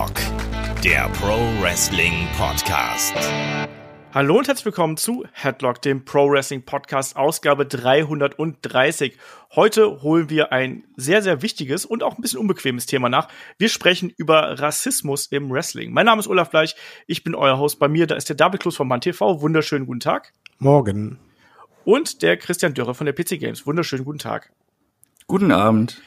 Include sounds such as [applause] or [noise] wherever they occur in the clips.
Headlock, der Pro Wrestling Podcast. Hallo und herzlich willkommen zu Headlock, dem Pro Wrestling Podcast, Ausgabe 330. Heute holen wir ein sehr, sehr wichtiges und auch ein bisschen unbequemes Thema nach. Wir sprechen über Rassismus im Wrestling. Mein Name ist Olaf Bleich, ich bin euer Host. Bei mir, da ist der David Klus von Mann TV. Wunderschönen guten Tag. Morgen. Und der Christian Dürre von der PC Games. Wunderschönen guten Tag. Guten Abend.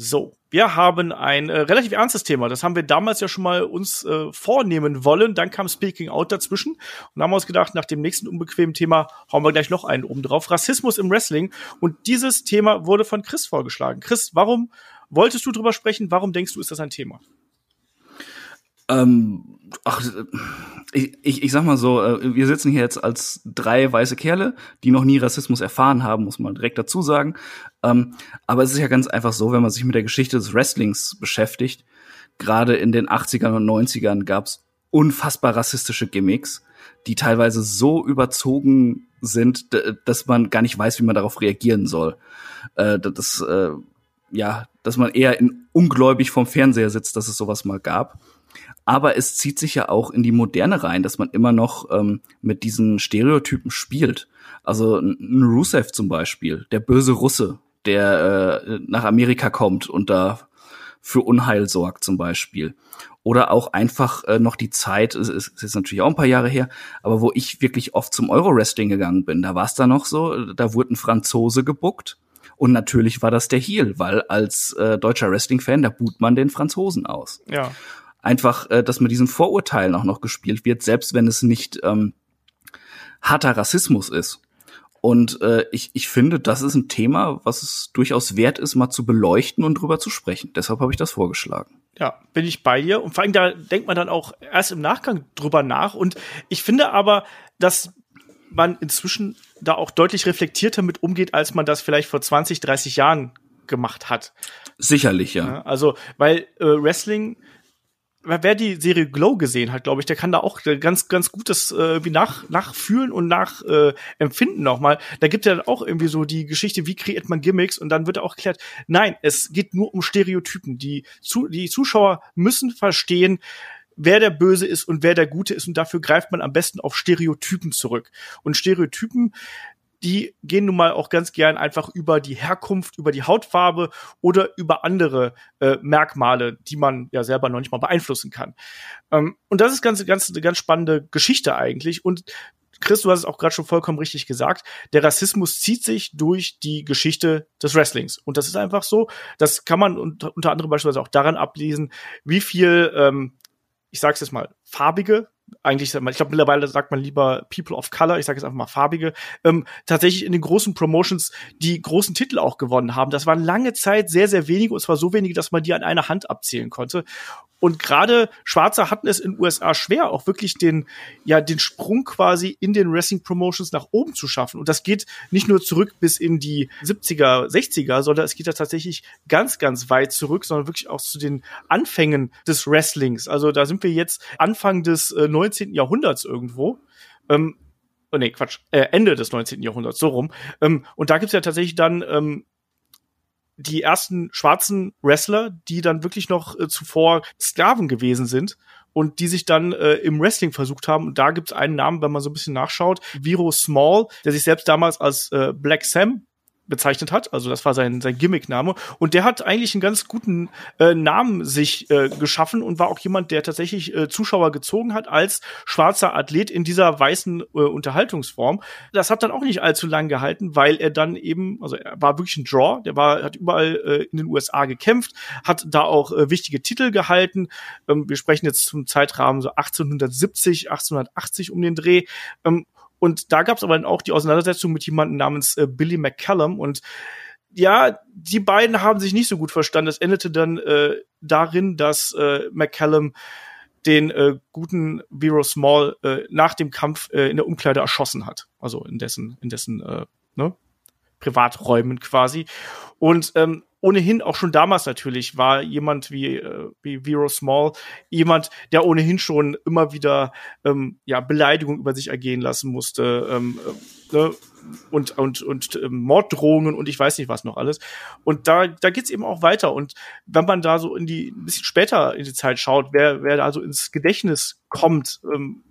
So, wir haben ein äh, relativ ernstes Thema. Das haben wir damals ja schon mal uns äh, vornehmen wollen. Dann kam Speaking Out dazwischen und haben uns gedacht, nach dem nächsten unbequemen Thema hauen wir gleich noch einen oben drauf. Rassismus im Wrestling. Und dieses Thema wurde von Chris vorgeschlagen. Chris, warum wolltest du drüber sprechen? Warum denkst du, ist das ein Thema? Ähm, ach, ich, ich, sag mal so, äh, wir sitzen hier jetzt als drei weiße Kerle, die noch nie Rassismus erfahren haben, muss man direkt dazu sagen. Ähm, aber es ist ja ganz einfach so, wenn man sich mit der Geschichte des Wrestlings beschäftigt, gerade in den 80ern und 90ern gab's unfassbar rassistische Gimmicks, die teilweise so überzogen sind, dass man gar nicht weiß, wie man darauf reagieren soll. Äh, das, äh, ja, dass man eher in ungläubig vom Fernseher sitzt, dass es sowas mal gab. Aber es zieht sich ja auch in die Moderne rein, dass man immer noch ähm, mit diesen Stereotypen spielt. Also ein Rusev zum Beispiel, der böse Russe, der äh, nach Amerika kommt und da für Unheil sorgt zum Beispiel. Oder auch einfach äh, noch die Zeit, es ist jetzt natürlich auch ein paar Jahre her, aber wo ich wirklich oft zum Euro-Wrestling gegangen bin, da war es da noch so, da wurde ein Franzose gebuckt. Und natürlich war das der Heel, weil als äh, deutscher Wrestling-Fan, da boot man den Franzosen aus. Ja einfach, äh, dass mit diesen Vorurteilen auch noch gespielt wird, selbst wenn es nicht ähm, harter Rassismus ist. Und äh, ich, ich finde, das ist ein Thema, was es durchaus wert ist, mal zu beleuchten und drüber zu sprechen. Deshalb habe ich das vorgeschlagen. Ja, bin ich bei dir. Und vor allem, da denkt man dann auch erst im Nachgang drüber nach. Und ich finde aber, dass man inzwischen da auch deutlich reflektierter mit umgeht, als man das vielleicht vor 20, 30 Jahren gemacht hat. Sicherlich, ja. Also, weil äh, Wrestling wer die Serie Glow gesehen hat, glaube ich, der kann da auch ganz, ganz gutes äh, wie nach, nachfühlen und nachempfinden äh, empfinden nochmal. Da gibt ja dann auch irgendwie so die Geschichte, wie kreiert man Gimmicks und dann wird auch erklärt, nein, es geht nur um Stereotypen. Die, zu, die Zuschauer müssen verstehen, wer der Böse ist und wer der Gute ist und dafür greift man am besten auf Stereotypen zurück. Und Stereotypen die gehen nun mal auch ganz gern einfach über die Herkunft, über die Hautfarbe oder über andere äh, Merkmale, die man ja selber noch nicht mal beeinflussen kann. Ähm, und das ist ganz, ganz, eine ganz spannende Geschichte eigentlich. Und Chris, du hast es auch gerade schon vollkommen richtig gesagt. Der Rassismus zieht sich durch die Geschichte des Wrestlings. Und das ist einfach so. Das kann man unter, unter anderem beispielsweise auch daran ablesen, wie viel, ähm, ich sag's jetzt mal, farbige eigentlich, ich glaube mittlerweile sagt man lieber People of Color, ich sage jetzt einfach mal farbige, ähm, tatsächlich in den großen Promotions die großen Titel auch gewonnen haben. Das waren lange Zeit sehr, sehr wenige und zwar so wenige, dass man die an einer Hand abzählen konnte. Und gerade Schwarze hatten es in USA schwer, auch wirklich den, ja, den Sprung quasi in den Wrestling Promotions nach oben zu schaffen. Und das geht nicht nur zurück bis in die 70er, 60er, sondern es geht da tatsächlich ganz, ganz weit zurück, sondern wirklich auch zu den Anfängen des Wrestlings. Also da sind wir jetzt Anfang des äh, 19. Jahrhunderts irgendwo. Ähm, oh nee, Quatsch, äh, Ende des 19. Jahrhunderts, so rum. Ähm, und da gibt's ja tatsächlich dann ähm, die ersten schwarzen Wrestler, die dann wirklich noch äh, zuvor Sklaven gewesen sind und die sich dann äh, im Wrestling versucht haben. Und da gibt's einen Namen, wenn man so ein bisschen nachschaut, Viro Small, der sich selbst damals als äh, Black Sam bezeichnet hat. Also das war sein, sein Gimmickname. Und der hat eigentlich einen ganz guten äh, Namen sich äh, geschaffen und war auch jemand, der tatsächlich äh, Zuschauer gezogen hat als schwarzer Athlet in dieser weißen äh, Unterhaltungsform. Das hat dann auch nicht allzu lang gehalten, weil er dann eben, also er war wirklich ein Draw, der war, hat überall äh, in den USA gekämpft, hat da auch äh, wichtige Titel gehalten. Ähm, wir sprechen jetzt zum Zeitrahmen so 1870, 1880 um den Dreh. Ähm, und da gab es aber dann auch die Auseinandersetzung mit jemandem namens äh, Billy McCallum und ja, die beiden haben sich nicht so gut verstanden. Es endete dann äh, darin, dass äh, McCallum den äh, guten Vero Small äh, nach dem Kampf äh, in der Umkleide erschossen hat. Also in dessen, in dessen äh, ne, Privaträumen quasi. Und ähm, ohnehin auch schon damals natürlich war jemand wie, äh, wie Vero Small jemand, der ohnehin schon immer wieder ähm, ja, Beleidigung über sich ergehen lassen musste ähm, äh, ne? und, und, und ähm, Morddrohungen und ich weiß nicht was noch alles. Und da, da geht's eben auch weiter. Und wenn man da so in die, ein bisschen später in die Zeit schaut, wer, wer da so ins Gedächtnis kommt, ähm,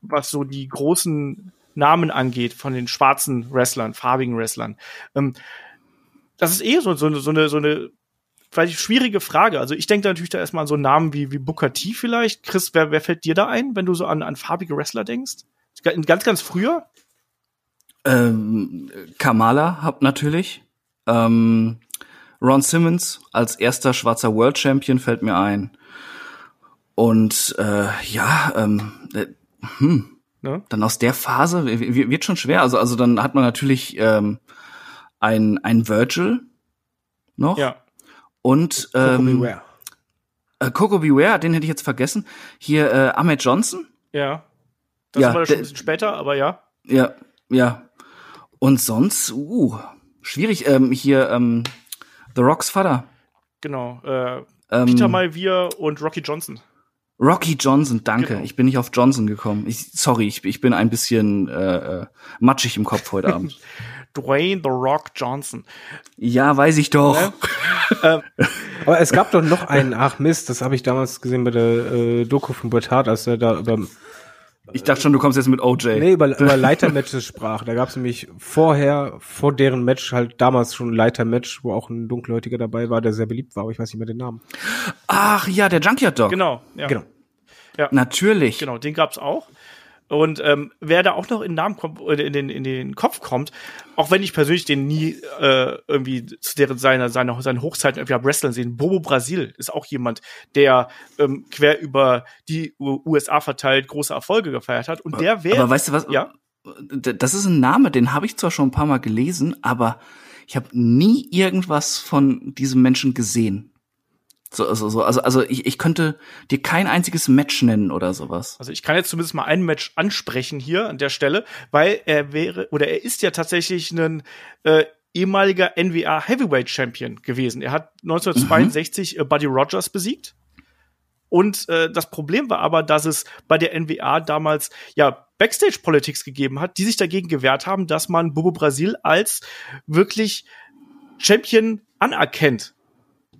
was so die großen Namen angeht von den schwarzen Wrestlern, farbigen Wrestlern, ähm, das ist eh so, so, so eine, so eine vielleicht schwierige Frage. Also ich denke natürlich da erstmal an so Namen wie, wie Booker T vielleicht. Chris, wer, wer fällt dir da ein, wenn du so an, an farbige Wrestler denkst? Ganz, ganz früher? Ähm, Kamala habt natürlich. Ähm, Ron Simmons als erster schwarzer World Champion fällt mir ein. Und äh, ja, ähm, äh, hm, ne? dann aus der Phase wird schon schwer. Also, also dann hat man natürlich ähm, ein, ein Virgil noch. Ja. Und ähm, Coco Beware. Äh, Coco Beware, den hätte ich jetzt vergessen. Hier äh, Ahmed Johnson. Ja. Das ja, war schon ein bisschen später, aber ja. Ja, ja. Und sonst, uh, schwierig. Ähm, hier ähm, The Rocks Vater. Genau. Äh, ähm, Peter Malvier und Rocky Johnson. Rocky Johnson, danke. Genau. Ich bin nicht auf Johnson gekommen. Ich, sorry, ich, ich bin ein bisschen äh, äh matschig im Kopf heute Abend. [laughs] Dwayne The Rock Johnson. Ja, weiß ich doch. Ähm, [laughs] Aber es gab doch noch einen, ach Mist, das habe ich damals gesehen bei der äh, Doku von Bret Hart, als er da über ich dachte schon, du kommst jetzt mit OJ. Nee, über, über [laughs] Leitermatches sprach. Da gab es nämlich vorher, vor deren Match, halt damals schon ein Leitermatch, wo auch ein Dunkelhäutiger dabei war, der sehr beliebt war, aber ich weiß nicht mehr den Namen. Ach ja, der Junkyard Dog. Genau, ja. Genau. Ja. Natürlich. Genau, den gab's auch. Und ähm, wer da auch noch in den Namen kommt, in den, in den Kopf kommt, auch wenn ich persönlich den nie äh, irgendwie zu deren seiner seiner seinen Hochzeiten irgendwie am Wrestling sehen, Bobo Brasil ist auch jemand, der ähm, quer über die USA verteilt große Erfolge gefeiert hat. Und der wäre. Aber weißt du was? Ja. Das ist ein Name, den habe ich zwar schon ein paar Mal gelesen, aber ich habe nie irgendwas von diesem Menschen gesehen. So, also, so, also, also ich, ich könnte dir kein einziges Match nennen oder sowas. Also ich kann jetzt zumindest mal ein Match ansprechen hier an der Stelle, weil er wäre oder er ist ja tatsächlich ein äh, ehemaliger NWA Heavyweight Champion gewesen. Er hat 1962 mhm. äh, Buddy Rogers besiegt. Und äh, das Problem war aber, dass es bei der NWA damals ja Backstage-Politics gegeben hat, die sich dagegen gewehrt haben, dass man Bobo Brasil als wirklich Champion anerkennt.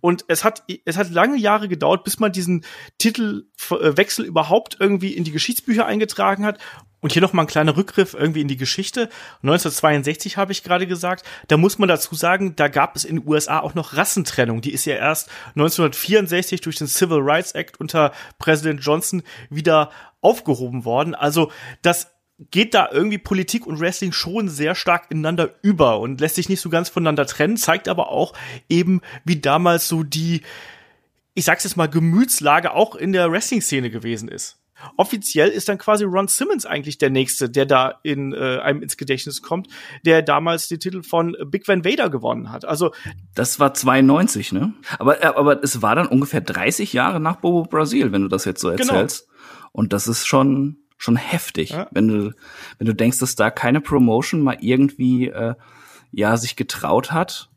Und es hat, es hat lange Jahre gedauert, bis man diesen Titelwechsel überhaupt irgendwie in die Geschichtsbücher eingetragen hat. Und hier noch mal ein kleiner Rückgriff irgendwie in die Geschichte. 1962 habe ich gerade gesagt. Da muss man dazu sagen, da gab es in den USA auch noch Rassentrennung. Die ist ja erst 1964 durch den Civil Rights Act unter Präsident Johnson wieder aufgehoben worden. Also das geht da irgendwie Politik und Wrestling schon sehr stark ineinander über und lässt sich nicht so ganz voneinander trennen, zeigt aber auch eben, wie damals so die, ich sag's jetzt mal, Gemütslage auch in der Wrestling-Szene gewesen ist. Offiziell ist dann quasi Ron Simmons eigentlich der nächste, der da in äh, einem ins Gedächtnis kommt, der damals den Titel von Big Van Vader gewonnen hat. Also das war 92, ne? Aber aber es war dann ungefähr 30 Jahre nach Bobo Brasil, wenn du das jetzt so genau. erzählst. Genau. Und das ist schon schon heftig, ja. wenn du wenn du denkst, dass da keine Promotion mal irgendwie äh, ja sich getraut hat,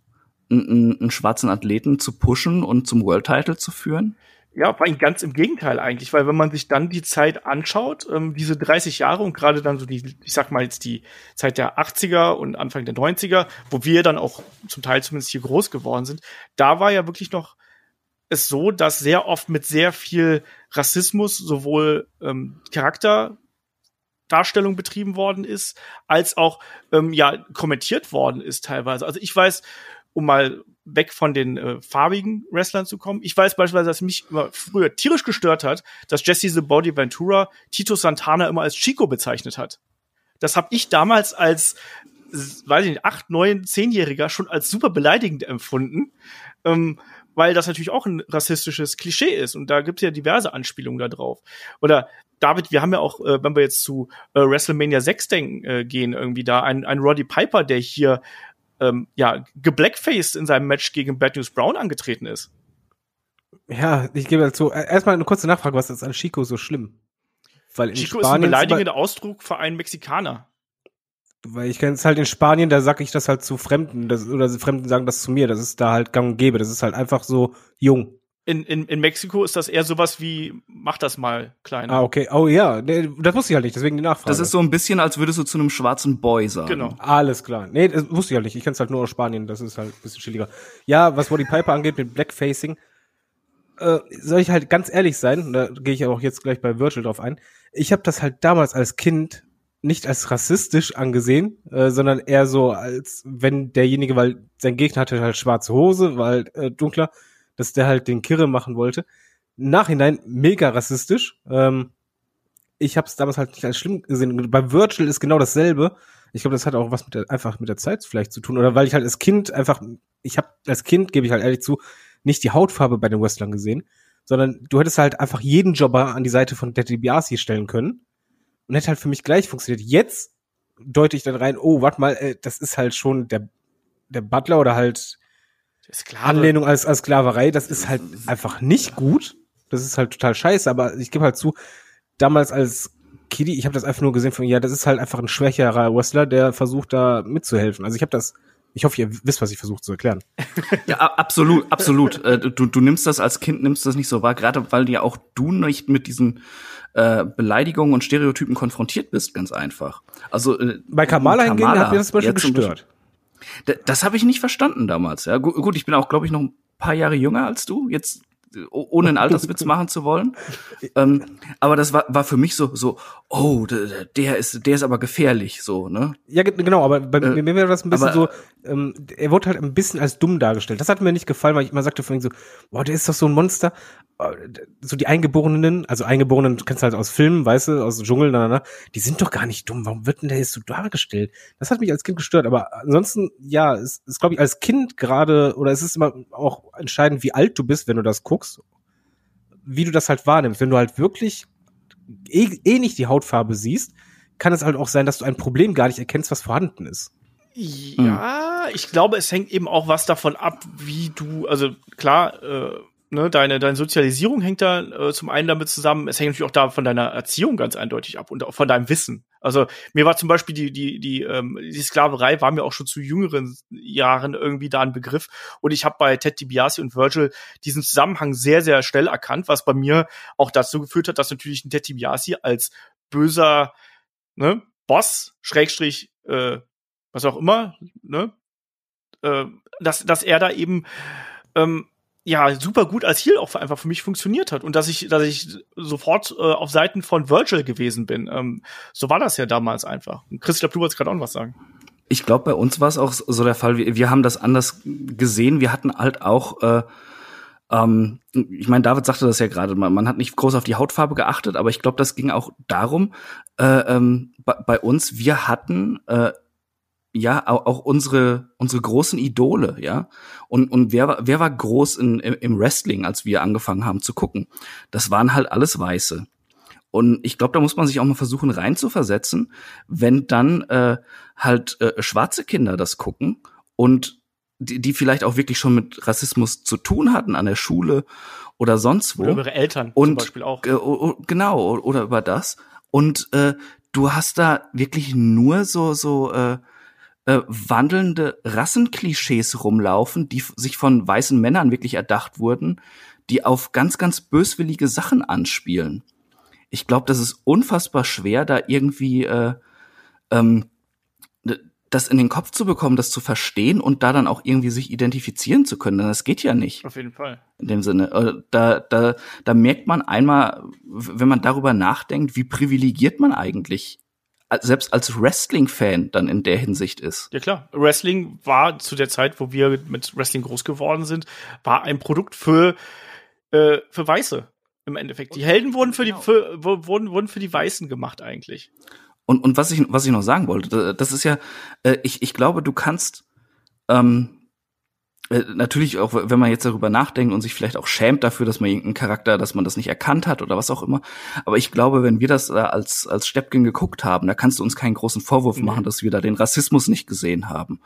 einen, einen schwarzen Athleten zu pushen und zum World Title zu führen. Ja, war ganz im Gegenteil eigentlich, weil wenn man sich dann die Zeit anschaut, ähm, diese 30 Jahre und gerade dann so die, ich sag mal jetzt die Zeit der 80er und Anfang der 90er, wo wir dann auch zum Teil zumindest hier groß geworden sind, da war ja wirklich noch es so, dass sehr oft mit sehr viel Rassismus sowohl ähm, Charakterdarstellung betrieben worden ist, als auch ähm, ja kommentiert worden ist teilweise. Also ich weiß, um mal weg von den äh, farbigen Wrestlern zu kommen. Ich weiß beispielsweise, dass mich immer früher tierisch gestört hat, dass Jesse the Body Ventura Tito Santana immer als Chico bezeichnet hat. Das habe ich damals als, weiß ich nicht, acht, neun, zehnjähriger schon als super beleidigend empfunden. Ähm, weil das natürlich auch ein rassistisches Klischee ist und da gibt es ja diverse Anspielungen da drauf. Oder David, wir haben ja auch, äh, wenn wir jetzt zu äh, WrestleMania 6 denken, äh, gehen, irgendwie da ein, ein Roddy Piper, der hier ähm, ja geblackfaced in seinem Match gegen Bad News Brown angetreten ist. Ja, ich gebe dazu erstmal eine kurze Nachfrage, was ist an Chico so schlimm? Weil in Chico Spanien ist ein beleidigender Ausdruck für einen Mexikaner. Weil ich kenne es halt in Spanien, da sag ich das halt zu Fremden, das, oder Fremden sagen das zu mir, das ist da halt gang und gäbe, das ist halt einfach so jung. In, in, in Mexiko ist das eher sowas wie, mach das mal kleiner. Ah, okay. Oh ja, nee, das wusste ich halt nicht, deswegen die Nachfrage. Das ist so ein bisschen, als würdest du zu einem schwarzen Boy sagen. Genau. Alles klar. Nee, das wusste ich halt nicht. Ich kenn's halt nur aus Spanien, das ist halt ein bisschen chilliger. Ja, was Roddy Piper angeht mit Blackfacing, äh, soll ich halt ganz ehrlich sein, da gehe ich auch jetzt gleich bei Virgil drauf ein. Ich habe das halt damals als Kind nicht als rassistisch angesehen, äh, sondern eher so als wenn derjenige, weil sein Gegner hatte halt schwarze Hose, war halt äh, dunkler, dass der halt den Kirre machen wollte. Nachhinein mega rassistisch. Ähm, ich habe es damals halt nicht als schlimm gesehen. Bei Virgil ist genau dasselbe. Ich glaube, das hat auch was mit der, einfach mit der Zeit vielleicht zu tun. Oder weil ich halt als Kind einfach, ich habe als Kind, gebe ich halt ehrlich zu, nicht die Hautfarbe bei den Wrestlern gesehen, sondern du hättest halt einfach jeden Jobber an die Seite von Teddy DiBiase stellen können und hätte halt für mich gleich funktioniert. Jetzt deute ich dann rein, oh, warte mal, äh, das ist halt schon der, der Butler oder halt Sklave. Anlehnung als, als Sklaverei, das ist halt einfach nicht gut. Das ist halt total scheiße, aber ich gebe halt zu, damals als Kitty, ich habe das einfach nur gesehen von, ja, das ist halt einfach ein schwächerer Wrestler, der versucht da mitzuhelfen. Also ich habe das, ich hoffe, ihr wisst, was ich versuche zu erklären. [laughs] Ja, absolut, absolut. Äh, du, du nimmst das als Kind, nimmst das nicht so wahr, gerade weil ja auch du nicht mit diesen äh, Beleidigungen und Stereotypen konfrontiert bist, ganz einfach. Also äh, Bei Kamala hingegen hat mir das zum Beispiel gestört. D- Das habe ich nicht verstanden damals. Ja, Gu- gut, ich bin auch, glaube ich, noch ein paar Jahre jünger als du. Jetzt ohne einen Alterswitz [laughs] machen zu wollen. Ähm, aber das war, war für mich so, so, oh, d- der ist, der ist aber gefährlich, so, ne? Ja, ge- genau, aber bei Äh, mir wäre das ein bisschen aber- so, ähm, er wurde halt ein bisschen als dumm dargestellt. Das hat mir nicht gefallen, weil ich immer sagte von so, boah, der ist doch so ein Monster. Äh, So die Eingeborenen, also Eingeborenen, du kennst halt aus Filmen, weißt du, aus Dschungel, na, na, na, die sind doch gar nicht dumm. Warum wird denn der jetzt so dargestellt? Das hat mich als Kind gestört, aber ansonsten, ja, es ist, glaube ich, als Kind gerade, oder es ist immer auch entscheidend, wie alt du bist, wenn du das guckst, wie du das halt wahrnimmst. Wenn du halt wirklich eh, eh nicht die Hautfarbe siehst, kann es halt auch sein, dass du ein Problem gar nicht erkennst, was vorhanden ist. Ja, ich glaube, es hängt eben auch was davon ab, wie du, also klar, äh, ne, deine, deine Sozialisierung hängt da äh, zum einen damit zusammen, es hängt natürlich auch da von deiner Erziehung ganz eindeutig ab und auch von deinem Wissen. Also mir war zum Beispiel die, die, die, ähm, die Sklaverei war mir auch schon zu jüngeren Jahren irgendwie da ein Begriff. Und ich habe bei Ted DiBiase und Virgil diesen Zusammenhang sehr, sehr schnell erkannt, was bei mir auch dazu geführt hat, dass natürlich ein Ted DiBiase als böser ne, Boss, Schrägstrich, äh, was auch immer, ne, äh, dass, dass er da eben ähm, ja super gut als Heal auch einfach für mich funktioniert hat und dass ich, dass ich sofort äh, auf Seiten von Virgil gewesen bin. Ähm, so war das ja damals einfach. Chris, ich glaube, du wolltest gerade auch noch was sagen. Ich glaube, bei uns war es auch so der Fall. Wir, wir haben das anders gesehen. Wir hatten halt auch, äh, ähm, ich meine, David sagte das ja gerade, man, man hat nicht groß auf die Hautfarbe geachtet, aber ich glaube, das ging auch darum, äh, ähm, bei, bei uns, wir hatten äh, ja auch, unsere unsere großen Idole, ja. Und und wer war wer war groß in, im, Wrestling, als wir angefangen haben zu gucken? Das waren halt alles Weiße. Und ich glaube, da muss man sich auch mal versuchen reinzuversetzen, wenn dann äh, halt äh, schwarze Kinder das gucken und die, die vielleicht auch wirklich schon mit Rassismus zu tun hatten an der Schule oder sonst wo. Oder ihre Eltern zum Und Beispiel auch. äh, genau oder über das. Und äh, du hast da wirklich nur so so äh, äh, wandelnde Rassenklischees rumlaufen, die sich von weißen Männern wirklich erdacht wurden, die auf ganz ganz böswillige Sachen anspielen. Ich glaube, das ist unfassbar schwer, da irgendwie äh, ähm, das in den Kopf zu bekommen, das zu verstehen und da dann auch irgendwie sich identifizieren zu können. Denn das geht ja nicht Auf jeden Fall. in dem Sinne. Äh, Da, da, da merkt man einmal, wenn man darüber nachdenkt, wie privilegiert man eigentlich selbst als Wrestling-Fan dann in der Hinsicht ist. Ja klar, Wrestling war zu der Zeit, wo wir mit Wrestling groß geworden sind, war ein Produkt für äh, für Weiße im Endeffekt. Die Helden wurden für die für, wo- wurden wurden für die Weißen gemacht eigentlich. Und, und was ich, was ich noch sagen wollte, da- das ist ja, äh, ich, ich glaube, du kannst ähm, äh, natürlich auch, wenn man jetzt darüber nachdenkt und sich vielleicht auch schämt dafür, dass man irgendeinen Charakter, dass man das nicht erkannt hat oder was auch immer. Aber ich glaube, wenn wir das da als, als Steppken geguckt haben, da kannst du uns keinen großen Vorwurf Nee. machen, dass wir da den Rassismus nicht gesehen haben.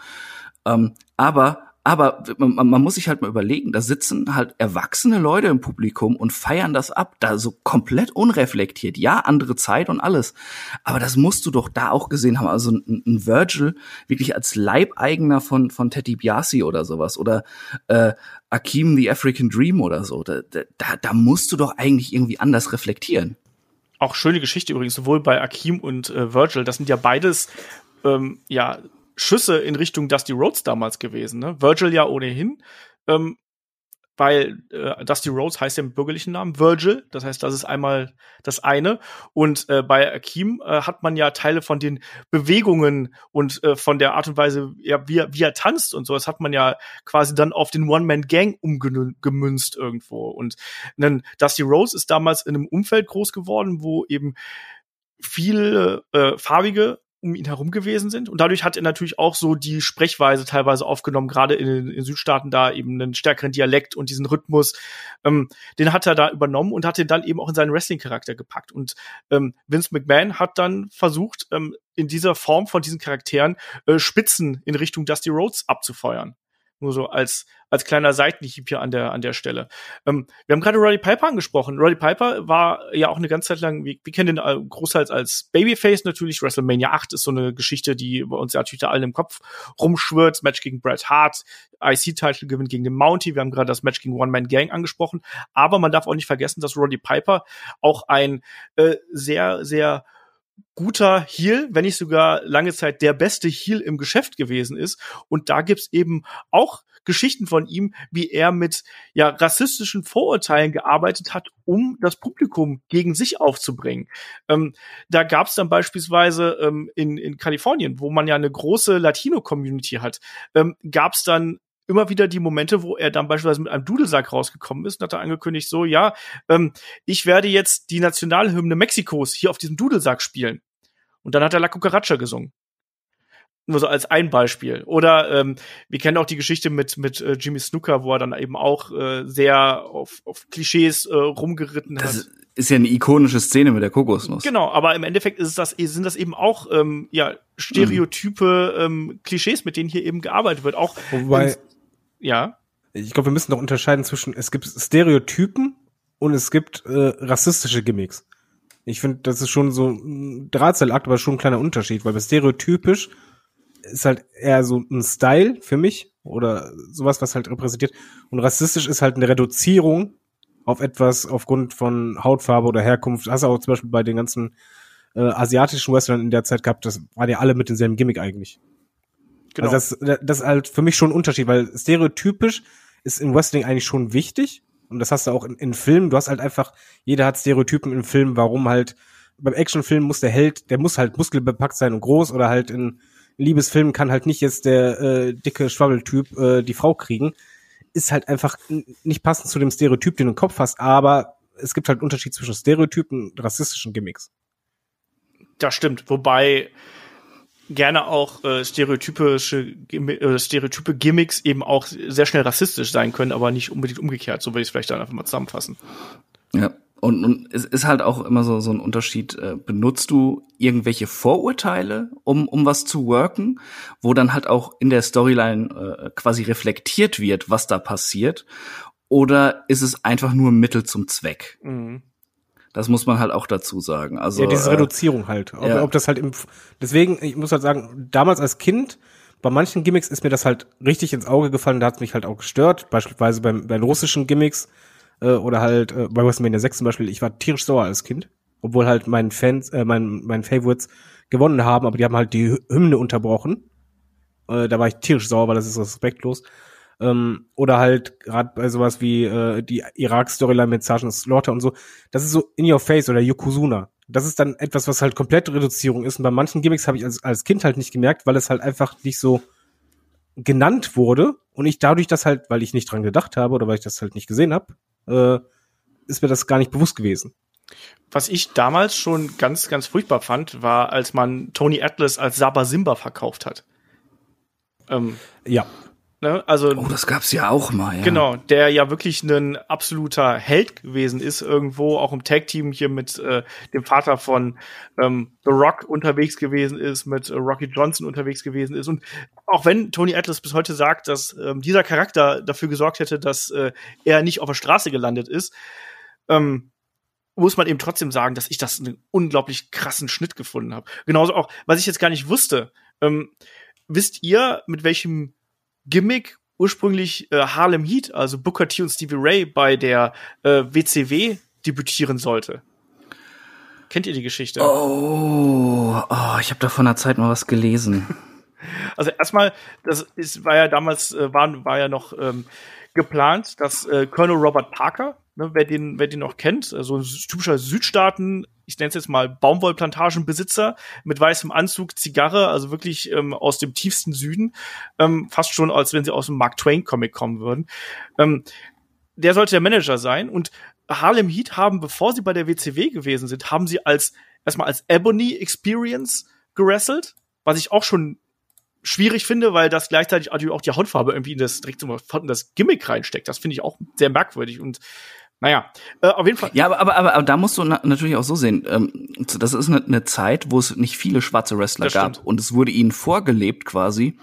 Ähm, aber Aber man, man muss sich halt mal überlegen, da sitzen halt erwachsene Leute im Publikum und feiern das ab, da so komplett unreflektiert. Ja, andere Zeit und alles. Aber das musst du doch da auch gesehen haben. Also ein, ein Virgil wirklich als Leibeigener von, von Teddy Biasi oder sowas. Oder äh, Akim the African Dream oder so. Da, da, da musst du doch eigentlich irgendwie anders reflektieren. Auch schöne Geschichte übrigens, sowohl bei Akim und äh, Virgil. Das sind ja beides ähm, ja Schüsse in Richtung Dusty Rhodes damals gewesen. Ne? Virgil ja ohnehin, ähm, weil äh, Dusty Rhodes heißt ja im bürgerlichen Namen Virgil. Das heißt, das ist einmal das eine. Und äh, bei Akim äh, hat man ja Teile von den Bewegungen und äh, von der Art und Weise, ja, wie, er, wie er tanzt und so, das hat man ja quasi dann auf den One-Man-Gang umgemünzt irgendwo. Und dann Dusty Rhodes ist damals in einem Umfeld groß geworden, wo eben viele äh, farbige um ihn herum gewesen sind. Und dadurch hat er natürlich auch so die Sprechweise teilweise aufgenommen, gerade in den Südstaaten da eben einen stärkeren Dialekt und diesen Rhythmus. Ähm, den hat er da übernommen und hat den dann eben auch in seinen Wrestling-Charakter gepackt. Und ähm, Vince McMahon hat dann versucht, ähm, in dieser Form von diesen Charakteren äh, Spitzen in Richtung Dusty Rhodes abzufeuern. Nur so als, als kleiner Seitenhieb hier an der, an der Stelle. Ähm, wir haben gerade Roddy Piper angesprochen. Roddy Piper war ja auch eine ganze Zeit lang, wir, wir kennen den äh, großteils als Babyface natürlich. WrestleMania 8 ist so eine Geschichte, die bei uns ja natürlich da allen im Kopf rumschwirrt. Match gegen Bret Hart, IC-Title gewinnt gegen den Mountie. Wir haben gerade das Match gegen One Man Gang angesprochen. Aber man darf auch nicht vergessen, dass Roddy Piper auch ein äh, sehr, sehr guter Heal, wenn nicht sogar lange Zeit der beste Heal im Geschäft gewesen ist. Und da gibt's eben auch Geschichten von ihm, wie er mit ja rassistischen Vorurteilen gearbeitet hat, um das Publikum gegen sich aufzubringen. Ähm, da gab's dann beispielsweise ähm, in, in Kalifornien, wo man ja eine große Latino-Community hat, ähm, gab's dann immer wieder die Momente, wo er dann beispielsweise mit einem Dudelsack rausgekommen ist und hat er angekündigt, so, ja, ähm, ich werde jetzt die Nationalhymne Mexikos hier auf diesem Dudelsack spielen. Und dann hat er La Cucaracha gesungen. Nur so als ein Beispiel. Oder ähm, wir kennen auch die Geschichte mit, mit äh, Jimmy Snooker, wo er dann eben auch äh, sehr auf, auf Klischees äh, rumgeritten das hat. Ist ja eine ikonische Szene mit der Kokosnuss. Genau, aber im Endeffekt ist es das, sind das eben auch ähm, ja, Stereotype, ähm, Klischees, mit denen hier eben gearbeitet wird. Auch Wobei, ja. Ich glaube, wir müssen noch unterscheiden zwischen, es gibt Stereotypen und es gibt äh, rassistische Gimmicks. Ich finde, das ist schon so ein Drahtseilakt, aber schon ein kleiner Unterschied, weil bei stereotypisch ist halt eher so ein Style für mich oder sowas, was halt repräsentiert. Und rassistisch ist halt eine Reduzierung auf etwas aufgrund von Hautfarbe oder Herkunft. Hast du auch zum Beispiel bei den ganzen äh, asiatischen Wrestlern in der Zeit gehabt, das waren ja alle mit demselben Gimmick eigentlich. Genau. Also das, das ist halt für mich schon ein Unterschied, weil stereotypisch ist im Wrestling eigentlich schon wichtig. Und das hast du auch in, in Filmen. Du hast halt einfach, jeder hat Stereotypen im Film, warum halt beim Actionfilm muss der Held, der muss halt muskelbepackt sein und groß oder halt in Liebesfilmen kann halt nicht jetzt der äh, dicke Schwabbeltyp äh, die Frau kriegen. Ist halt einfach nicht passend zu dem Stereotyp, den du im Kopf hast, aber es gibt halt Unterschied zwischen Stereotypen und rassistischen Gimmicks. Das stimmt, wobei gerne auch äh, stereotypische äh, stereotype Gimmicks eben auch sehr schnell rassistisch sein können, aber nicht unbedingt umgekehrt. So würde ich es vielleicht dann einfach mal zusammenfassen. Ja. Und, und es ist halt auch immer so, so ein Unterschied. Äh, benutzt du irgendwelche Vorurteile, um, um was zu worken, wo dann halt auch in der Storyline äh, quasi reflektiert wird, was da passiert? Oder ist es einfach nur Mittel zum Zweck? Mhm. Das muss man halt auch dazu sagen. Also ja, diese äh, Reduzierung halt. Ob, ja. ob das halt im deswegen, ich muss halt sagen, damals als Kind bei manchen Gimmicks ist mir das halt richtig ins Auge gefallen, da hat es mich halt auch gestört. Beispielsweise beim, bei russischen Gimmicks äh, oder halt äh, bei WrestleMania 6 zum Beispiel, ich war tierisch sauer als Kind, obwohl halt mein Fans, äh, mein, mein Favorites gewonnen haben, aber die haben halt die Hymne unterbrochen. Äh, da war ich tierisch sauer, weil das ist respektlos. Ähm, oder halt gerade bei sowas wie äh, die Irak-Storyline mit Sergeant Slaughter und so. Das ist so in your face oder Yokozuna. Das ist dann etwas, was halt komplett Reduzierung ist. Und bei manchen Gimmicks habe ich als, als Kind halt nicht gemerkt, weil es halt einfach nicht so genannt wurde und ich dadurch das halt, weil ich nicht dran gedacht habe oder weil ich das halt nicht gesehen habe, äh, ist mir das gar nicht bewusst gewesen. Was ich damals schon ganz, ganz furchtbar fand, war, als man Tony Atlas als Saba Simba verkauft hat. Ähm, ja. Ne? Also Oh, das gab's ja auch mal, ja. Genau, der ja wirklich ein absoluter Held gewesen ist, irgendwo auch im Tag-Team hier mit äh, dem Vater von ähm, The Rock unterwegs gewesen ist, mit äh, Rocky Johnson unterwegs gewesen ist. Und auch wenn Tony Atlas bis heute sagt, dass ähm, dieser Charakter dafür gesorgt hätte, dass äh, er nicht auf der Straße gelandet ist, ähm, muss man eben trotzdem sagen, dass ich das einen unglaublich krassen Schnitt gefunden habe. Genauso auch, was ich jetzt gar nicht wusste. Ähm, wisst ihr, mit welchem Gimmick ursprünglich äh, Harlem Heat, also Booker T und Stevie Ray bei der äh, WCW debütieren sollte. Kennt ihr die Geschichte? Oh, oh ich habe da vor einer Zeit mal was gelesen. [laughs] Also erstmal, das ist, war ja damals, äh, war, war ja noch ähm, geplant, dass äh, Colonel Robert Parker, ne, wer den, wer den noch kennt, so ein typischer Südstaaten, ich nenne es jetzt mal Baumwollplantagenbesitzer mit weißem Anzug, Zigarre, also wirklich ähm, aus dem tiefsten Süden, ähm, fast schon als wenn sie aus dem Mark Twain Comic kommen würden. Ähm, der sollte der Manager sein und Harlem Heat haben, bevor sie bei der WCW gewesen sind, haben sie als erstmal als Ebony Experience gewrestelt, was ich auch schon schwierig finde, weil das gleichzeitig auch die Hautfarbe irgendwie in das direkt in das Gimmick reinsteckt. Das finde ich auch sehr merkwürdig und naja, äh, auf jeden Fall. Ja, aber, aber, aber, aber da musst du na natürlich auch so sehen. Ähm, das ist eine, eine Zeit, wo es nicht viele schwarze Wrestler Das gab. stimmt. Und es wurde ihnen vorgelebt quasi,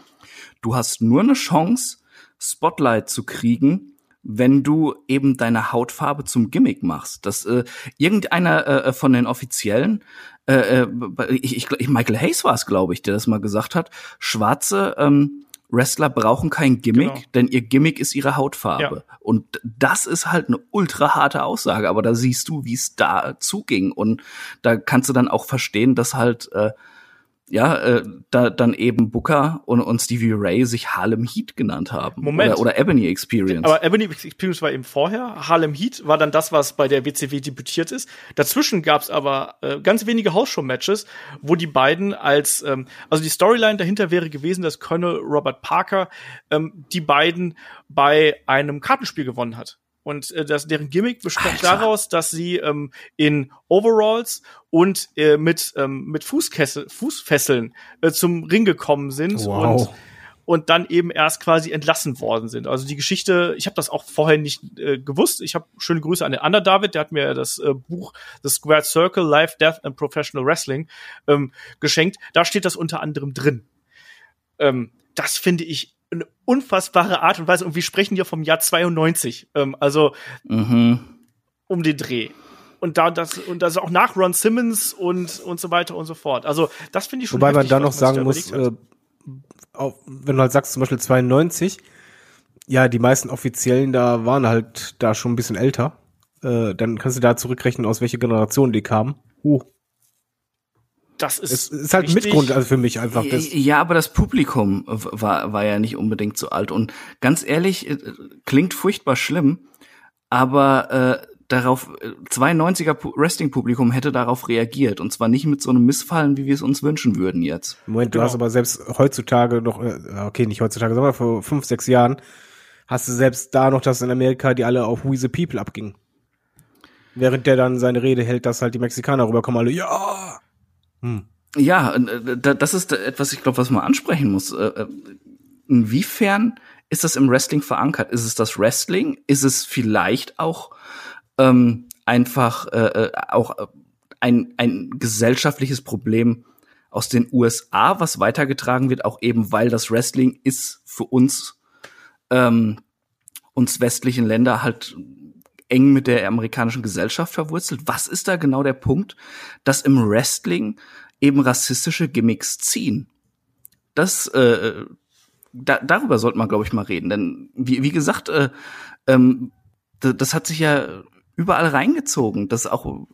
du hast nur eine Chance, Spotlight zu kriegen, wenn du eben deine Hautfarbe zum Gimmick machst. Dass äh, irgendeiner äh, von den Offiziellen, äh, äh, ich, ich, ich, Michael Hayes war es, glaube ich, der das mal gesagt hat, schwarze ähm, Wrestler brauchen kein Gimmick, Genau. denn ihr Gimmick ist ihre Hautfarbe. Und das ist halt eine ultra harte Aussage, aber da siehst du, wie es da zuging. Und da kannst du dann auch verstehen, dass halt, äh, ja, äh, da dann eben Booker und, und Stevie Ray sich Harlem Heat genannt haben. Moment. Oder, oder Ebony Experience. Aber Ebony Experience war eben vorher. Harlem Heat war dann das, was bei der WCW debütiert ist. Dazwischen gab's aber äh, ganz wenige Hausshow-Matches, wo die beiden als, ähm, also die Storyline dahinter wäre gewesen, dass Colonel Robert Parker ähm, die beiden bei einem Kartenspiel gewonnen hat. Und äh, das, deren Gimmick bestand daraus, dass sie ähm, in Overalls und äh, mit, ähm, mit Fußkessel, Fußfesseln äh, zum Ring gekommen sind. Wow. Und und dann eben erst quasi entlassen worden sind. Also die Geschichte, ich habe das auch vorher nicht äh, gewusst. Ich habe schöne Grüße an den Ander David, der hat mir das äh, Buch The Squared Circle Life, Death and Professional Wrestling ähm, geschenkt. Da steht das unter anderem drin. Ähm, das finde ich eine unfassbare Art und Weise. Und wir sprechen hier vom Jahr 92, ähm, also mhm. um den Dreh. Und da das und das auch nach Ron Simmons und und so weiter und so fort. Also das finde ich schon. Wobei man heftig, da noch man sagen muss, äh, auch, wenn du halt sagst, zum Beispiel 92, ja, die meisten Offiziellen da waren halt da schon ein bisschen älter. Äh, dann kannst du da zurückrechnen, aus welcher Generation die kamen. Uh, das ist, es ist halt richtig- Mitgrund also für mich einfach. Das, Ja, aber das Publikum war, war ja nicht unbedingt so alt. Und ganz ehrlich, äh, klingt furchtbar schlimm, aber äh, darauf, äh, 92er Pu- Wrestling-Publikum hätte darauf reagiert. Und zwar nicht mit so einem Missfallen, wie wir es uns wünschen würden jetzt. Moment, du Genau. hast aber selbst heutzutage noch, äh, okay, nicht heutzutage, sondern vor fünf, sechs Jahren, hast du selbst da noch das in Amerika, die alle auf We the People abgingen. Während der dann seine Rede hält, dass halt die Mexikaner rüberkommen, alle, ja! Hm. Ja, äh, da- das ist etwas, ich glaube, was man ansprechen muss. Äh, äh, Inwiefern ist das im Wrestling verankert? Ist es das Wrestling? Ist es vielleicht auch ähm, einfach äh, auch ein, ein gesellschaftliches Problem aus den USA, was weitergetragen wird, auch eben weil das Wrestling ist für uns ähm, uns westlichen Länder halt eng mit der amerikanischen Gesellschaft verwurzelt. Was ist da genau der Punkt, dass im Wrestling eben rassistische Gimmicks ziehen? Das, äh, da, darüber sollte man, glaube ich, mal reden. Denn wie, wie gesagt, äh, ähm, das, hat sich ja überall reingezogen, dass auch,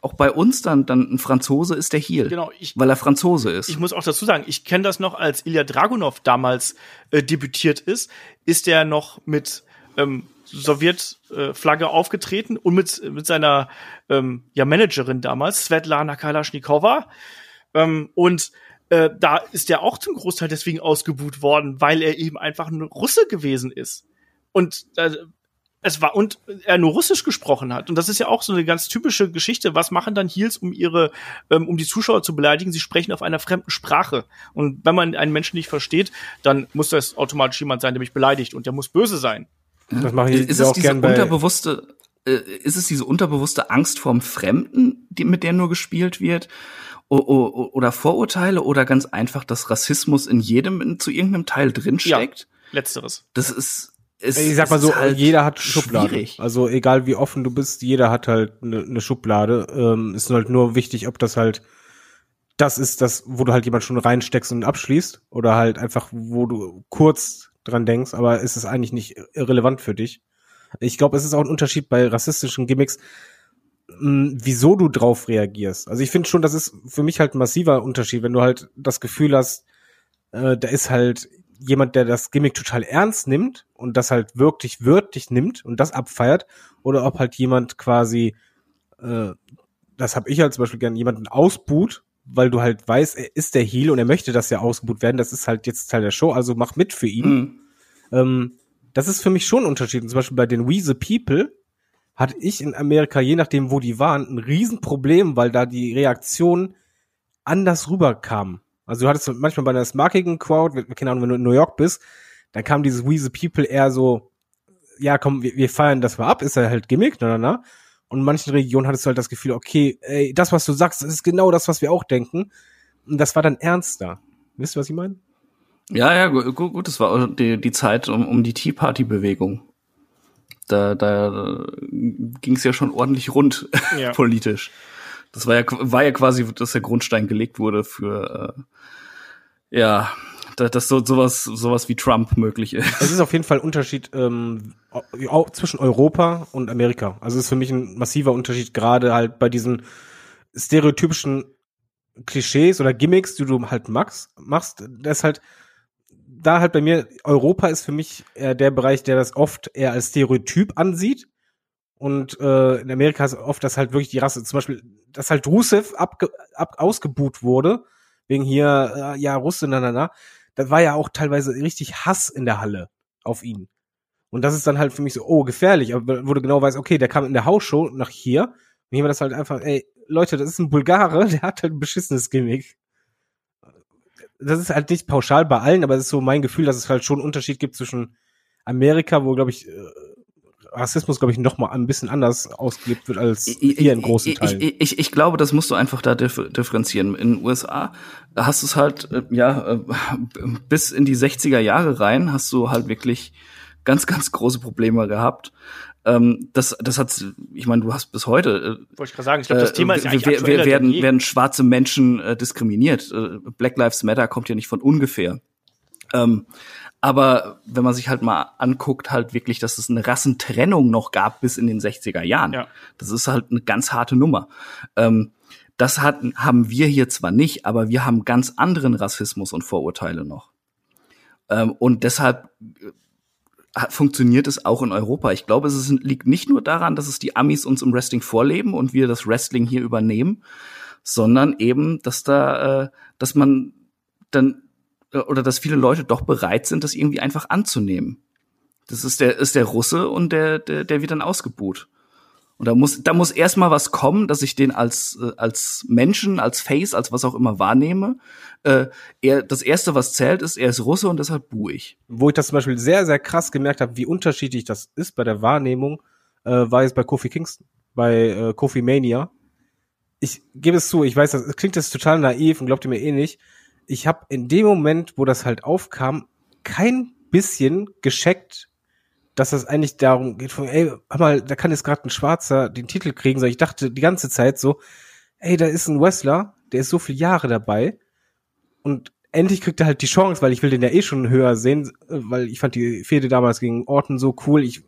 auch bei uns dann, dann ein Franzose ist der Heel, Genau, ich, weil er Franzose ist. ich muss auch dazu sagen, ich kenne das noch, als Ilya Dragunov damals äh, debütiert ist, ist er noch mit ähm, Sowjetflagge aufgetreten und mit, mit seiner ähm, ja, Managerin damals, Svetlana Kalaschnikova. Ähm, und äh, da ist er auch zum Großteil deswegen ausgebuht worden, weil er eben einfach ein Russe gewesen ist. Und äh, es war und er nur Russisch gesprochen hat und das ist ja auch so eine ganz typische Geschichte. Was machen dann Heels, um ihre, ähm, um die Zuschauer zu beleidigen? Sie sprechen auf einer fremden Sprache und wenn man einen Menschen nicht versteht, dann muss das automatisch jemand sein, der mich beleidigt und der muss böse sein. Das mache ich ist es auch diese gern bei unterbewusste, äh, ist es diese unterbewusste Angst vorm Fremden, die, mit der nur gespielt wird? O, o, oder Vorurteile oder ganz einfach, dass Rassismus in jedem in, zu irgendeinem Teil drinsteckt? Letzteres. Das ist, ist Ich sag mal so, ist halt jeder hat Schubladen. schwierig. Also egal wie offen du bist, jeder hat halt eine ne Schublade. Ähm, ist halt nur wichtig, ob das halt das ist, das, wo du halt jemand schon reinsteckst und abschließt oder halt einfach, wo du kurz dran denkst, aber ist es eigentlich nicht irrelevant für dich. Ich glaube, es ist auch ein Unterschied bei rassistischen Gimmicks, mh, wieso du drauf reagierst. Also ich finde schon, das ist für mich halt ein massiver Unterschied, wenn du halt das Gefühl hast, äh, da ist halt jemand, der das Gimmick total ernst nimmt und das halt wirklich wörtlich nimmt und das abfeiert, oder ob halt jemand quasi, äh, das habe ich halt zum Beispiel gern, jemanden ausbuht, weil du halt weißt, er ist der Heel und er möchte, dass er ausgebuht werden. Das ist halt jetzt Teil der Show, also mach mit für ihn. Mhm. Ähm, das ist für mich schon ein Unterschied. Und zum Beispiel bei den We the People hatte ich in Amerika, je nachdem, wo die waren, ein Riesenproblem, weil da die Reaktion anders rüberkam. Also du hattest manchmal bei einer smarkigen Crowd, keine Ahnung, wenn du in New York bist, dann kam dieses We the People eher so, ja komm, wir, wir feiern das mal ab, ist ja halt Gimmick, na, na, na. Und in manchen Regionen hattest du halt das Gefühl, okay, ey, das, was du sagst, das ist genau das, was wir auch denken. Und das war dann ernster. Wisst ihr, was ich meine? Ja, ja, gut, gut, gut, das war die, die Zeit um, um die Tea Party Bewegung. Da, da ging es ja schon ordentlich rund [laughs] Ja. politisch. Das war ja, war ja quasi, dass der Grundstein gelegt wurde für, äh, ja, dass so sowas, sowas wie Trump möglich ist. Es ist auf jeden Fall ein Unterschied ähm, auch zwischen Europa und Amerika. Also ist für mich ein massiver Unterschied, gerade halt bei diesen stereotypischen Klischees oder Gimmicks, die du halt magst, machst. Das ist halt da halt bei mir, Europa ist für mich eher der Bereich, der das oft eher als Stereotyp ansieht. Und äh, in Amerika ist oft das halt wirklich die Rasse. Zum Beispiel, dass halt Rusev abge ab ausgebuht wurde, wegen hier, äh, ja, Russe, na, na, na. Das war ja auch teilweise richtig Hass in der Halle auf ihn. Und das ist dann halt für mich so, oh, gefährlich, aber wo du genau weißt, okay, der kam in der Hausshow nach hier. Und hier war das halt einfach, ey, Leute, das ist ein Bulgare, [laughs] der hat halt ein beschissenes Gimmick. Das ist halt nicht pauschal bei allen, aber es ist so mein Gefühl, dass es halt schon einen Unterschied gibt zwischen Amerika, wo, glaube ich, äh, Rassismus, glaube ich, noch mal ein bisschen anders ausgelebt wird als hier in großen Teilen. Ich, ich, ich glaube, das musst du einfach da dif- differenzieren. In den USA hast du es halt, äh, ja, äh, bis in die 60er Jahre rein hast du halt wirklich ganz, ganz große Probleme gehabt. Ähm, das, das hat, ich meine, du hast bis heute äh, Wollte ich gerade sagen, ich glaube, das Thema ist ja wir, eigentlich wir, wir denn werden, je. werden schwarze Menschen äh, diskriminiert. Äh, Black Lives Matter kommt ja nicht von ungefähr. Ähm, aber wenn man sich halt mal anguckt, halt wirklich, dass es eine Rassentrennung noch gab bis in den 60er Jahren. Ja. Das ist halt eine ganz harte Nummer. Ähm, das hatten, haben wir hier zwar nicht, aber wir haben ganz anderen Rassismus und Vorurteile noch. Ähm, und deshalb äh, funktioniert es auch in Europa. Ich glaube, es ist, liegt nicht nur daran, dass es die Amis uns im Wrestling vorleben und wir das Wrestling hier übernehmen, sondern eben, dass da, äh, dass man dann oder dass viele Leute doch bereit sind, das irgendwie einfach anzunehmen. Das ist der ist der Russe und der der, der wird dann ausgebuht. Und da muss da muss erstmal was kommen, dass ich den als äh, als Menschen, als Face, als was auch immer wahrnehme. Äh, er das erste, was zählt, ist, er ist Russe und deshalb buhe ich. wo ich das zum Beispiel sehr, sehr krass gemerkt habe, wie unterschiedlich das ist bei der Wahrnehmung, äh, war jetzt bei Kofi Kingston, bei äh, Kofi Mania. Ich gebe es zu, ich weiß, das klingt jetzt total naiv und glaubt ihr mir eh nicht. Ich habe in dem Moment, wo das halt aufkam, kein bisschen gescheckt, dass das eigentlich darum geht, von, ey, hör mal, da kann jetzt gerade ein Schwarzer den Titel kriegen. So, ich dachte die ganze Zeit so, ey, da ist ein Wrestler, der ist so viele Jahre dabei und endlich kriegt er halt die Chance, weil ich will den ja eh schon höher sehen, weil ich fand die Fehde damals gegen Orton so cool. Ich,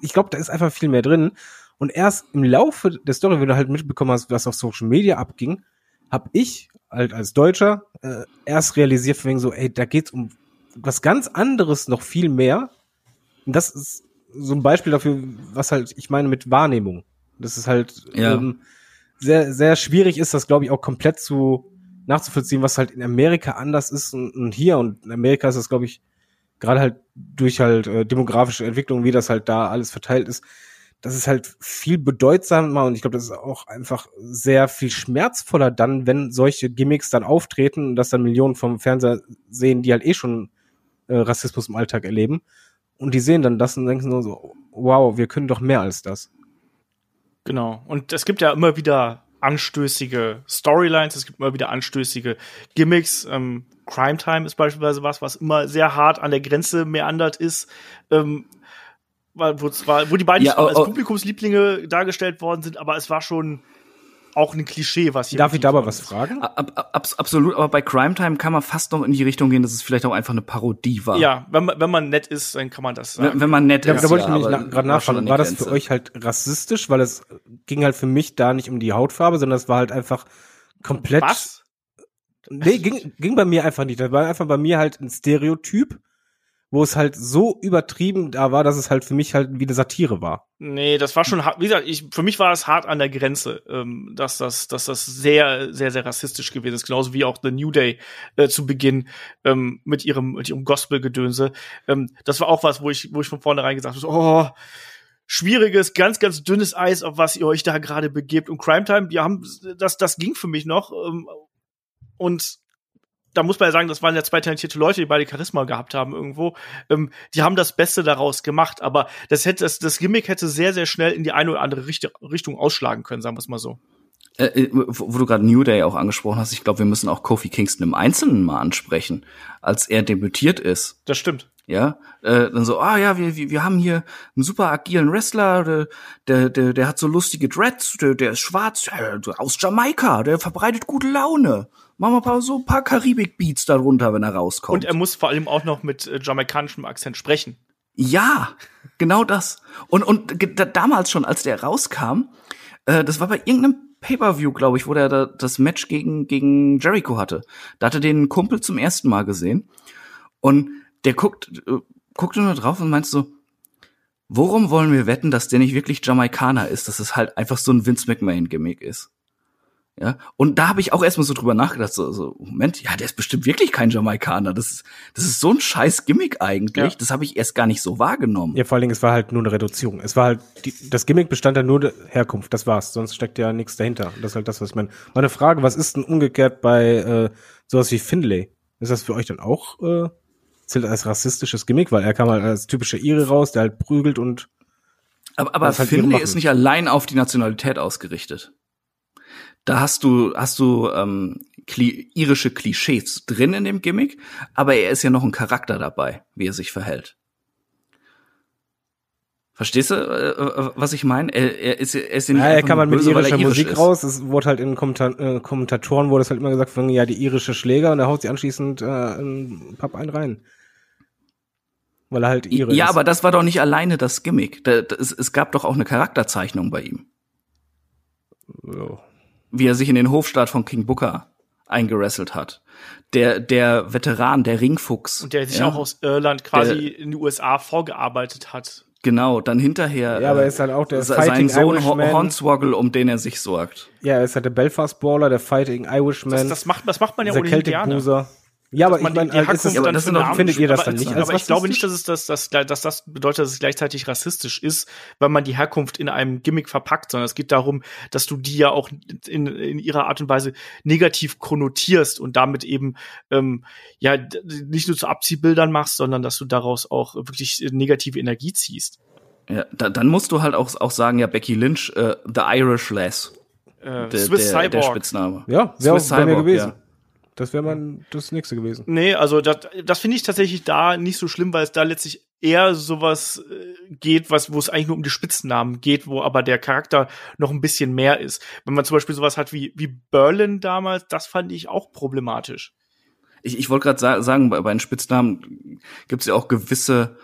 ich glaube, da ist einfach viel mehr drin. Und erst im Laufe der Story, wenn du halt mitbekommen hast, was auf Social Media abging, habe ich halt als Deutscher äh, erst realisiert, von wegen so, ey, da geht's um was ganz anderes, noch viel mehr. Und das ist so ein Beispiel dafür, was halt ich meine mit Wahrnehmung. Das ist halt Ja. ähm, sehr, sehr schwierig ist, das glaube ich auch komplett zu nachzuvollziehen, was halt in Amerika anders ist und, und hier. Und in Amerika ist das, glaube ich, gerade halt durch halt äh, demografische Entwicklung, wie das halt da alles verteilt ist, das ist halt viel bedeutsamer und ich glaube, das ist auch einfach sehr viel schmerzvoller dann, wenn solche Gimmicks dann auftreten und das dann Millionen vom Fernseher sehen, die halt eh schon äh, Rassismus im Alltag erleben. Und die sehen dann das und denken nur so, wow, wir können doch mehr als das. Genau. Und es gibt ja immer wieder anstößige Storylines, es gibt immer wieder anstößige Gimmicks. Ähm, Crime Time ist beispielsweise was, was immer sehr hart an der Grenze meandert ist. Ähm, wo, zwar, wo die beiden Ja, nicht als oh, oh. Publikumslieblinge dargestellt worden sind, aber es war schon auch ein Klischee, was hier Darf ich da aber was fragen? Ab, ab, abs- absolut, aber bei Crime Time kann man fast noch in die Richtung gehen, dass es vielleicht auch einfach eine Parodie war. Ja, wenn man, wenn man nett ist, dann kann man das sagen. Wenn, wenn man nett Ja, ist. da wollte ich ja, nämlich aber na, gerade nachfragen. War das für euch halt rassistisch? Weil es ging halt für mich da nicht um die Hautfarbe, sondern es war halt einfach komplett. Was? Nee, ging, ging bei mir einfach nicht. Das war einfach bei mir halt ein Stereotyp, wo es halt so übertrieben da war, dass es halt für mich halt wie eine Satire war. Nee, das war schon hart. Wie gesagt, ich, für mich war es hart an der Grenze, ähm, dass das, dass das sehr, sehr, sehr rassistisch gewesen ist. Genauso wie auch The New Day äh, zu Beginn ähm, mit ihrem, mit ihrem Gospel-Gedönse. Ähm, das war auch was, wo ich, wo ich von vornherein gesagt habe, oh, schwieriges, ganz, ganz dünnes Eis, auf was ihr euch da gerade begebt. Und Crime Time, die haben, das, das ging für mich noch. Ähm, und da muss man ja sagen, das waren ja zwei talentierte Leute, die beide Charisma gehabt haben irgendwo. Ähm, die haben das Beste daraus gemacht, aber das hätte, das, das Gimmick hätte sehr, sehr schnell in die eine oder andere Richt Richtung ausschlagen können, sagen wir es mal so. Äh, äh, wo wo du gerade New Day auch angesprochen hast, ich glaube, wir müssen auch Kofi Kingston im Einzelnen mal ansprechen, als er debütiert ist. Das stimmt. Ja, äh, dann so, ah ja, wir, wir, wir haben hier einen super agilen Wrestler, der, der, der, der hat so lustige Dreads, der, der ist schwarz, äh, aus Jamaika, der verbreitet gute Laune. Machen wir ein paar, so ein paar Karibik-Beats darunter, wenn er rauskommt. Und er muss vor allem auch noch mit äh, jamaikanischem Akzent sprechen. Ja, genau das. Und, und da, damals schon, als der rauskam, äh, das war bei irgendeinem Pay-Per-View, glaube ich, wo der da, das Match gegen, gegen Jericho hatte. Da hatte den Kumpel zum ersten Mal gesehen. Und der guckt, äh, guckte nur drauf und meint so, worum wollen wir wetten, dass der nicht wirklich Jamaikaner ist, dass es halt einfach so ein Vince McMahon-Gimmick ist. Ja, und da habe ich auch erstmal so drüber nachgedacht, so, so, Moment, ja, der ist bestimmt wirklich kein Jamaikaner. Das ist, das ist so ein scheiß Gimmick eigentlich. Ja. Das habe ich erst gar nicht so wahrgenommen. Ja, vor allen Dingen, es war halt nur eine Reduzierung. Es war halt, die, das Gimmick bestand dann nur der Herkunft, das war's. Sonst steckt ja nichts dahinter. Und das ist halt das, was ich meine. Meine Frage, was ist denn umgekehrt bei äh, sowas wie Finlay? Ist das für euch dann auch äh, zählt als rassistisches Gimmick? Weil er kam halt als typischer Ire raus, der halt prügelt und Aber, aber halt machen. ist nicht allein auf die Nationalität ausgerichtet. Da hast du, hast du ähm, kli irische Klischees drin in dem Gimmick, aber er ist ja noch ein Charakter dabei, wie er sich verhält. Verstehst du, äh, äh, was ich meine? Er, er ist, er ist ja nicht Ja, er nur halt mit böse, er irischer irisch Musik ist. raus. Es wurde halt in Kommentar äh, Kommentatoren wurde es halt immer gesagt von ja die irische Schläger und er haut sie anschließend äh, in Papp einen rein. Weil er halt ihre Ja, ist. aber das war doch nicht alleine das Gimmick. Da, das, es gab doch auch eine Charakterzeichnung bei ihm. So. Wie er sich in den Hofstaat von King Booker eingerasselt hat. Der, der Veteran, der Ringfuchs. Und der sich ja, auch aus Irland quasi Der- in die USA vorgearbeitet hat. Genau, dann hinterher. Ja, aber er äh, ist halt auch der sein Sohn Irishman. Hornswoggle, um den er sich sorgt. Ja, er ist halt der Belfast Brawler, der Fighting Irishman, Das, das, macht, das macht man ja ohnehin Celtic. Ja, aber Dass ich man die- meine, die halt ist Herkunft es, aber dann das sind doch- Namen findet ihr das aber, dann nicht als Aber ich glaube nicht, dass es das, das, dass das bedeutet, dass es gleichzeitig rassistisch ist, weil man die Herkunft in einem Gimmick verpackt, sondern es geht darum, dass du die ja auch in, in ihrer Art und Weise negativ konnotierst und damit eben ähm, ja nicht nur zu Abziehbildern machst, sondern dass du daraus auch wirklich negative Energie ziehst. Ja, da, dann musst du halt auch, auch sagen, ja, Becky Lynch, äh, The Irish Lass, Äh, der, Swiss der, der Cyborg. Spitzname. ja, wäre auch Swiss bei mir gewesen. ja. Das wäre mein das nächste gewesen. Nee, also das, das finde ich tatsächlich da nicht so schlimm, weil es da letztlich eher sowas äh, geht, was, wo es eigentlich nur um die Spitznamen geht, wo aber der Charakter noch ein bisschen mehr ist. Wenn man zum Beispiel sowas hat wie, wie Berlin damals, das fand ich auch problematisch. Ich, ich wollte gerade sa sagen, bei, bei den Spitznamen gibt es ja auch gewisse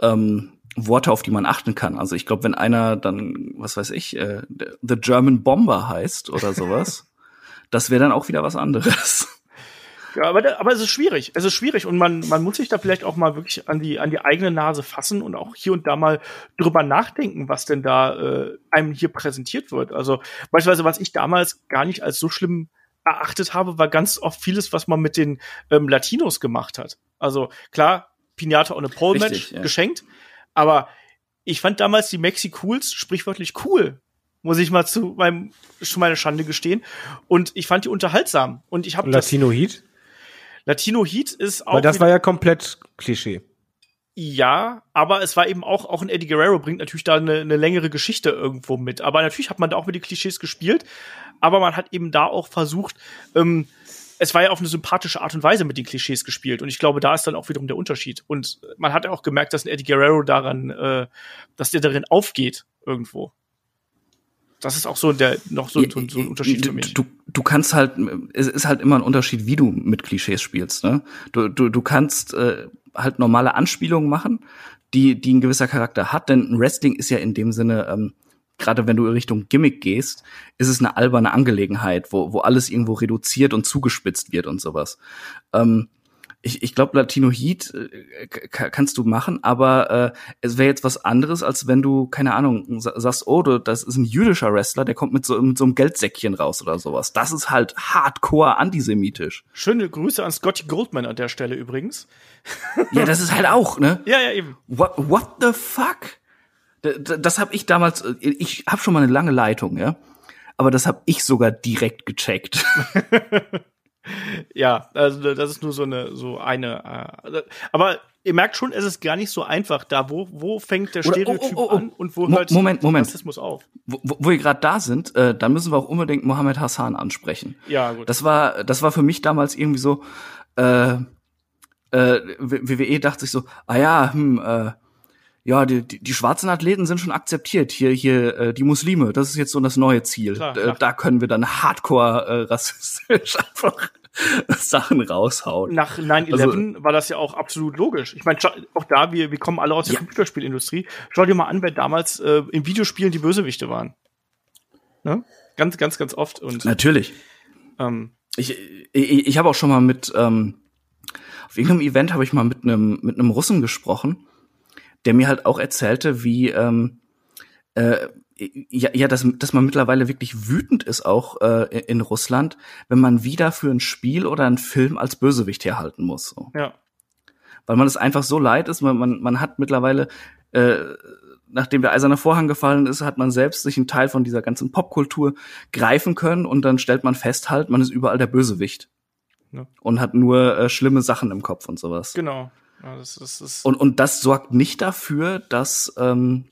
ähm, Worte, auf die man achten kann. Also ich glaube, wenn einer dann, was weiß ich, äh, The German Bomber heißt oder sowas, [laughs] das wäre dann auch wieder was anderes. Ja, aber, da, aber es ist schwierig. Es ist schwierig und man, man muss sich da vielleicht auch mal wirklich an die, an die eigene Nase fassen und auch hier und da mal drüber nachdenken, was denn da äh, einem hier präsentiert wird. Also beispielsweise, was ich damals gar nicht als so schlimm erachtet habe, war ganz oft vieles, was man mit den ähm, Latinos gemacht hat. Also klar, Pinata on a Pole Match Richtig, ja. geschenkt. Aber ich fand damals die Maxi Cools sprichwörtlich cool. Muss ich mal zu meinem, zu meiner Schande gestehen. Und ich fand die unterhaltsam. Und ich habe das Latino Heat? Latino Heat ist auch Weil das war ja komplett Klischee. Ja, aber es war eben auch, auch ein Eddie Guerrero bringt natürlich da eine, eine längere Geschichte irgendwo mit. Aber natürlich hat man da auch mit den Klischees gespielt, aber man hat eben da auch versucht, ähm, es war ja auf eine sympathische Art und Weise mit den Klischees gespielt. Und ich glaube, da ist dann auch wiederum der Unterschied. Und man hat ja auch gemerkt, dass ein Eddie Guerrero daran, äh, dass der darin aufgeht irgendwo. Das ist auch so der noch so, so, so ein Unterschied für mich. Du, du kannst halt, es ist halt immer ein Unterschied, wie du mit Klischees spielst. Ne? Du, du, du kannst äh, halt normale Anspielungen machen, die, die ein gewisser Charakter hat, denn ein Wrestling ist ja in dem Sinne, ähm, gerade wenn du in Richtung Gimmick gehst, ist es eine alberne Angelegenheit, wo, wo alles irgendwo reduziert und zugespitzt wird und sowas. Ähm, ich, ich glaube, Latino Heat äh, kannst du machen, aber äh, es wäre jetzt was anderes, als wenn du, keine Ahnung, sa- sagst, oh, du, das ist ein jüdischer Wrestler, der kommt mit so, mit so einem Geldsäckchen raus oder sowas. Das ist halt hardcore antisemitisch. Schöne Grüße an Scotty Goldman an der Stelle übrigens. Ja, das ist halt auch, ne? Ja, ja, eben. What, what the fuck? Das habe ich damals, äh, ich habe schon mal eine lange Leitung, ja. Aber das habe ich sogar direkt gecheckt. [laughs] Ja, also das ist nur so eine, so eine. Äh, aber ihr merkt schon, es ist gar nicht so einfach da. Wo, wo fängt der Oder- Stereotyp oh, oh, oh, oh. an und wo hört Moment, Moment. Rassismus auf? wo, wo wo wir gerade da sind, äh, dann müssen wir auch unbedingt Mohammed Hassan ansprechen. Ja, gut. Das war, das war für mich damals irgendwie so, äh, äh, WWE dachte sich so, ah ja, hm, äh, ja, die, die, die schwarzen Athleten sind schon akzeptiert. Hier, hier, äh, die Muslime, das ist jetzt so das neue Ziel. Klar, äh, nach- da können wir dann hardcore äh, rassistisch [laughs] einfach Sachen raushauen. Nach 9-11 war das ja auch absolut logisch. Ich meine, auch da, wir, wir kommen alle aus der Ja. Computerspielindustrie. Schau dir mal an, wer damals äh, in Videospielen die Bösewichte waren. Ne? Ganz, ganz, ganz oft. Und Natürlich. ähm, Ich, ich, ich habe auch schon mal mit, ähm, auf irgendeinem Event habe ich mal mit einem mit einem Russen gesprochen, der mir halt auch erzählte, wie ähm, äh, ja, ja dass, dass man mittlerweile wirklich wütend ist auch äh, in Russland, wenn man wieder für ein Spiel oder einen Film als Bösewicht herhalten muss. So. ja. Weil man es einfach so leid ist, man, man, man hat mittlerweile äh, nachdem der eiserne Vorhang gefallen ist, hat man selbst sich einen Teil von dieser ganzen Popkultur greifen können und dann stellt man fest halt, man ist überall der Bösewicht. Ja. Und hat nur äh, schlimme Sachen im Kopf und sowas. Genau. Ja, das, das ist Und, und das sorgt nicht dafür, dass ähm,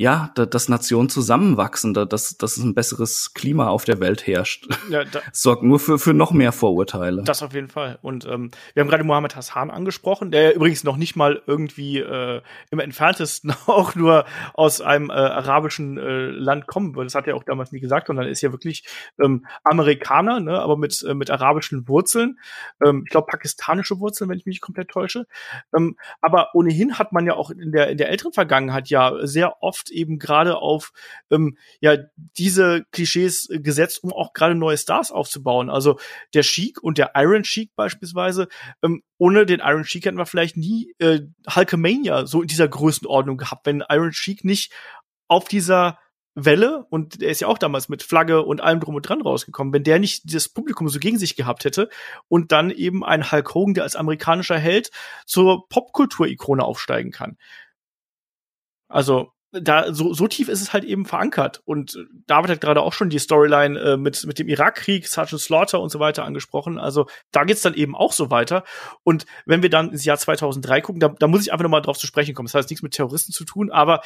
ja, da, dass Nationen zusammenwachsen, da, dass, dass ein besseres Klima auf der Welt herrscht. ja, da, [laughs] sorgt nur für, für noch mehr Vorurteile. Das auf jeden Fall. Und ähm, wir haben gerade Mohammed Hassan angesprochen, der ja übrigens noch nicht mal irgendwie äh, im entferntesten [laughs] auch nur aus einem äh, arabischen äh, Land kommen würde. Das hat er auch damals nie gesagt, sondern er ist ja wirklich ähm, Amerikaner, ne, aber mit, äh, mit arabischen Wurzeln. Ähm, ich glaube, pakistanische Wurzeln, wenn ich mich nicht komplett täusche. Ähm, aber ohnehin hat man ja auch in der, in der älteren Vergangenheit ja sehr oft eben gerade auf ähm, ja diese Klischees äh, gesetzt, um auch gerade neue Stars aufzubauen. Also der Sheik und der Iron Sheik beispielsweise, ähm, ohne den Iron Sheik hätten wir vielleicht nie äh, Hulkamania so in dieser Größenordnung gehabt, wenn Iron Sheik nicht auf dieser Welle, und der ist ja auch damals mit Flagge und allem drum und dran rausgekommen, wenn der nicht das Publikum so gegen sich gehabt hätte und dann eben ein Hulk Hogan, der als amerikanischer Held zur Popkultur-Ikone aufsteigen kann. Also, da so, so tief ist es halt eben verankert. Und äh, David hat gerade auch schon die Storyline äh, mit, mit dem Irakkrieg, Sergeant Slaughter und so weiter angesprochen. Also da geht's dann eben auch so weiter. Und wenn wir dann ins Jahr 2003 gucken, da, da muss ich einfach nochmal drauf zu sprechen kommen. Das hat jetzt nichts mit Terroristen zu tun, aber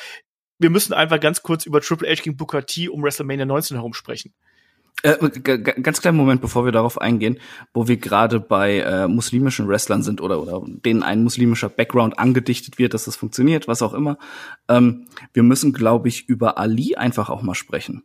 wir müssen einfach ganz kurz über Triple H gegen Booker T um WrestleMania 19 herum sprechen. Äh, ganz kleinen Moment, bevor wir darauf eingehen, wo wir gerade bei äh, muslimischen Wrestlern sind oder, oder denen ein muslimischer Background angedichtet wird, dass das funktioniert, was auch immer. Ähm, wir müssen, glaube ich, über Ali einfach auch mal sprechen.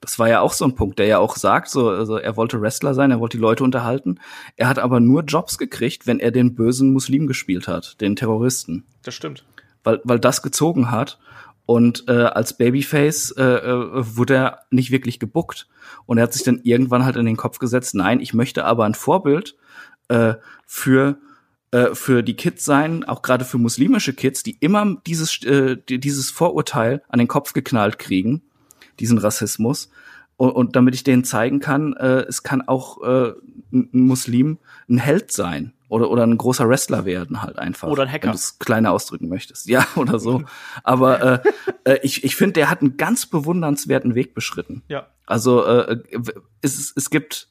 Das war ja auch so ein Punkt, der ja auch sagt, so, also er wollte Wrestler sein, er wollte die Leute unterhalten. Er hat aber nur Jobs gekriegt, wenn er den bösen Muslim gespielt hat, den Terroristen Das stimmt. weil, weil das gezogen hat. Und äh, als Babyface äh, äh, wurde er nicht wirklich gebuckt. Und er hat sich dann irgendwann halt in den Kopf gesetzt, nein, ich möchte aber ein Vorbild äh, für äh, für die Kids sein, auch gerade für muslimische Kids, die immer dieses äh, die- dieses Vorurteil an den Kopf geknallt kriegen, diesen Rassismus. Und, und damit ich denen zeigen kann, äh, es kann auch äh, ein Muslim ein Held sein oder, oder ein großer Wrestler werden halt einfach. Oder ein Hacker. Wenn du es kleiner ausdrücken möchtest. Ja, [laughs] oder so. Aber äh, äh, ich, ich finde, der hat einen ganz bewundernswerten Weg beschritten. Ja. Also äh, es, es gibt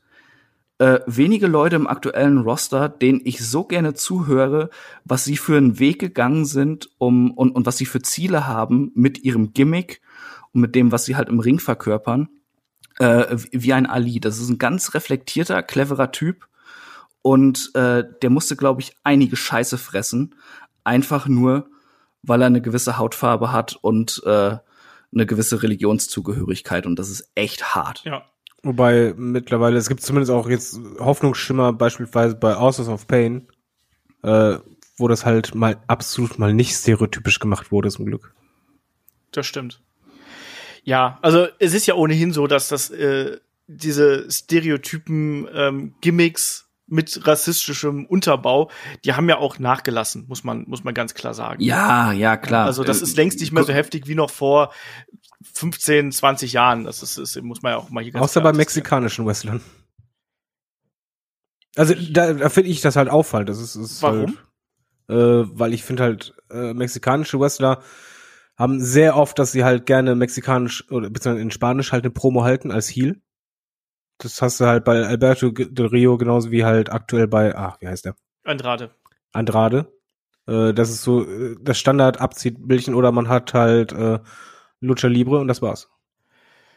äh, wenige Leute im aktuellen Roster, denen ich so gerne zuhöre, was sie für einen Weg gegangen sind, um und, und was sie für Ziele haben mit ihrem Gimmick und mit dem, was sie halt im Ring verkörpern, äh, wie ein Ali. Das ist ein ganz reflektierter, cleverer Typ und äh, der musste, glaube ich, einige Scheiße fressen, einfach nur, weil er eine gewisse Hautfarbe hat und äh, eine gewisse Religionszugehörigkeit und das ist echt hart. Ja. Wobei mittlerweile, es gibt zumindest auch jetzt Hoffnungsschimmer, beispielsweise bei Authors of Pain, äh, wo das halt mal absolut mal nicht stereotypisch gemacht wurde, zum Glück. Das stimmt. Ja, also es ist ja ohnehin so, dass das äh, diese Stereotypen ähm, Gimmicks mit rassistischem Unterbau, die haben ja auch nachgelassen, muss man muss man ganz klar sagen. Ja, ja, klar. Also das Äh, ist längst nicht mehr so heftig wie noch vor 15, 20 Jahren. Das ist, ist muss man ja auch mal hier ganz Außer bei mexikanischen Wrestlern. Also da, da finde ich das halt auffallend. Das ist, ist Warum? Halt, äh, weil ich finde halt, äh, mexikanische Wrestler haben sehr oft, dass sie halt gerne mexikanisch oder beziehungsweise in Spanisch halt eine Promo halten als Heel. Das hast du halt bei Alberto del Rio genauso wie halt aktuell bei, ach, wie heißt der? Andrade. Andrade. Äh, das ist so äh, das Standard-Abziehbildchen oder man hat halt äh, Lucha Libre und das war's.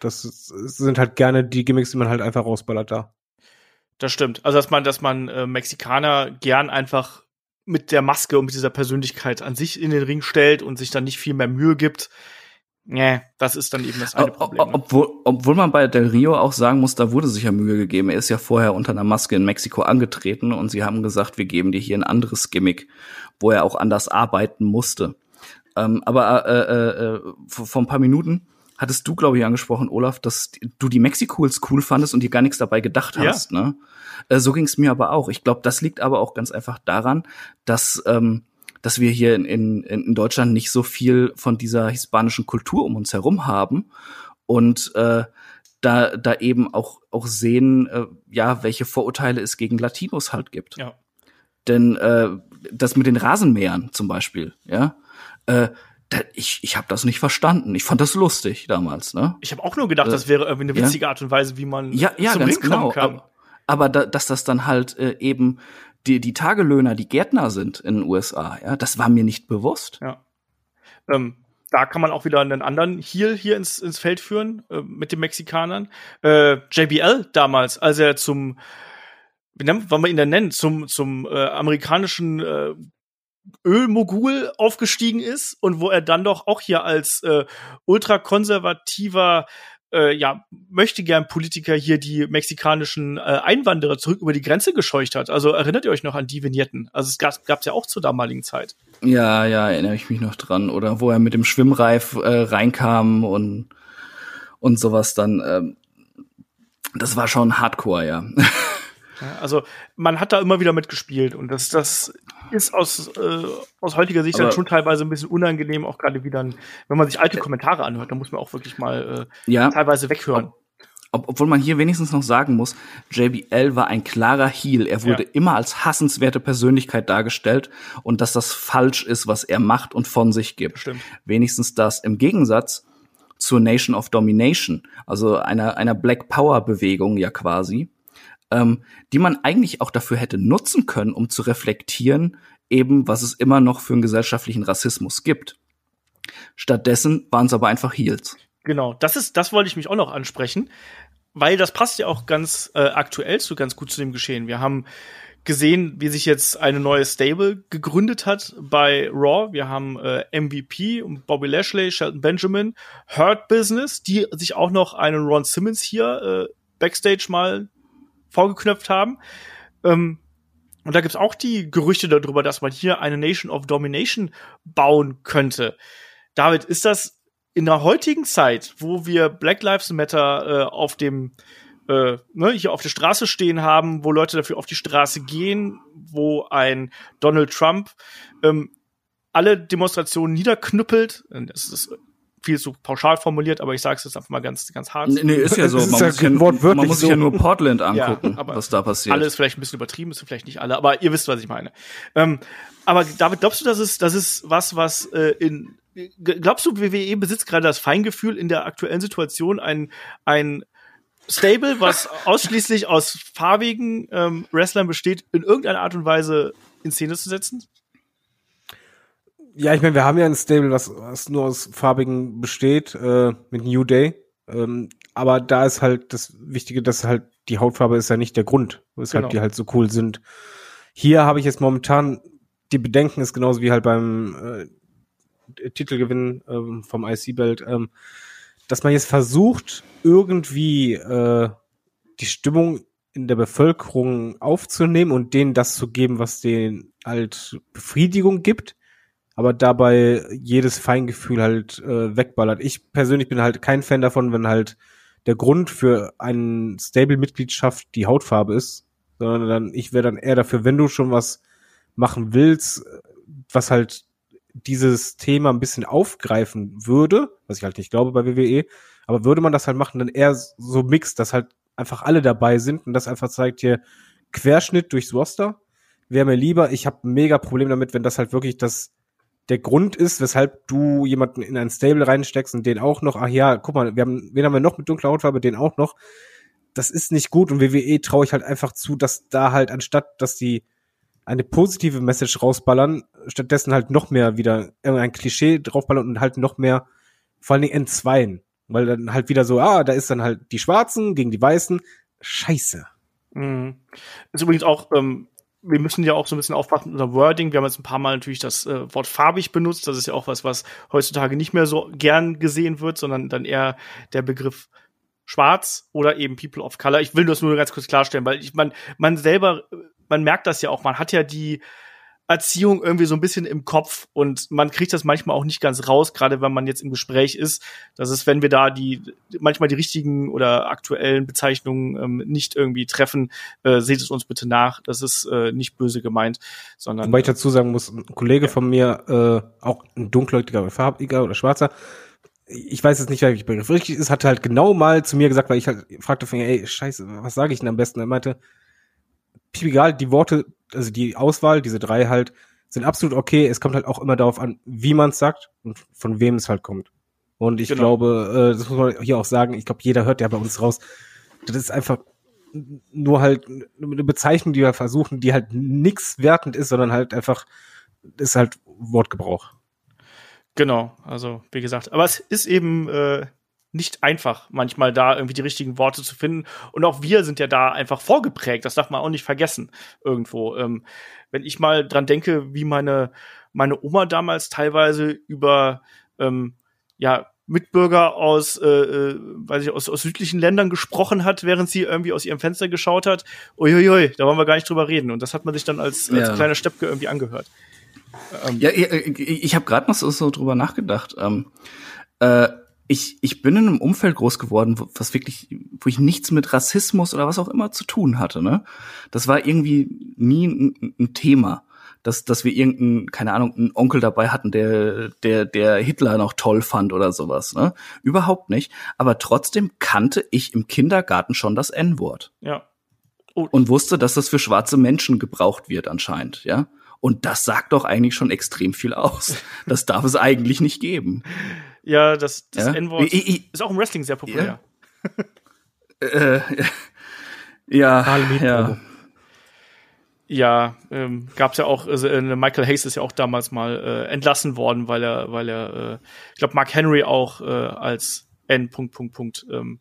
Das ist, sind halt gerne die Gimmicks, die man halt einfach rausballert da. Das stimmt. Also dass man, dass man äh, Mexikaner gern einfach mit der Maske und mit dieser Persönlichkeit an sich in den Ring stellt und sich dann nicht viel mehr Mühe gibt. Nee, das ist dann eben das eine Ob- Problem. ob- ne? Obwohl, obwohl man bei Del Rio auch sagen muss, da wurde sich ja Mühe gegeben. Er ist ja vorher unter einer Maske in Mexiko angetreten und sie haben gesagt, wir geben dir hier ein anderes Gimmick, wo er auch anders arbeiten musste. Ähm, aber äh, äh, äh, vor, vor ein paar Minuten hattest du, glaube ich, angesprochen, Olaf, dass du die Mexicools cool fandest und dir gar nichts dabei gedacht Ja. hast. Ne? Äh, so ging es mir aber auch. Ich glaube, das liegt aber auch ganz einfach daran, dass ähm, dass wir hier in, in, in Deutschland nicht so viel von dieser hispanischen Kultur um uns herum haben und äh, da, da eben auch, auch sehen, äh, ja, welche Vorurteile es gegen Latinos halt gibt. Ja. Denn äh, das mit den Rasenmähern zum Beispiel, ja, äh, da, ich, ich habe das nicht verstanden. Ich fand das lustig damals, ne? Ich habe auch nur gedacht, das wäre irgendwie eine ja. witzige Art und Weise, wie man Ja, ja, zum ganz Ring genau. kann. Aber, aber da, dass das dann halt äh, eben die, die Tagelöhner, die Gärtner sind in den USA, ja, das war mir nicht bewusst. Ja. Ähm, da kann man auch wieder einen anderen Heel hier ins, ins Feld führen äh, mit den Mexikanern. Äh, JBL damals, als er zum, wie nennt, wollen wir ihn denn nennen, zum, zum äh, amerikanischen äh, Ölmogul aufgestiegen ist und wo er dann doch auch hier als äh, ultrakonservativer äh, ja, möchte gern Politiker hier die mexikanischen äh, Einwanderer zurück über die Grenze gescheucht hat. Also erinnert ihr euch noch an die Vignetten? Also es gab gab's ja auch zur damaligen Zeit. Ja, ja, erinnere ich mich noch dran. Oder wo er mit dem Schwimmreif äh, reinkam und, und sowas dann. Ähm, das war schon Hardcore, ja. [laughs] Ja, also man hat da immer wieder mitgespielt und das, das ist aus, äh, aus heutiger Sicht Aber- dann schon teilweise ein bisschen unangenehm, auch gerade wieder, wenn man sich alte Kommentare anhört, da muss man auch wirklich mal äh, ja. teilweise weghören. Ob, obwohl man hier wenigstens noch sagen muss, JBL war ein klarer Heel. Er wurde Ja. immer als hassenswerte Persönlichkeit dargestellt und dass das falsch ist, was er macht und von sich gibt. Stimmt. Wenigstens das im Gegensatz zur Nation of Domination, also einer, einer Black Power Bewegung ja quasi, ähm, die man eigentlich auch dafür hätte nutzen können, um zu reflektieren, eben was es immer noch für einen gesellschaftlichen Rassismus gibt. Stattdessen waren es aber einfach Heels. Genau, das ist, das wollte ich mich auch noch ansprechen, weil das passt ja auch ganz äh, aktuell zu ganz gut zu dem Geschehen. Wir haben gesehen, wie sich jetzt eine neue Stable gegründet hat bei Raw. Wir haben äh, MVP und Bobby Lashley, Shelton Benjamin, Hurt Business, die sich auch noch einen Ron Simmons hier äh, backstage mal vorgeknöpft haben. Ähm, und da gibt's auch die Gerüchte darüber, dass man hier eine Nation of Domination bauen könnte. David, ist das in der heutigen Zeit, wo wir Black Lives Matter äh, auf dem äh, ne, hier auf der Straße stehen haben, wo Leute dafür auf die Straße gehen, wo ein Donald Trump ähm, alle Demonstrationen niederknüppelt, das ist viel zu pauschal formuliert, aber ich sage es jetzt einfach mal ganz, ganz hart. Nee, nee ist ja so. Es ist Man, ja muss, sich ja, wortwörtlich man muss sich ja so. nur Portland angucken, Ja, aber was da passiert. Alle ist vielleicht ein bisschen übertrieben, ist vielleicht nicht alle, aber ihr wisst, was ich meine. Ähm, aber David, glaubst du, dass es, das ist was, was äh, in glaubst du, WWE besitzt gerade das Feingefühl in der aktuellen Situation ein ein Stable, was [laughs] ausschließlich aus farbigen ähm, Wrestlern besteht, in irgendeiner Art und Weise in Szene zu setzen? Ja, ich meine, wir haben ja ein Stable, was, was nur aus farbigen besteht, äh, mit New Day. Ähm, aber da ist halt das Wichtige, dass halt die Hautfarbe ist ja nicht der Grund, weshalb Genau. die halt so cool sind. Hier habe ich jetzt momentan die Bedenken, ist genauso wie halt beim äh, Titelgewinn ähm, vom IC-Belt, ähm, dass man jetzt versucht, irgendwie äh, die Stimmung in der Bevölkerung aufzunehmen und denen das zu geben, was denen halt Befriedigung gibt, aber dabei jedes Feingefühl halt äh, wegballert. Ich persönlich bin halt kein Fan davon, wenn halt der Grund für eine Stable-Mitgliedschaft die Hautfarbe ist, sondern dann, ich wäre dann eher dafür, wenn du schon was machen willst, was halt dieses Thema ein bisschen aufgreifen würde, was ich halt nicht glaube bei WWE, aber würde man das halt machen, dann eher so mixed, dass halt einfach alle dabei sind und das einfach zeigt hier Querschnitt durchs Roster. Wäre mir lieber, ich habe mega Problem damit, wenn das halt wirklich das der Grund ist, weshalb du jemanden in ein Stable reinsteckst und den auch noch, ach ja, guck mal, wir haben, wen haben wir noch mit dunkler Hautfarbe, den auch noch. Das ist nicht gut und WWE traue ich halt einfach zu, dass da halt anstatt, dass die eine positive Message rausballern, stattdessen halt noch mehr wieder irgendein Klischee draufballern und halt noch mehr, vor allen Dingen entzweien. Weil dann halt wieder so, ah, da ist dann halt die Schwarzen gegen die Weißen. Scheiße. Mhm. Ist übrigens auch, ähm, wir müssen ja auch so ein bisschen aufpassen mit unserem Wording. Wir haben jetzt ein paar Mal natürlich das äh, Wort farbig benutzt. Das ist ja auch was, was heutzutage nicht mehr so gern gesehen wird, sondern dann eher der Begriff schwarz oder eben People of Color. Ich will das nur ganz kurz klarstellen, weil ich man, man selber, man merkt das ja auch, man hat ja die Erziehung irgendwie so ein bisschen im Kopf und man kriegt das manchmal auch nicht ganz raus, gerade wenn man jetzt im Gespräch ist. Das ist, wenn wir da die manchmal die richtigen oder aktuellen Bezeichnungen ähm, nicht irgendwie treffen, äh, seht es uns bitte nach. Das ist äh, nicht böse gemeint, sondern Wobei ich dazu sagen muss, ein Kollege von mir, äh, auch ein dunkelhäutiger oder farbiger oder schwarzer, ich weiß jetzt nicht, welcher Begriff richtig ist, hat halt genau mal zu mir gesagt, weil ich halt fragte von, ey, scheiße, was sage ich denn am besten? Er meinte, egal, die Worte, also die Auswahl, diese drei halt, sind absolut okay. Es kommt halt auch immer darauf an, wie man es sagt und von wem es halt kommt. Und ich Genau. glaube, äh, das muss man hier auch sagen, ich glaube, jeder hört ja bei uns raus, das ist einfach nur halt eine Bezeichnung, die wir versuchen, die halt nix wertend ist, sondern halt einfach, ist halt Wortgebrauch. Genau, also wie gesagt, aber es ist eben äh, nicht einfach, manchmal da irgendwie die richtigen Worte zu finden. Und auch wir sind ja da einfach vorgeprägt. Das darf man auch nicht vergessen irgendwo. Ähm, wenn ich mal dran denke, wie meine meine Oma damals teilweise über ähm, ja Mitbürger aus, äh, äh, weiß ich, aus, aus südlichen Ländern gesprochen hat, während sie irgendwie aus ihrem Fenster geschaut hat. Uiuiui, da wollen wir gar nicht drüber reden. Und das hat man sich dann als, als Ja. kleiner Steppke irgendwie angehört. Ähm, Ja, ich, ich habe gerade noch so, so drüber nachgedacht. Ähm, äh, ich, ich bin in einem Umfeld groß geworden, wo, was wirklich, wo ich nichts mit Rassismus oder was auch immer zu tun hatte. Ne? Das war irgendwie nie ein, ein Thema, dass, dass wir irgendeinen, keine Ahnung, einen Onkel dabei hatten, der, der, der Hitler noch toll fand oder sowas. Ne? Überhaupt nicht. Aber trotzdem kannte ich im Kindergarten schon das N-Wort ja. und wusste, dass das für schwarze Menschen gebraucht wird anscheinend, ja. Und das sagt doch eigentlich schon extrem viel aus. Das darf es eigentlich nicht geben. Ja, das, das Ja? N-Wort Ich- ich- ist auch im Wrestling sehr populär. Äh, [laughs] ja, ja. Ja, ähm, gab's ja auch, also, äh, Michael Hayes ist ja auch damals mal äh, entlassen worden, weil er, weil er, äh, ich glaube, Mark Henry auch äh, als N. Punkt, Punkt, Punkt ähm,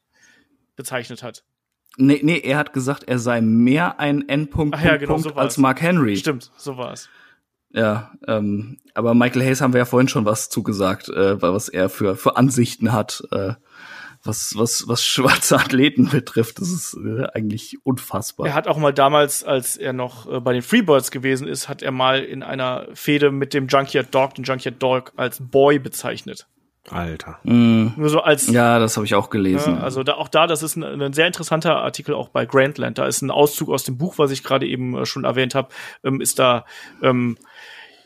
bezeichnet hat. Nee, nee, er hat gesagt, er sei mehr ein N-Punkt Ach ja, Punkt, genau, Punkt so als Mark Henry. Stimmt, so war es. Ja, ähm, aber Michael Hayes haben wir ja vorhin schon was zugesagt, äh, was er für, für Ansichten hat, äh, was, was, was schwarze Athleten [laughs] betrifft. Das ist äh, eigentlich unfassbar. Er hat auch mal damals, als er noch äh, bei den Freebirds gewesen ist, hat er mal in einer Fehde mit dem Junkyard Dog, den Junkyard Dog als Boy bezeichnet. Alter. Mm, Nur so als ja, das habe ich auch gelesen. Ja, also da, auch da, das ist ein, ein sehr interessanter Artikel auch bei Grandland. Da ist ein Auszug aus dem Buch, was ich gerade eben äh, schon erwähnt habe, ähm, ist da ähm,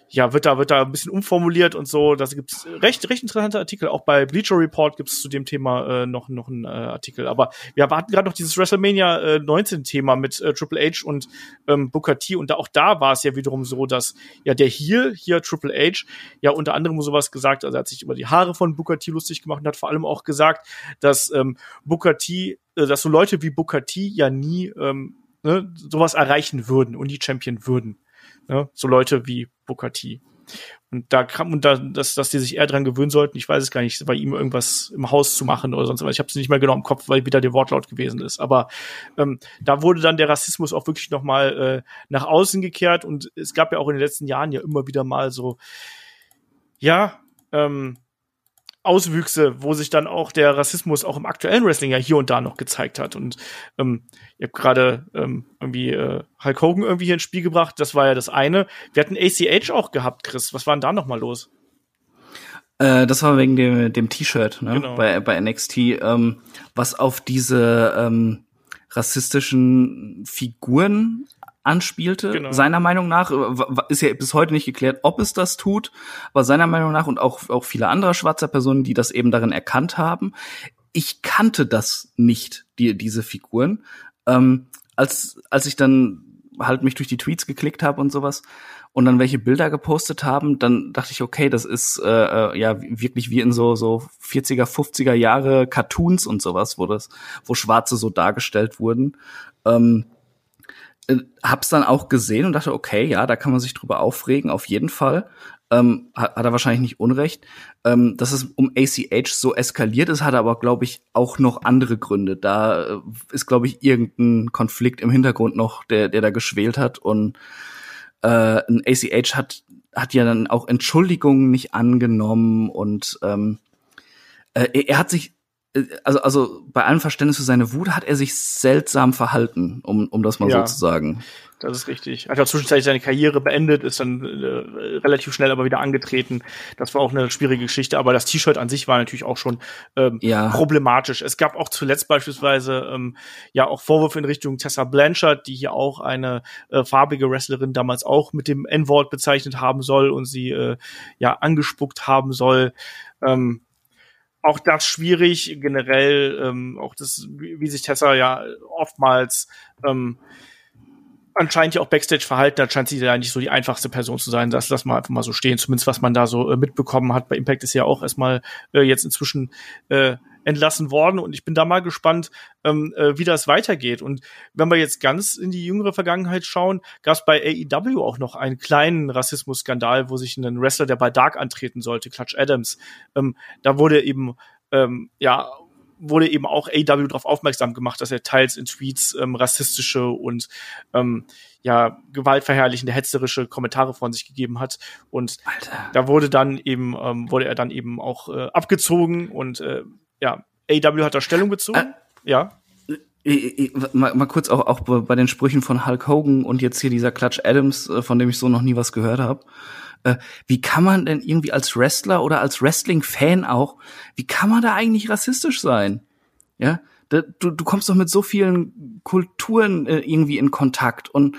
ja, wird da, wird da ein bisschen umformuliert und so. Da gibt's recht, recht interessante Artikel. Auch bei Bleacher Report gibt's zu dem Thema äh, noch, noch einen äh, Artikel. Aber wir hatten gerade noch dieses WrestleMania äh, 19 Thema mit äh, Triple H und ähm, Booker T. Und da, auch da war es ja wiederum so, dass ja der Heel, hier Triple H, ja unter anderem sowas gesagt, also er hat sich über die Haare von Booker T lustig gemacht und hat vor allem auch gesagt, dass ähm, Booker T, äh, dass so Leute wie Booker T ja nie ähm, ne, sowas erreichen würden und die Champion würden. Ne? So Leute wie Booker T. Und da kam und da, dass, dass die sich eher dran gewöhnen sollten, ich weiß es gar nicht, bei ihm irgendwas im Haus zu machen oder sonst was. Ich habe es nicht mehr genau im Kopf, weil wieder der Wortlaut gewesen ist. Aber ähm, da wurde dann der Rassismus auch wirklich noch mal äh, nach außen gekehrt und es gab ja auch in den letzten Jahren ja immer wieder mal so, ja, ähm, Auswüchse, wo sich dann auch der Rassismus auch im aktuellen Wrestling ja hier und da noch gezeigt hat. Und ähm, ihr habt gerade ähm, irgendwie äh, Hulk Hogan irgendwie hier ins Spiel gebracht. Das war ja das eine. Wir hatten ACH auch gehabt, Chris. Was war denn da noch mal los? Äh, das war wegen dem, dem T-Shirt ne? Genau. bei, bei NXT, ähm, was auf diese ähm, rassistischen Figuren anspielte. Genau. Seiner Meinung nach äh, ist ja bis heute nicht geklärt, ob es das tut, aber seiner Meinung nach und auch, auch viele andere schwarzer Personen, die das eben darin erkannt haben. Ich kannte das nicht, die, diese Figuren. Ähm, als, als ich dann halt mich durch die Tweets geklickt habe und sowas und dann welche Bilder gepostet haben, dann dachte ich, okay, das ist äh, äh, ja wirklich wie in so so 40er, 50er Jahre Cartoons und sowas, wo das, wo Schwarze so dargestellt wurden. Ähm, äh, hab's dann auch gesehen und dachte, okay, ja, da kann man sich drüber aufregen, auf jeden Fall. Ähm, hat, hat er wahrscheinlich nicht unrecht. Ähm, dass es um ACH so eskaliert ist, hat aber, glaube ich, auch noch andere Gründe. Da äh, ist, glaube ich, irgendein Konflikt im Hintergrund noch, der, der da geschwelt hat. Und äh, ein ACH hat, hat ja dann auch Entschuldigungen nicht angenommen und ähm, äh, er, hat sich also, also bei allem Verständnis für seine Wut hat er sich seltsam verhalten, um, um das mal Ja. so zu sagen. Das ist richtig. Hat ja zwischenzeitlich seine Karriere beendet, ist dann äh, relativ schnell aber wieder angetreten. Das war auch eine schwierige Geschichte, aber das T-Shirt an sich war natürlich auch schon ähm, Ja. problematisch. Es gab auch zuletzt beispielsweise ähm, ja auch Vorwürfe in Richtung Tessa Blanchard, die hier auch eine äh, farbige Wrestlerin damals auch mit dem N-Wort bezeichnet haben soll und sie äh, ja angespuckt haben soll. Ähm, auch das schwierig, generell, ähm, auch das, wie, wie sich Tessa ja oftmals ähm, anscheinend ja auch Backstage verhalten hat, scheint sie ja nicht so die einfachste Person zu sein. Das lassen wir einfach mal so stehen, zumindest was man da so äh, mitbekommen hat. Bei Impact ist ja auch erstmal äh, jetzt inzwischen äh, entlassen worden und ich bin da mal gespannt, ähm, äh, wie das weitergeht. Und wenn wir jetzt ganz in die jüngere Vergangenheit schauen, gab es bei AEW auch noch einen kleinen Rassismus-Skandal, wo sich ein Wrestler, der bei Dark antreten sollte, Clutch Adams, ähm, da wurde eben ähm, ja wurde eben auch AEW darauf aufmerksam gemacht, dass er teils in Tweets ähm, rassistische und ähm, ja gewaltverherrlichende, hetzerische Kommentare von sich gegeben hat. Und Alter. da wurde dann eben wurde wurde er dann eben auch äh, abgezogen und äh, ja AEW hat da Stellung bezogen. Äh, ja. Ich- ich- Mal, mal kurz auch, auch bei den Sprüchen von Hulk Hogan und jetzt hier dieser Clutch Adams, äh, von dem ich so noch nie was gehört habe. Äh, wie kann man denn irgendwie als Wrestler oder als Wrestling-Fan auch, wie kann man da eigentlich rassistisch sein? Ja, du, du kommst doch mit so vielen Kulturen äh, irgendwie in Kontakt und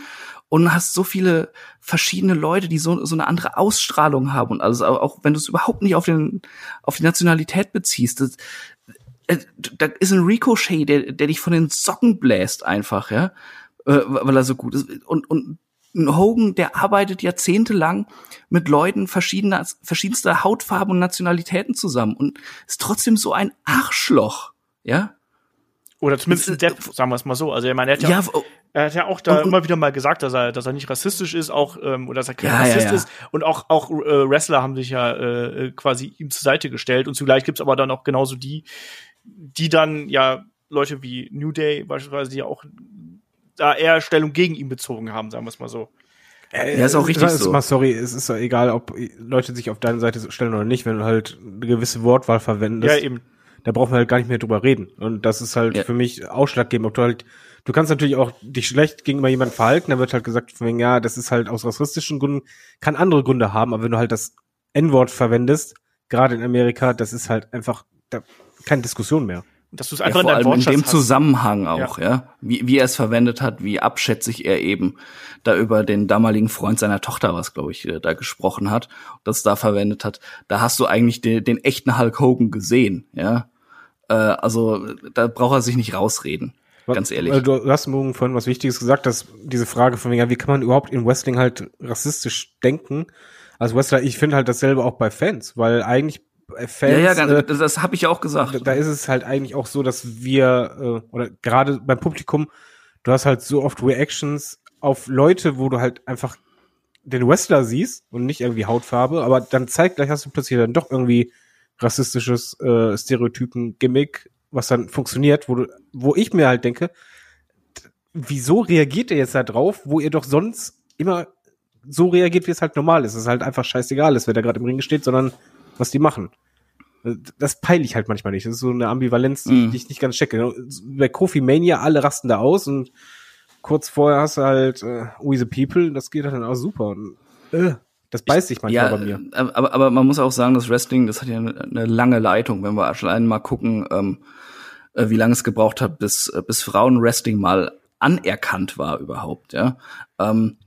und hast so viele verschiedene Leute, die so so eine andere Ausstrahlung haben und alles, auch wenn du es überhaupt nicht auf den auf die Nationalität beziehst. Das, äh, da ist ein Ricochet, der, der dich von den Socken bläst einfach, ja, äh, weil er so gut ist. Und, und ein Hogan, der arbeitet jahrzehntelang mit Leuten verschiedener, verschiedenster Hautfarben und Nationalitäten zusammen und ist trotzdem so ein Arschloch, ja. Oder zumindest ein Depp, sagen wir es mal so. Also ich meine, er hat ja, Ja, er hat ja auch da Und- immer wieder mal gesagt, dass er, dass er nicht rassistisch ist, auch ähm, oder dass er kein Ja, ja, Rassist ja. ist. Und auch auch äh, Wrestler haben sich ja äh, quasi ihm zur Seite gestellt. Und zugleich gibt's aber dann auch genauso die, die dann ja Leute wie New Day beispielsweise, die ja auch da eher Stellung gegen ihn bezogen haben, sagen wir es mal so. Ja, ist auch richtig ist so. Mal sorry, es ist egal, ob Leute sich auf deine Seite stellen oder nicht, wenn du halt eine gewisse Wortwahl verwendest. ja, eben. da brauchen wir halt gar nicht mehr drüber reden. Und das ist halt Ja. für mich ausschlaggebend, ob du halt, du kannst natürlich auch dich schlecht gegenüber jemandem verhalten, da wird halt gesagt, von wegen, ja, das ist halt aus rassistischen Gründen, kann andere Gründe haben, aber wenn du halt das N-Wort verwendest, gerade in Amerika, das ist halt einfach da, keine Diskussion mehr. Dass du es Ja, einfach vor in allem in dem hast. Zusammenhang auch, ja. Wie, wie er es verwendet hat, wie abschätzig er eben da über den damaligen Freund seiner Tochter, was glaube ich, äh, da gesprochen hat, das da verwendet hat. Da hast du eigentlich den, den echten Hulk Hogan gesehen, ja. Äh, also da braucht er sich nicht rausreden, ganz ehrlich. Weil Du hast morgen vorhin was Wichtiges gesagt, dass diese Frage von, ja, wie kann man überhaupt in Wrestling halt rassistisch denken? Als Wrestler, ich finde halt dasselbe auch bei Fans, weil eigentlich bei Fans, ja, ja, ganz, äh, das, das habe ich ja auch gesagt. da, da ist es halt eigentlich auch so, dass wir, äh, oder gerade beim Publikum, du hast halt so oft Reactions auf Leute, wo du halt einfach den Wrestler siehst und nicht irgendwie Hautfarbe, aber dann zeigt gleich hast du plötzlich dann doch irgendwie rassistisches äh, Stereotypen-Gimmick, was dann funktioniert, wo du, wo ich mir halt denke, wieso reagiert ihr jetzt da drauf, wo ihr doch sonst immer so reagiert, wie es halt normal ist. Es ist halt einfach scheißegal ist, wer da gerade im Ring steht, sondern was die machen. Das peile ich halt manchmal nicht. Das ist so eine Ambivalenz, die, Mhm. ich nicht ganz checke. Bei Kofi Mania, alle rasten da aus und kurz vorher hast du halt äh, We the People, das geht dann auch super. Und, äh, das beißt sich manchmal ja, bei mir. äh, aber, aber man muss auch sagen, das Wrestling, das hat ja eine, eine lange Leitung. Wenn wir allein mal gucken, ähm, äh, wie lange es gebraucht hat, bis, äh, bis Frauenwrestling mal anerkannt war überhaupt, ja. Ähm,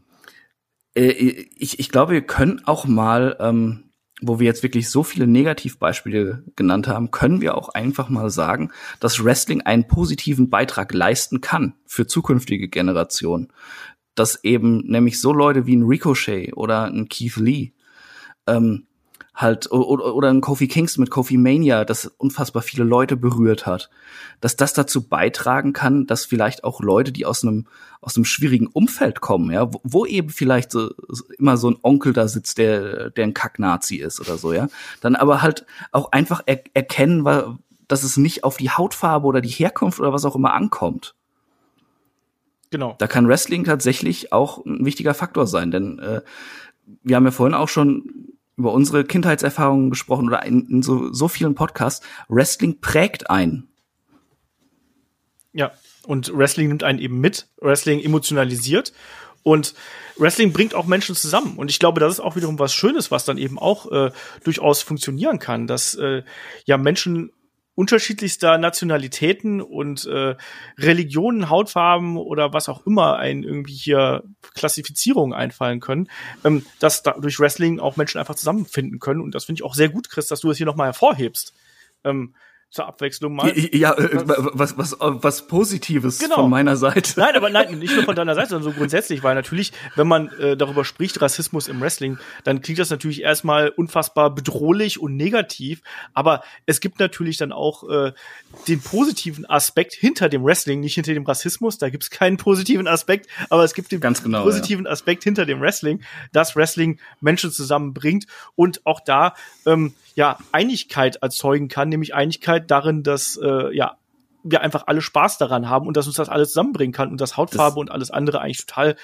äh, ich, ich glaube, wir können auch mal, ähm, wo wir jetzt wirklich so viele Negativbeispiele genannt haben, können wir auch einfach mal sagen, dass Wrestling einen positiven Beitrag leisten kann für zukünftige Generationen. Dass eben nämlich so Leute wie ein Ricochet oder ein Keith Lee ähm, halt oder, oder ein Kofi Kingston mit Kofi Mania, das unfassbar viele Leute berührt hat, dass das dazu beitragen kann, dass vielleicht auch Leute, die aus einem aus einem schwierigen Umfeld kommen, ja, wo, wo eben vielleicht so, immer so ein Onkel da sitzt, der der ein Kack-Nazi ist oder so, ja, dann aber halt auch einfach er, erkennen, dass es nicht auf die Hautfarbe oder die Herkunft oder was auch immer ankommt. Genau. Da kann Wrestling tatsächlich auch ein wichtiger Faktor sein, denn äh, wir haben ja vorhin auch schon über unsere Kindheitserfahrungen gesprochen oder in, in so, so vielen Podcasts. Wrestling prägt einen. Ja, und Wrestling nimmt einen eben mit, Wrestling emotionalisiert und Wrestling bringt auch Menschen zusammen. Und ich glaube, das ist auch wiederum was Schönes, was dann eben auch äh, durchaus funktionieren kann, dass äh, ja Menschen unterschiedlichster Nationalitäten und äh, Religionen, Hautfarben oder was auch immer einen irgendwie hier Klassifizierungen einfallen können, ähm, dass da durch Wrestling auch Menschen einfach zusammenfinden können. Und das finde ich auch sehr gut, Chris, dass du das hier nochmal hervorhebst. Ähm, zur Abwechslung mal. Ja, äh, was, was, was Positives Genau. von meiner Seite. Nein, aber nein, nicht nur von deiner Seite, [laughs] sondern so grundsätzlich, weil natürlich, wenn man äh, darüber spricht, Rassismus im Wrestling, dann klingt das natürlich erstmal unfassbar bedrohlich und negativ, aber es gibt natürlich dann auch äh, den positiven Aspekt hinter dem Wrestling, nicht hinter dem Rassismus, da gibt es keinen positiven Aspekt, aber es gibt den Ganz genau, positiven Aspekt hinter dem Wrestling, dass Wrestling Menschen zusammenbringt und auch da ähm, ja Einigkeit erzeugen kann, nämlich Einigkeit darin, dass äh, ja wir einfach alle Spaß daran haben und dass uns das alles zusammenbringen kann und dass Hautfarbe Das- und alles andere eigentlich total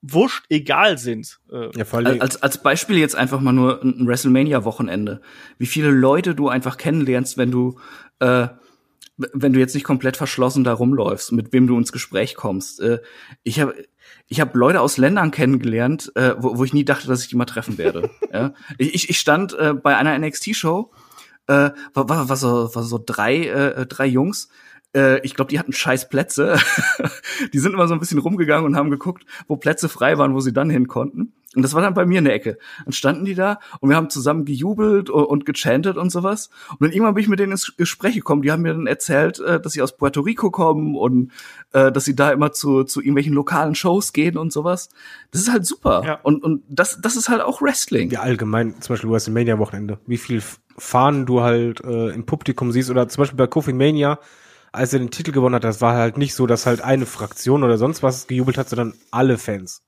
wurscht egal sind. Äh, Ja, vor allem, Als, als Beispiel jetzt einfach mal nur ein WrestleMania-Wochenende. Wie viele Leute du einfach kennenlernst, wenn du, äh, wenn du jetzt nicht komplett verschlossen da rumläufst, mit wem du ins Gespräch kommst. Äh, ich habe ich hab Leute aus Ländern kennengelernt, äh, wo, wo ich nie dachte, dass ich die mal treffen werde. [laughs] ja? ich, ich- ich stand äh, bei einer NXT-Show, äh, war, war, war, so, war so drei, äh, drei Jungs, äh, ich glaube, die hatten scheiß Plätze. [laughs] die sind immer so ein bisschen rumgegangen und haben geguckt, wo Plätze frei waren, wo sie dann hin konnten. Und das war dann bei mir in der Ecke. Dann standen die da und wir haben zusammen gejubelt und, gechantet und sowas. Und dann irgendwann bin ich mit denen ins Gespräch gekommen. Die haben mir dann erzählt, äh, dass sie aus Puerto Rico kommen und äh, dass sie da immer zu, zu irgendwelchen lokalen Shows gehen und sowas. Das ist halt super. Ja. Und, und das, das ist halt auch Wrestling. ja, allgemein, zum Beispiel WrestleMania-Wochenende, wie viel Fahnen du halt äh, im Publikum siehst oder zum Beispiel bei Kofi Mania, als er den Titel gewonnen hat, das war halt nicht so, dass halt eine Fraktion oder sonst was gejubelt hat, sondern alle Fans.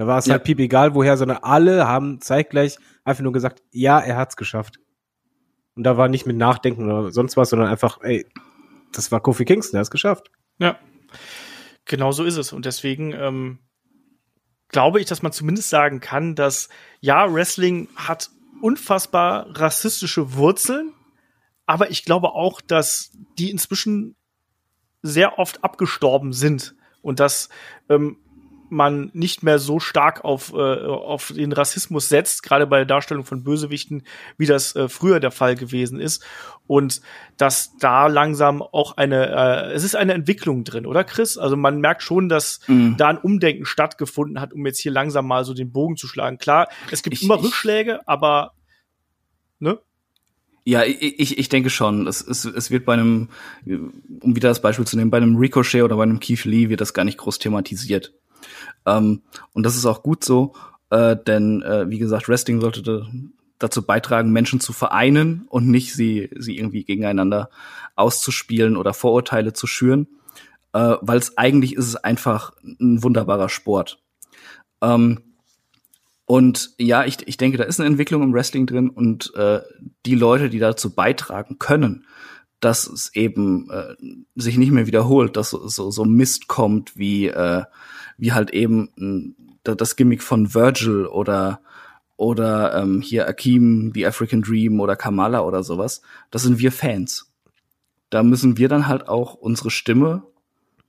Da war es Ja. halt piep egal woher, sondern alle haben zeitgleich einfach nur gesagt, ja, er hat's geschafft. Und da war nicht mit Nachdenken oder sonst was, sondern einfach, ey, das war Kofi Kingston, er hat's geschafft. Ja, genau so ist es. Und deswegen ähm, glaube ich, dass man zumindest sagen kann, dass ja, Wrestling hat unfassbar rassistische Wurzeln, aber ich glaube auch, dass die inzwischen sehr oft abgestorben sind und dass ähm, man nicht mehr so stark auf, äh, auf den Rassismus setzt, gerade bei der Darstellung von Bösewichten, wie das äh, früher der Fall gewesen ist. Und dass da langsam auch eine, äh, es ist eine Entwicklung drin, oder Chris? Also man merkt schon, dass Mhm. da ein Umdenken stattgefunden hat, um jetzt hier langsam mal so den Bogen zu schlagen. Klar, es gibt Ich- immer ich- Rückschläge, aber ne? Ja, ich, ich, ich denke schon. Es, es, es wird bei einem, um wieder das Beispiel zu nehmen, bei einem Ricochet oder bei einem Keith Lee wird das gar nicht groß thematisiert. Ähm, und das ist auch gut so, äh, denn äh, wie gesagt, Wrestling sollte da, dazu beitragen, Menschen zu vereinen und nicht sie, sie irgendwie gegeneinander auszuspielen oder Vorurteile zu schüren, äh, weil es eigentlich ist es einfach ein wunderbarer Sport. Ähm, und ja, ich, ich denke, da ist eine Entwicklung im Wrestling drin und äh, die Leute, die dazu beitragen können, dass es eben äh, sich nicht mehr wiederholt, dass so, so, so Mist kommt wie, äh, wie halt eben da- das Gimmick von Virgil oder oder ähm, hier Akeem, The African Dream oder Kamala oder sowas. Das sind wir Fans. Da müssen wir dann halt auch unsere Stimme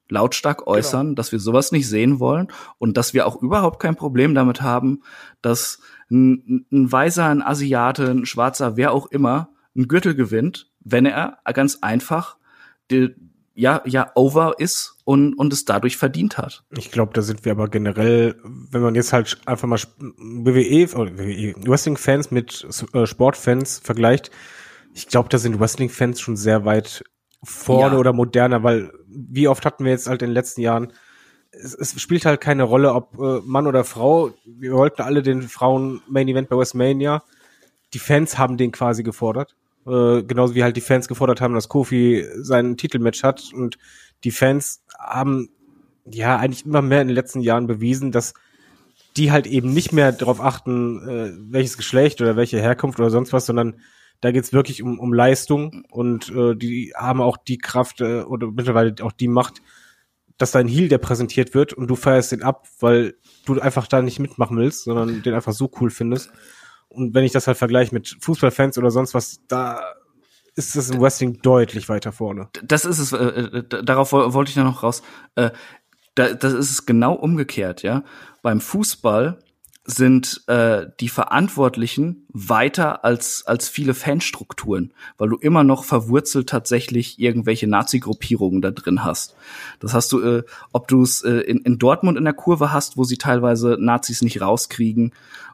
lautstark äußern, dass wir sowas nicht sehen wollen und dass wir auch überhaupt kein Problem damit haben, dass ein, ein Weißer, ein Asiate, ein Schwarzer, wer auch immer, einen Gürtel gewinnt, wenn er ganz einfach die, ja, ja, over ist und, und es dadurch verdient hat. Ich glaube, da sind wir aber generell, wenn man jetzt halt einfach mal WWE oder WWE, Wrestling-Fans mit äh, Sportfans vergleicht, ich glaube, da sind Wrestling-Fans schon sehr weit vorne Ja. oder moderner, weil wie oft hatten wir jetzt halt in den letzten Jahren, es, es spielt halt keine Rolle, ob äh, Mann oder Frau. Wir wollten alle den Frauen Main Event bei WrestleMania. Die Fans haben den quasi gefordert. Äh, genauso wie halt die Fans gefordert haben, dass Kofi sein Titelmatch hat. Und die Fans haben ja eigentlich immer mehr in den letzten Jahren bewiesen, dass die halt eben nicht mehr darauf achten, äh, welches Geschlecht oder welche Herkunft oder sonst was, sondern da geht's wirklich um, um Leistung und äh, die haben auch die Kraft äh, oder mittlerweile auch die Macht, dass da ein Heal, der präsentiert wird und du feierst den ab, weil du einfach da nicht mitmachen willst, sondern den einfach so cool findest. Und wenn ich das halt vergleiche mit Fußballfans oder sonst was, da ist das im Wrestling deutlich weiter vorne. das ist es, äh, äh, darauf woll- wollte ich noch raus. Äh, da, das ist es genau umgekehrt, ja. Beim Fußball sind äh, die Verantwortlichen weiter als als viele Fanstrukturen, weil du immer noch verwurzelt tatsächlich irgendwelche Nazi-Gruppierungen da drin hast. Das hast du, äh, ob du es äh, in, in Dortmund in der Kurve hast, wo sie teilweise Nazis nicht rauskriegen,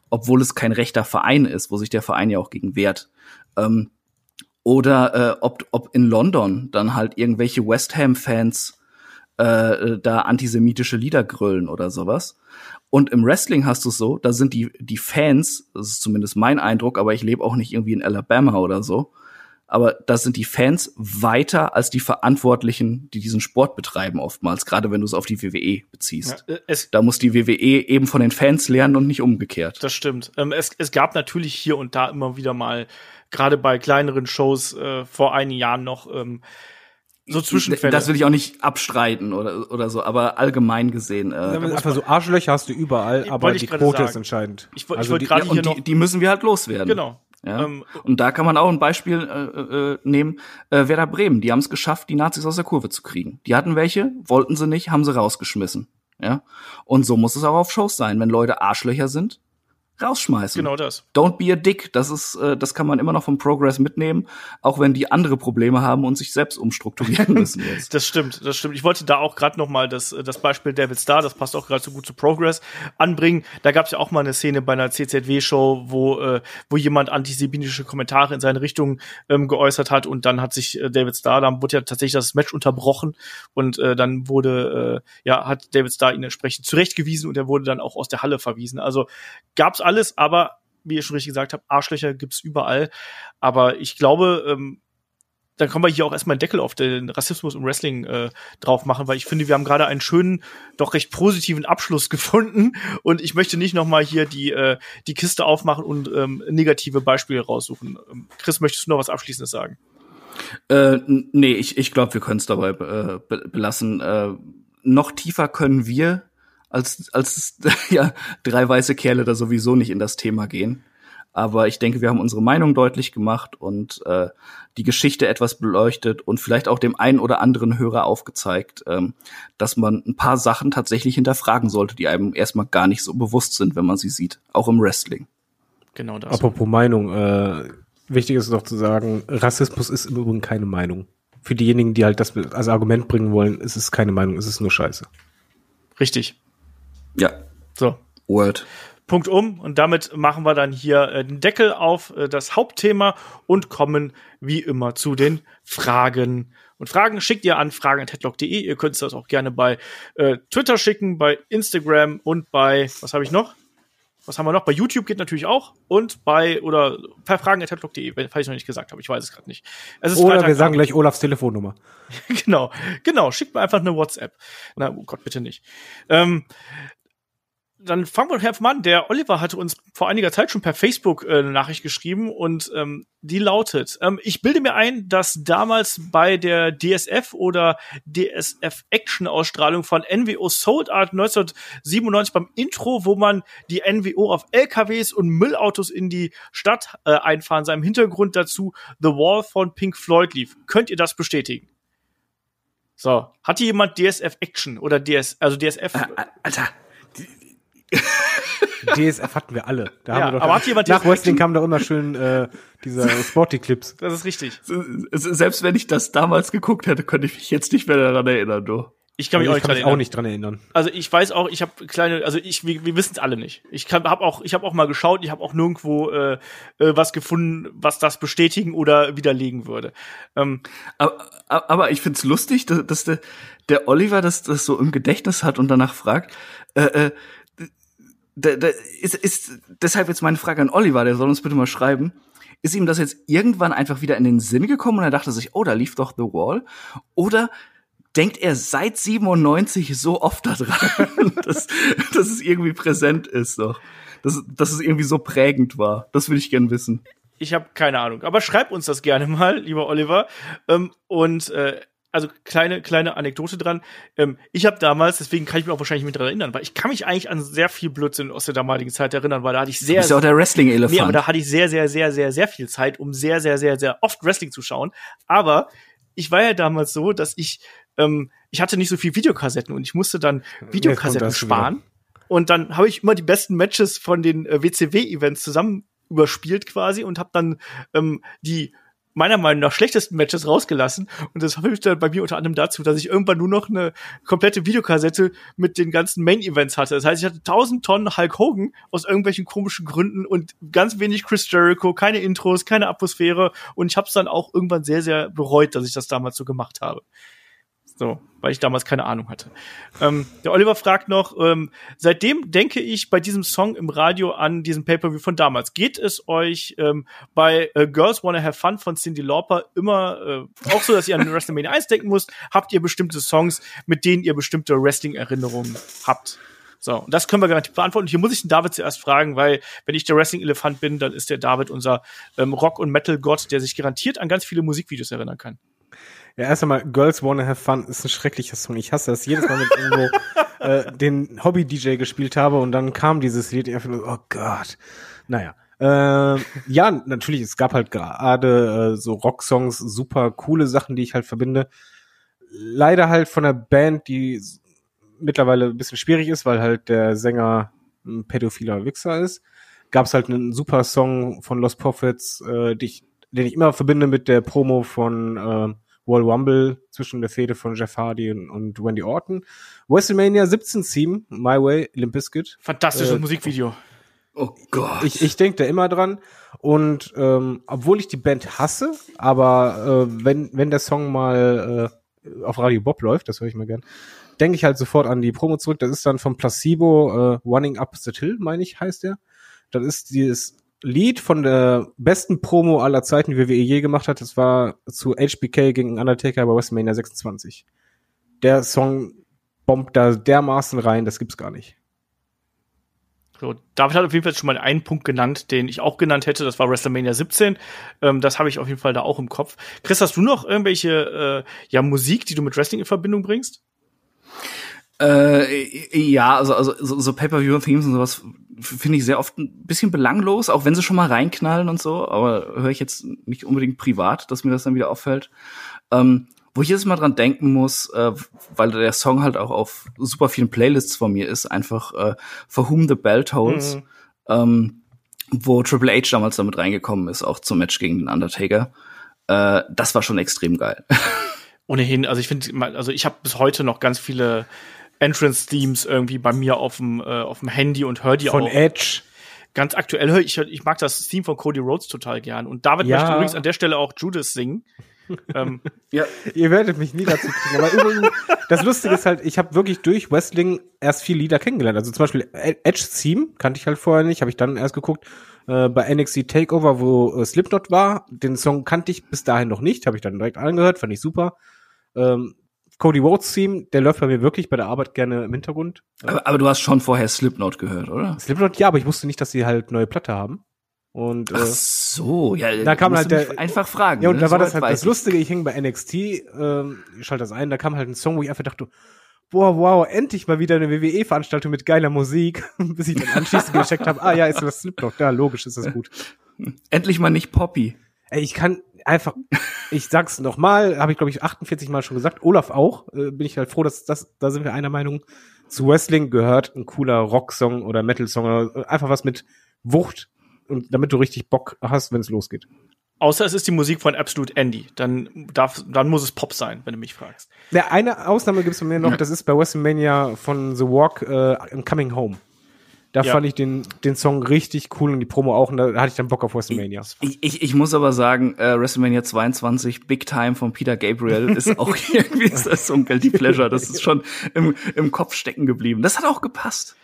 obwohl es kein rechter Verein ist, wo sich der Verein ja auch gegen wehrt. Ähm, oder äh, ob, ob in London dann halt irgendwelche West Ham-Fans äh, da antisemitische Lieder gröllen oder sowas. Und im Wrestling hast du es so, da sind die, die Fans, das ist zumindest mein Eindruck, aber ich lebe auch nicht irgendwie in Alabama oder so, aber da sind die Fans weiter als die Verantwortlichen, die diesen Sport betreiben oftmals, gerade wenn du es auf die WWE beziehst. Ja, äh, es, Da muss die WWE eben von den Fans lernen und nicht umgekehrt. Das stimmt. Ähm, es, es gab natürlich hier und da immer wieder mal, gerade bei kleineren Shows äh, vor einigen Jahren noch, ähm, so Zwischenfälle. Das will ich auch nicht abstreiten oder, oder so, aber allgemein gesehen. Äh, einfach so Arschlöcher hast du überall, aber die Quote sagen. ist entscheidend. Ich, Also wollte gerade ja, hier und noch. die, die müssen wir halt loswerden. genau. Ja? Ähm, und da kann man auch ein Beispiel äh, äh, nehmen. Äh, Werder Bremen, die haben es geschafft, die Nazis aus der Kurve zu kriegen. Die hatten welche, wollten sie nicht, haben sie rausgeschmissen. Ja. Und so muss es auch auf Shows sein. Wenn Leute Arschlöcher sind, rausschmeißen. Genau das. Don't be a dick. Das ist, äh, das kann man immer noch vom Progress mitnehmen, auch wenn die andere Probleme haben und sich selbst umstrukturieren [laughs] müssen jetzt. Das stimmt, das stimmt. Ich wollte da auch gerade noch mal das, das Beispiel David Starr, das passt auch gerade so gut zu Progress, anbringen. Da gab es ja auch mal eine Szene bei einer CZW-Show, wo, äh, wo jemand antisemitische Kommentare in seine Richtung ähm, geäußert hat und dann hat sich äh, David Starr, dann wurde ja tatsächlich das Match unterbrochen und äh, dann wurde, äh, ja, hat David Starr ihn entsprechend zurechtgewiesen und er wurde dann auch aus der Halle verwiesen. Also gab's alles, aber wie ihr schon richtig gesagt habt, Arschlöcher gibt's überall. Aber ich glaube, ähm, dann können wir hier auch erstmal einen Deckel auf den Rassismus im Wrestling äh, drauf machen, weil ich finde, wir haben gerade einen schönen, doch recht positiven Abschluss [laughs] gefunden und ich möchte nicht noch mal hier die äh, die Kiste aufmachen und ähm, negative Beispiele raussuchen. Ähm, Chris, möchtest du noch was Abschließendes sagen? Äh, nee, ich, ich glaube, wir können es dabei äh, be belassen. Äh, noch tiefer können wir als, als [laughs] ja, drei weiße Kerle da sowieso nicht in das Thema gehen. Aber ich denke, wir haben unsere Meinung deutlich gemacht und äh, die Geschichte etwas beleuchtet und vielleicht auch dem einen oder anderen Hörer aufgezeigt, ähm, dass man ein paar Sachen tatsächlich hinterfragen sollte, die einem erstmal gar nicht so bewusst sind, wenn man sie sieht, auch im Wrestling. Genau das. Apropos Meinung, äh, wichtig ist noch zu sagen, Rassismus ist im Übrigen keine Meinung. Für diejenigen, die halt das als Argument bringen wollen, ist es keine Meinung, ist es nur Scheiße. Richtig. Ja. So. Word. Punkt um und damit machen wir dann hier äh, den Deckel auf äh, das Hauptthema und kommen wie immer zu den Fragen. Und Fragen schickt ihr an fragen.headlock.de. Ihr könnt das auch gerne bei äh, Twitter schicken, bei Instagram und bei, was habe ich noch? Was haben wir noch? Bei YouTube geht natürlich auch und bei oder per fragen.headlock.de, falls ich noch nicht gesagt habe. Ich weiß es gerade nicht. Es oder Freitag wir sagen gleich Olafs Telefonnummer. [laughs] genau, genau. Schickt mir einfach eine WhatsApp. Na, oh Gott, bitte nicht. Ähm, dann fangen wir einfach mal an. Der Oliver hatte uns vor einiger Zeit schon per Facebook äh, eine Nachricht geschrieben und ähm, die lautet: ähm, Ich bilde mir ein, dass damals bei der DSF oder DSF Action Ausstrahlung von NWO Sold Art 1997 beim Intro, wo man die NWO auf LKWs und Müllautos in die Stadt äh, einfahren, seinem Hintergrund dazu The Wall von Pink Floyd lief. Könnt ihr das bestätigen? So, hatte jemand DSF Action oder DS, also DSF? Alter, [laughs] DSF hatten wir alle. Da ja, haben wir doch aber hat jemand nach Wrestling kamen doch immer schön äh, diese [laughs] Sporty-Clips. Das ist richtig. Selbst wenn ich das damals geguckt hätte, könnte ich mich jetzt nicht mehr daran erinnern, du. Ich kann mich, also auch, ich kann mich auch nicht dran erinnern. Also ich weiß auch, ich habe kleine, also ich, wir, wir wissen es alle nicht. Ich kann, hab auch, ich habe auch mal geschaut, ich habe auch nirgendwo äh, äh, was gefunden, was das bestätigen oder widerlegen würde. Ähm, aber, aber ich find's lustig, dass, dass der, der Oliver das, das so im Gedächtnis hat und danach fragt. Äh, äh, da, da ist, ist deshalb jetzt meine Frage an Oliver, der soll uns bitte mal schreiben. Ist ihm das jetzt irgendwann einfach wieder in den Sinn gekommen und er dachte sich, oh, da lief doch The Wall? Oder denkt er seit 97 so oft daran, [laughs] dass, dass es irgendwie präsent ist doch. Dass, dass es irgendwie so prägend war. Das würde ich gern wissen. Ich habe keine Ahnung. Aber schreib uns das gerne mal, lieber Oliver. Ähm, und äh, also kleine, kleine Anekdote dran. Ähm, ich habe damals, deswegen kann ich mich auch wahrscheinlich mit daran erinnern, weil ich kann mich eigentlich an sehr viel Blödsinn aus der damaligen Zeit erinnern, weil da hatte ich sehr. Du bist ja auch der Wrestling-Elefant. Nee, aber da hatte ich sehr, sehr, sehr, sehr, sehr viel Zeit, um sehr, sehr, sehr, sehr oft Wrestling zu schauen. Aber ich war ja damals so, dass ich, ähm, ich hatte nicht so viel Videokassetten und ich musste dann Videokassetten sparen. Und dann habe ich immer die besten Matches von den äh, WCW-Events zusammen überspielt quasi und habe dann ähm, die meiner Meinung nach schlechtesten Matches rausgelassen. Und das hilft dann bei mir unter anderem dazu, dass ich irgendwann nur noch eine komplette Videokassette mit den ganzen Main-Events hatte. Das heißt, ich hatte 1000 Tonnen Hulk Hogan aus irgendwelchen komischen Gründen und ganz wenig Chris Jericho, keine Intros, keine Atmosphäre. Und ich habe es dann auch irgendwann sehr, sehr bereut, dass ich das damals so gemacht habe. So, weil ich damals keine Ahnung hatte. Ähm, der Oliver fragt noch, ähm, seitdem denke ich bei diesem Song im Radio an diesen Pay-Per-View von damals. Geht es euch ähm, bei äh, Girls Wanna Have Fun von Cindy Lauper immer äh, auch so, dass ihr an [laughs] WrestleMania 1 denken müsst? Habt ihr bestimmte Songs, mit denen ihr bestimmte Wrestling-Erinnerungen habt? So, und das können wir garantiert beantworten. Hier muss ich den David zuerst fragen, weil wenn ich der Wrestling-Elefant bin, dann ist der David unser ähm, Rock- und Metal-Gott, der sich garantiert an ganz viele Musikvideos erinnern kann. Ja, erst einmal, Girls Wanna Have Fun ist ein schrecklicher Song. Ich hasse das jedes Mal, wenn ich irgendwo [laughs] äh, den Hobby-DJ gespielt habe und dann kam dieses Lied, ich einfach nur, oh Gott. Naja. Äh, ja, natürlich, es gab halt gerade äh, so Rocksongs, super coole Sachen, die ich halt verbinde. Leider halt von der Band, die mittlerweile ein bisschen schwierig ist, weil halt der Sänger ein pädophiler Wichser ist. Gab es halt einen super Song von Lost Prophets, äh, die ich, den ich immer verbinde mit der Promo von äh, Royal Rumble zwischen der Fehde von Jeff Hardy und, und Wendy Orton. WrestleMania 17 Theme, My Way, Limp Bizkit. Fantastisches äh, Musikvideo. Oh Gott. Ich, ich denke da immer dran. Und ähm, obwohl ich die Band hasse, aber äh, wenn, wenn der Song mal äh, auf Radio Bob läuft, das höre ich mir gern, denke ich halt sofort an die Promo zurück. Das ist dann von Placebo äh, Running Up the Hill, meine ich, heißt der. Das ist dieses Lied von der besten Promo aller Zeiten, die WWE je gemacht hat, das war zu HBK gegen Undertaker bei WrestleMania 26. Der Song bombt da dermaßen rein, das gibt's gar nicht. So, David hat auf jeden Fall schon mal einen Punkt genannt, den ich auch genannt hätte. Das war WrestleMania 17. Ähm, das habe ich auf jeden Fall da auch im Kopf. Chris, hast du noch irgendwelche äh, ja Musik, die du mit Wrestling in Verbindung bringst? Äh, ja, also, also so, so Pay-Per-View-Themes und sowas finde ich sehr oft ein bisschen belanglos, auch wenn sie schon mal reinknallen und so, aber höre ich jetzt nicht unbedingt privat, dass mir das dann wieder auffällt. Ähm, wo ich jetzt mal dran denken muss, äh, weil der Song halt auch auf super vielen Playlists von mir ist, einfach äh, For Whom the Bell Tolls, mhm. ähm, wo Triple H damals damit reingekommen ist, auch zum Match gegen den Undertaker. Äh, das war schon extrem geil. [laughs] Ohnehin, also ich finde, also ich habe bis heute noch ganz viele Entrance-Themes irgendwie bei mir auf dem, äh, auf dem Handy und höre die Von auch. Von Edge. Ganz aktuell höre ich, ich mag das Theme von Cody Rhodes total gern. Und David ja. möchte übrigens an der Stelle auch Judas singen. [laughs] ähm, ja. Ihr werdet mich nie dazu kriegen. Aber übrigens, das Lustige ist halt, ich habe wirklich durch Wrestling erst vier Lieder kennengelernt. Also zum Beispiel Edge Theme kannte ich halt vorher nicht, habe ich dann erst geguckt. Äh, bei NXT Takeover, wo äh, Slipknot war, den Song kannte ich bis dahin noch nicht, habe ich dann direkt angehört, fand ich super. Ähm, Cody Rhodes Theme, der läuft bei mir wirklich bei der Arbeit gerne im Hintergrund. Aber, aber du hast schon vorher Slipknot gehört, oder? Slipknot, ja, aber ich wusste nicht, dass sie halt neue Platte haben. Und, Ach äh, so, ja, da kam halt der einfach Fragen. Ja, und ne? da war so das halt das Lustige. Ich hing bei NXT, ähm, ich schalte das ein, da kam halt ein Song, wo ich einfach dachte, boah, wow, endlich mal wieder eine WWE-Veranstaltung mit geiler Musik, [laughs] bis ich dann anschließend gecheckt habe, ah ja, ist das Slipknot, ja, logisch, ist das gut. [laughs] Endlich mal nicht Poppy. Ey, ich kann einfach, ich sag's nochmal, habe ich glaube ich 48 Mal schon gesagt, Olaf auch, äh, bin ich halt froh, dass das, da sind wir einer Meinung. Zu Wrestling gehört ein cooler Rocksong oder Metal-Song, einfach was mit Wucht und damit du richtig Bock hast, wenn es losgeht. Außer es ist die Musik von Absolute Andy. Dann darf, dann muss es Pop sein, wenn du mich fragst. Ja, eine Ausnahme gibt's von mir noch, das ist bei WrestleMania von The Walk äh, Coming Home. Da ja. fand ich den, den Song richtig cool und die Promo auch und da hatte ich dann Bock auf WrestleMania. Ich, ich, ich muss aber sagen, äh, WrestleMania 22, Big Time von Peter Gabriel ist auch [laughs] irgendwie so ein Guilty Pleasure. Das ist schon im, im Kopf stecken geblieben. Das hat auch gepasst.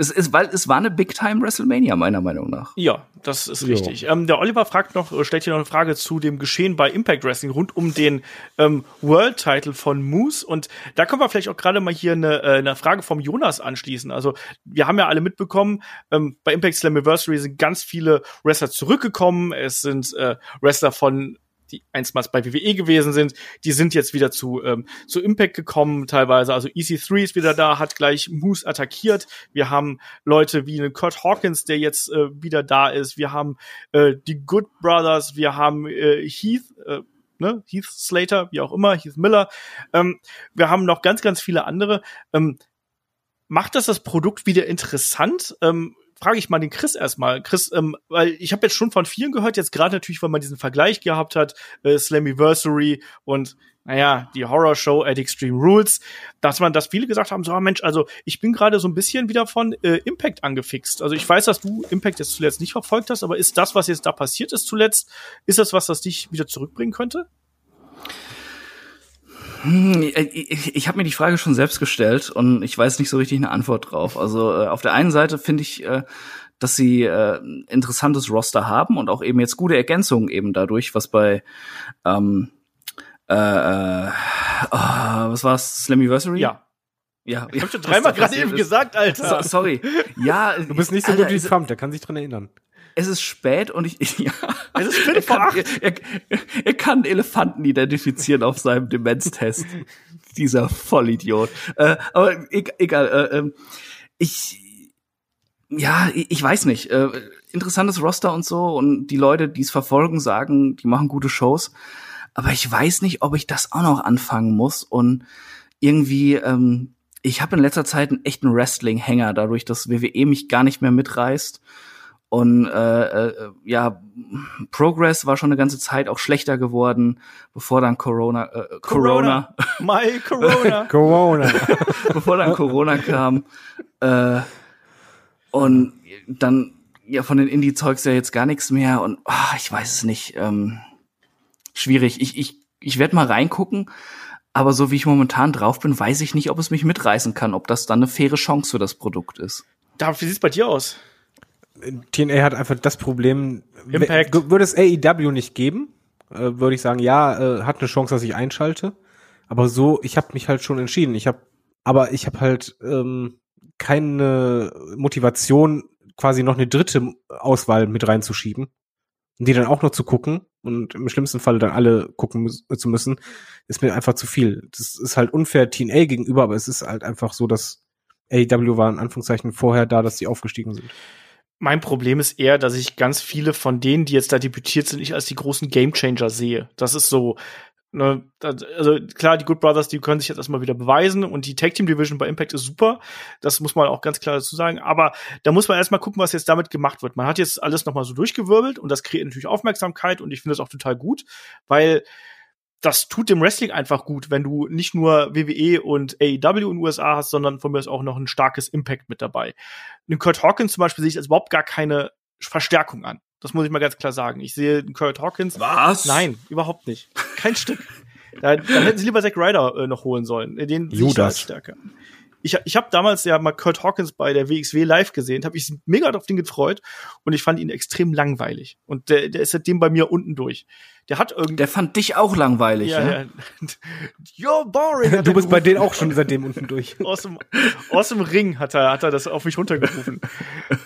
Es, es, weil es war eine Big-Time WrestleMania, meiner Meinung nach. Ja, das ist jo. richtig. Ähm, der Oliver fragt noch, äh, stellt hier noch eine Frage zu dem Geschehen bei Impact Wrestling rund um den ähm, World-Title von Moose. Und da können wir vielleicht auch gerade mal hier eine, äh, eine Frage vom Jonas anschließen. Also, wir haben ja alle mitbekommen, ähm, bei Impact Slammiversary sind ganz viele Wrestler zurückgekommen. Es sind äh, Wrestler von die einstmals bei WWE gewesen sind, die sind jetzt wieder zu, ähm, zu Impact gekommen, teilweise. Also EC3 ist wieder da, hat gleich Moose attackiert. Wir haben Leute wie einen Kurt Hawkins, der jetzt äh, wieder da ist. Wir haben äh, die Good Brothers, wir haben äh, Heath, äh, ne, Heath Slater, wie auch immer, Heath Miller. Ähm, wir haben noch ganz, ganz viele andere. Ähm, macht das das Produkt wieder interessant? Ähm, frage ich mal den Chris erstmal. Chris, ähm, weil ich habe jetzt schon von vielen gehört, jetzt gerade natürlich, weil man diesen Vergleich gehabt hat, äh, Slammiversary und naja, die Horror Show at Extreme Rules, dass man, dass viele gesagt haben, so, oh Mensch, also ich bin gerade so ein bisschen wieder von äh, Impact angefixt. Also ich weiß, dass du Impact jetzt zuletzt nicht verfolgt hast, aber ist das, was jetzt da passiert ist zuletzt, ist das was, das dich wieder zurückbringen könnte? Hm, ich, ich habe mir die Frage schon selbst gestellt und ich weiß nicht so richtig eine Antwort drauf. Also äh, auf der einen Seite finde ich, äh, dass sie äh, ein interessantes Roster haben und auch eben jetzt gute Ergänzungen eben dadurch, was bei ähm, äh, äh, oh, was war's, Slammiversary? Ja. Ja, ich hab schon [laughs] dreimal gerade eben ist. gesagt, Alter. So, sorry. Ja, du bist nicht so Alter, gut wie Trump, der kann sich dran erinnern es ist spät und ich, [laughs] ja. Es ist fünf vor acht. Er, er, er, kann Elefanten identifizieren auf seinem Demenztest. Dieser Vollidiot. Äh, aber egal, äh, ähm, ich, ja, ich weiß nicht. Äh, interessantes Roster und so und die Leute, die es verfolgen, sagen, die machen gute Shows. Aber ich weiß nicht, ob ich das auch noch anfangen muss und irgendwie, ähm, ich habe in letzter Zeit einen echten Wrestling-Hänger, dadurch, dass WWE mich gar nicht mehr mitreißt und äh, äh, ja, Progress war schon eine ganze Zeit auch schlechter geworden, bevor dann Corona, äh, Corona, Corona. my Corona, [laughs] Corona, [laughs] bevor dann Corona kam. Äh, und dann ja von den Indie-Zeugs ja jetzt gar nichts mehr und ach, ich weiß es nicht. Ähm, schwierig. Ich, ich, ich werde mal reingucken, aber so wie ich momentan drauf bin, weiß ich nicht, ob es mich mitreißen kann, ob das dann eine faire Chance für das Produkt ist. Da, wie sieht's bei dir aus? TNA hat einfach das Problem, Impact. würde es AEW nicht geben, äh, würde ich sagen, ja, äh, hat eine Chance, dass ich einschalte. Aber so, ich habe mich halt schon entschieden. Ich habe, aber ich habe halt ähm, keine Motivation, quasi noch eine dritte Auswahl mit reinzuschieben und die dann auch noch zu gucken. und im schlimmsten Fall dann alle gucken mü zu müssen, ist mir einfach zu viel. Das ist halt unfair TNA gegenüber, aber es ist halt einfach so, dass AEW war in Anführungszeichen vorher da, dass sie aufgestiegen sind. Mein Problem ist eher, dass ich ganz viele von denen, die jetzt da debütiert sind, nicht als die großen Gamechanger sehe. Das ist so, ne, also klar, die Good Brothers, die können sich jetzt erstmal wieder beweisen und die Tag Team Division bei Impact ist super. Das muss man auch ganz klar dazu sagen. Aber da muss man erstmal gucken, was jetzt damit gemacht wird. Man hat jetzt alles nochmal so durchgewirbelt und das kreiert natürlich Aufmerksamkeit und ich finde das auch total gut, weil das tut dem Wrestling einfach gut, wenn du nicht nur WWE und AEW in den USA hast, sondern von mir ist auch noch ein starkes Impact mit dabei. Den Kurt Hawkins zum Beispiel sehe ich als überhaupt gar keine Verstärkung an. Das muss ich mal ganz klar sagen. Ich sehe den Kurt Hawkins. Was? Nein, überhaupt nicht. Kein [laughs] Stück. Da, dann hätten sie lieber Zack Ryder äh, noch holen sollen. Den sehe ich Judas. stärker. Ich, ich habe damals ja mal Kurt Hawkins bei der WXW live gesehen, habe ich mega auf den gefreut und ich fand ihn extrem langweilig. Und der, der ist seitdem bei mir unten durch. Der hat irgendwie. Der fand dich auch langweilig, ja? ja, ja. [laughs] You're boring. Du bist bei denen auch schon seitdem unten durch. aus dem, aus dem Ring hat er, hat er das auf mich runtergerufen.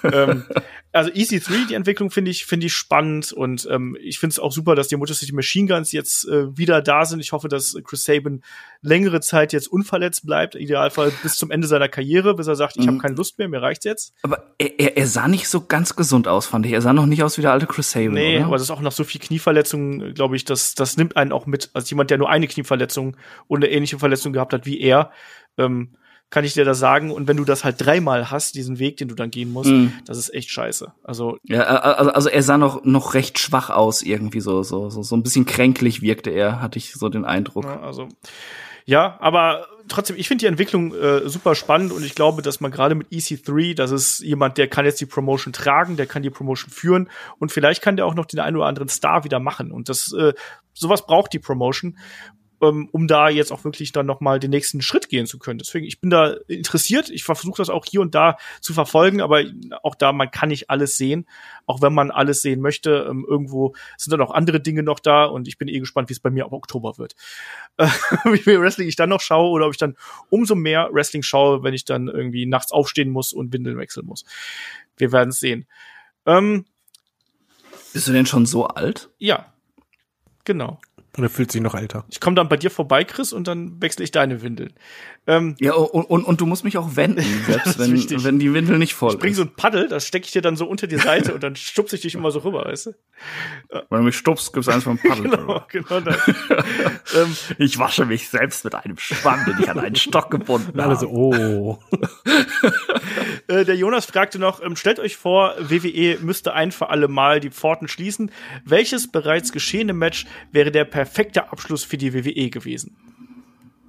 ähm, also EC3, die Entwicklung finde ich, finde ich spannend und ähm, ich finde es auch super, dass die Motor City Machine Guns jetzt äh, wieder da sind. Ich hoffe, dass Chris Sabin längere Zeit jetzt unverletzt bleibt, Idealfall bis zum Ende seiner Karriere, bis er sagt, ich habe Mhm. keine Lust mehr, mir reicht's jetzt. Aber er, er, er sah nicht so ganz gesund aus, fand ich. Er sah noch nicht aus wie der alte Chris Sabin, Nee, oder? aber das ist auch nach so viel Knieverletzungen, glaube ich, das, das nimmt einen auch mit. Also jemand, der nur eine Knieverletzung eine ähnliche Verletzung gehabt hat wie er, ähm, kann ich dir das sagen. Und wenn du das halt dreimal hast, diesen Weg, den du dann gehen musst, Mhm. das ist echt scheiße. Also Ja, also, also er sah noch, noch recht schwach aus, irgendwie so, so, so, so ein bisschen kränklich wirkte er, hatte ich so den Eindruck. Ja, also ja, aber trotzdem, ich finde die Entwicklung äh, super spannend und ich glaube, dass man gerade mit EC3, das ist jemand, der kann jetzt die Promotion tragen, der kann die Promotion führen und vielleicht kann der auch noch den einen oder anderen Star wieder machen und das äh, sowas braucht die Promotion ähm, um da jetzt auch wirklich dann noch mal den nächsten Schritt gehen zu können. Deswegen, ich bin da interessiert. Ich versuche das auch hier und da zu verfolgen, aber auch da, man kann nicht alles sehen, auch wenn man alles sehen möchte. Ähm, irgendwo sind dann auch andere Dinge noch da und ich bin eh gespannt, wie es bei mir ab Oktober wird. Äh, [laughs] wie viel Wrestling ich dann noch schaue oder ob ich dann umso mehr Wrestling schaue, wenn ich dann irgendwie nachts aufstehen muss und Windeln wechseln muss. Wir werden es sehen. Ähm, Bist du denn schon so alt? ja, genau. Und er fühlt sich noch älter. Ich komme dann bei dir vorbei, Chris, und dann wechsle ich deine Windeln. Ähm, Ja, und, und, und du musst mich auch wenden, [laughs] selbst wenn, wenn die Windel nicht voll ich bring ist. so ein Paddel, das stecke ich dir dann so unter die Seite [laughs] und dann stupse ich dich immer so rüber, weißt du? Wenn du mich stupst, gibt's eins vom Paddel. [laughs] Genau, genau das. ähm, Ich wasche mich selbst mit einem Schwamm, den ich an einen Stock gebunden Und alle so, oh. Äh, der Jonas fragte noch, ähm, stellt euch vor, WWE müsste ein für alle Mal die Pforten schließen. Welches bereits geschehene Match wäre der perfekte Abschluss für die WWE gewesen?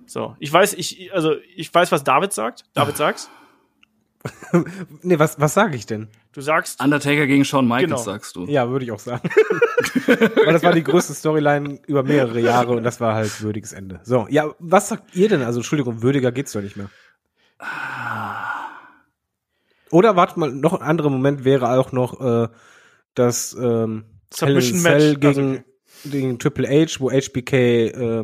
So, ich weiß, ich, also, ich weiß, was David sagt. David sagst. [laughs] Nee, was, was sage ich denn? Du sagst, Undertaker gegen Shawn Michaels, Genau. sagst du. Ja, würde ich auch sagen. [laughs] Weil das war die größte Storyline über mehrere Jahre und das war halt würdiges Ende. So, ja, was sagt ihr denn? Also, Entschuldigung, würdiger geht's doch nicht mehr. Oder warte mal, noch ein anderer Moment wäre auch noch äh, das ähm, Submission Match. gegen, Also, okay. gegen Triple H, wo HBK äh,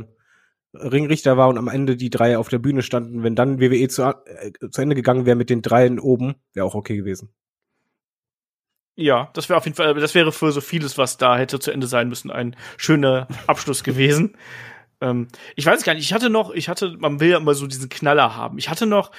Ringrichter war und am Ende die drei auf der Bühne standen. Wenn dann WWE zu, äh, zu Ende gegangen wäre mit den dreien oben, wäre auch okay gewesen. Ja, das wäre auf jeden Fall, das wäre für so vieles, was da hätte zu Ende sein müssen, ein schöner Abschluss gewesen. [laughs] Ähm, ich weiß gar nicht, ich hatte noch, ich hatte, man will ja immer so diesen Knaller haben. Ich hatte noch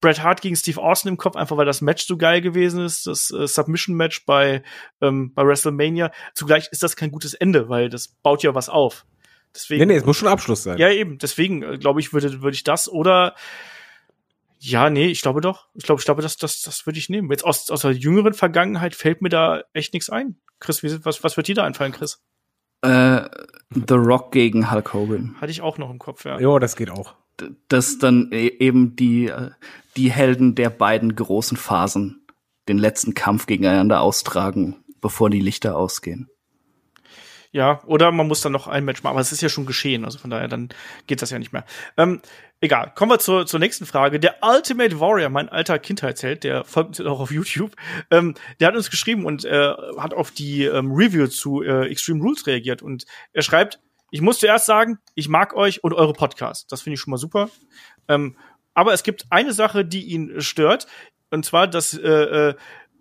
Bret Hart gegen Steve Austin im Kopf, einfach weil das Match so geil gewesen ist, das äh, Submission-Match bei, ähm, bei WrestleMania. Zugleich ist das kein gutes Ende, weil das baut ja was auf. Deswegen, Nee, nee, es muss schon Abschluss sein. ja, eben. Deswegen äh, glaube ich, würde würde ich das oder ja, nee, ich glaube doch. Ich glaube, ich glaube, das das das würde ich nehmen. Jetzt aus aus der jüngeren Vergangenheit fällt mir da echt nichts ein. Chris, wie, was was wird dir da einfallen, Chris? Äh, The Rock gegen Hulk Hogan. Hatte ich auch noch im Kopf, ja. Jo, das geht auch. D- Das dann e- eben die, äh, die Helden der beiden großen Phasen den letzten Kampf gegeneinander austragen, bevor die Lichter ausgehen. Ja, oder man muss dann noch ein Match machen, aber es ist ja schon geschehen, also von daher dann geht das ja nicht mehr. Ähm, egal, kommen wir zur, zur nächsten Frage. Der Ultimate Warrior, mein alter Kindheitsheld, der folgt uns auch auf YouTube, ähm, der hat uns geschrieben und äh, hat auf die ähm, Review zu äh, Extreme Rules reagiert und er schreibt, ich muss zuerst sagen, ich mag euch und eure Podcasts. Das finde ich schon mal super. Ähm, aber es gibt eine Sache, die ihn stört, und zwar, dass äh, äh,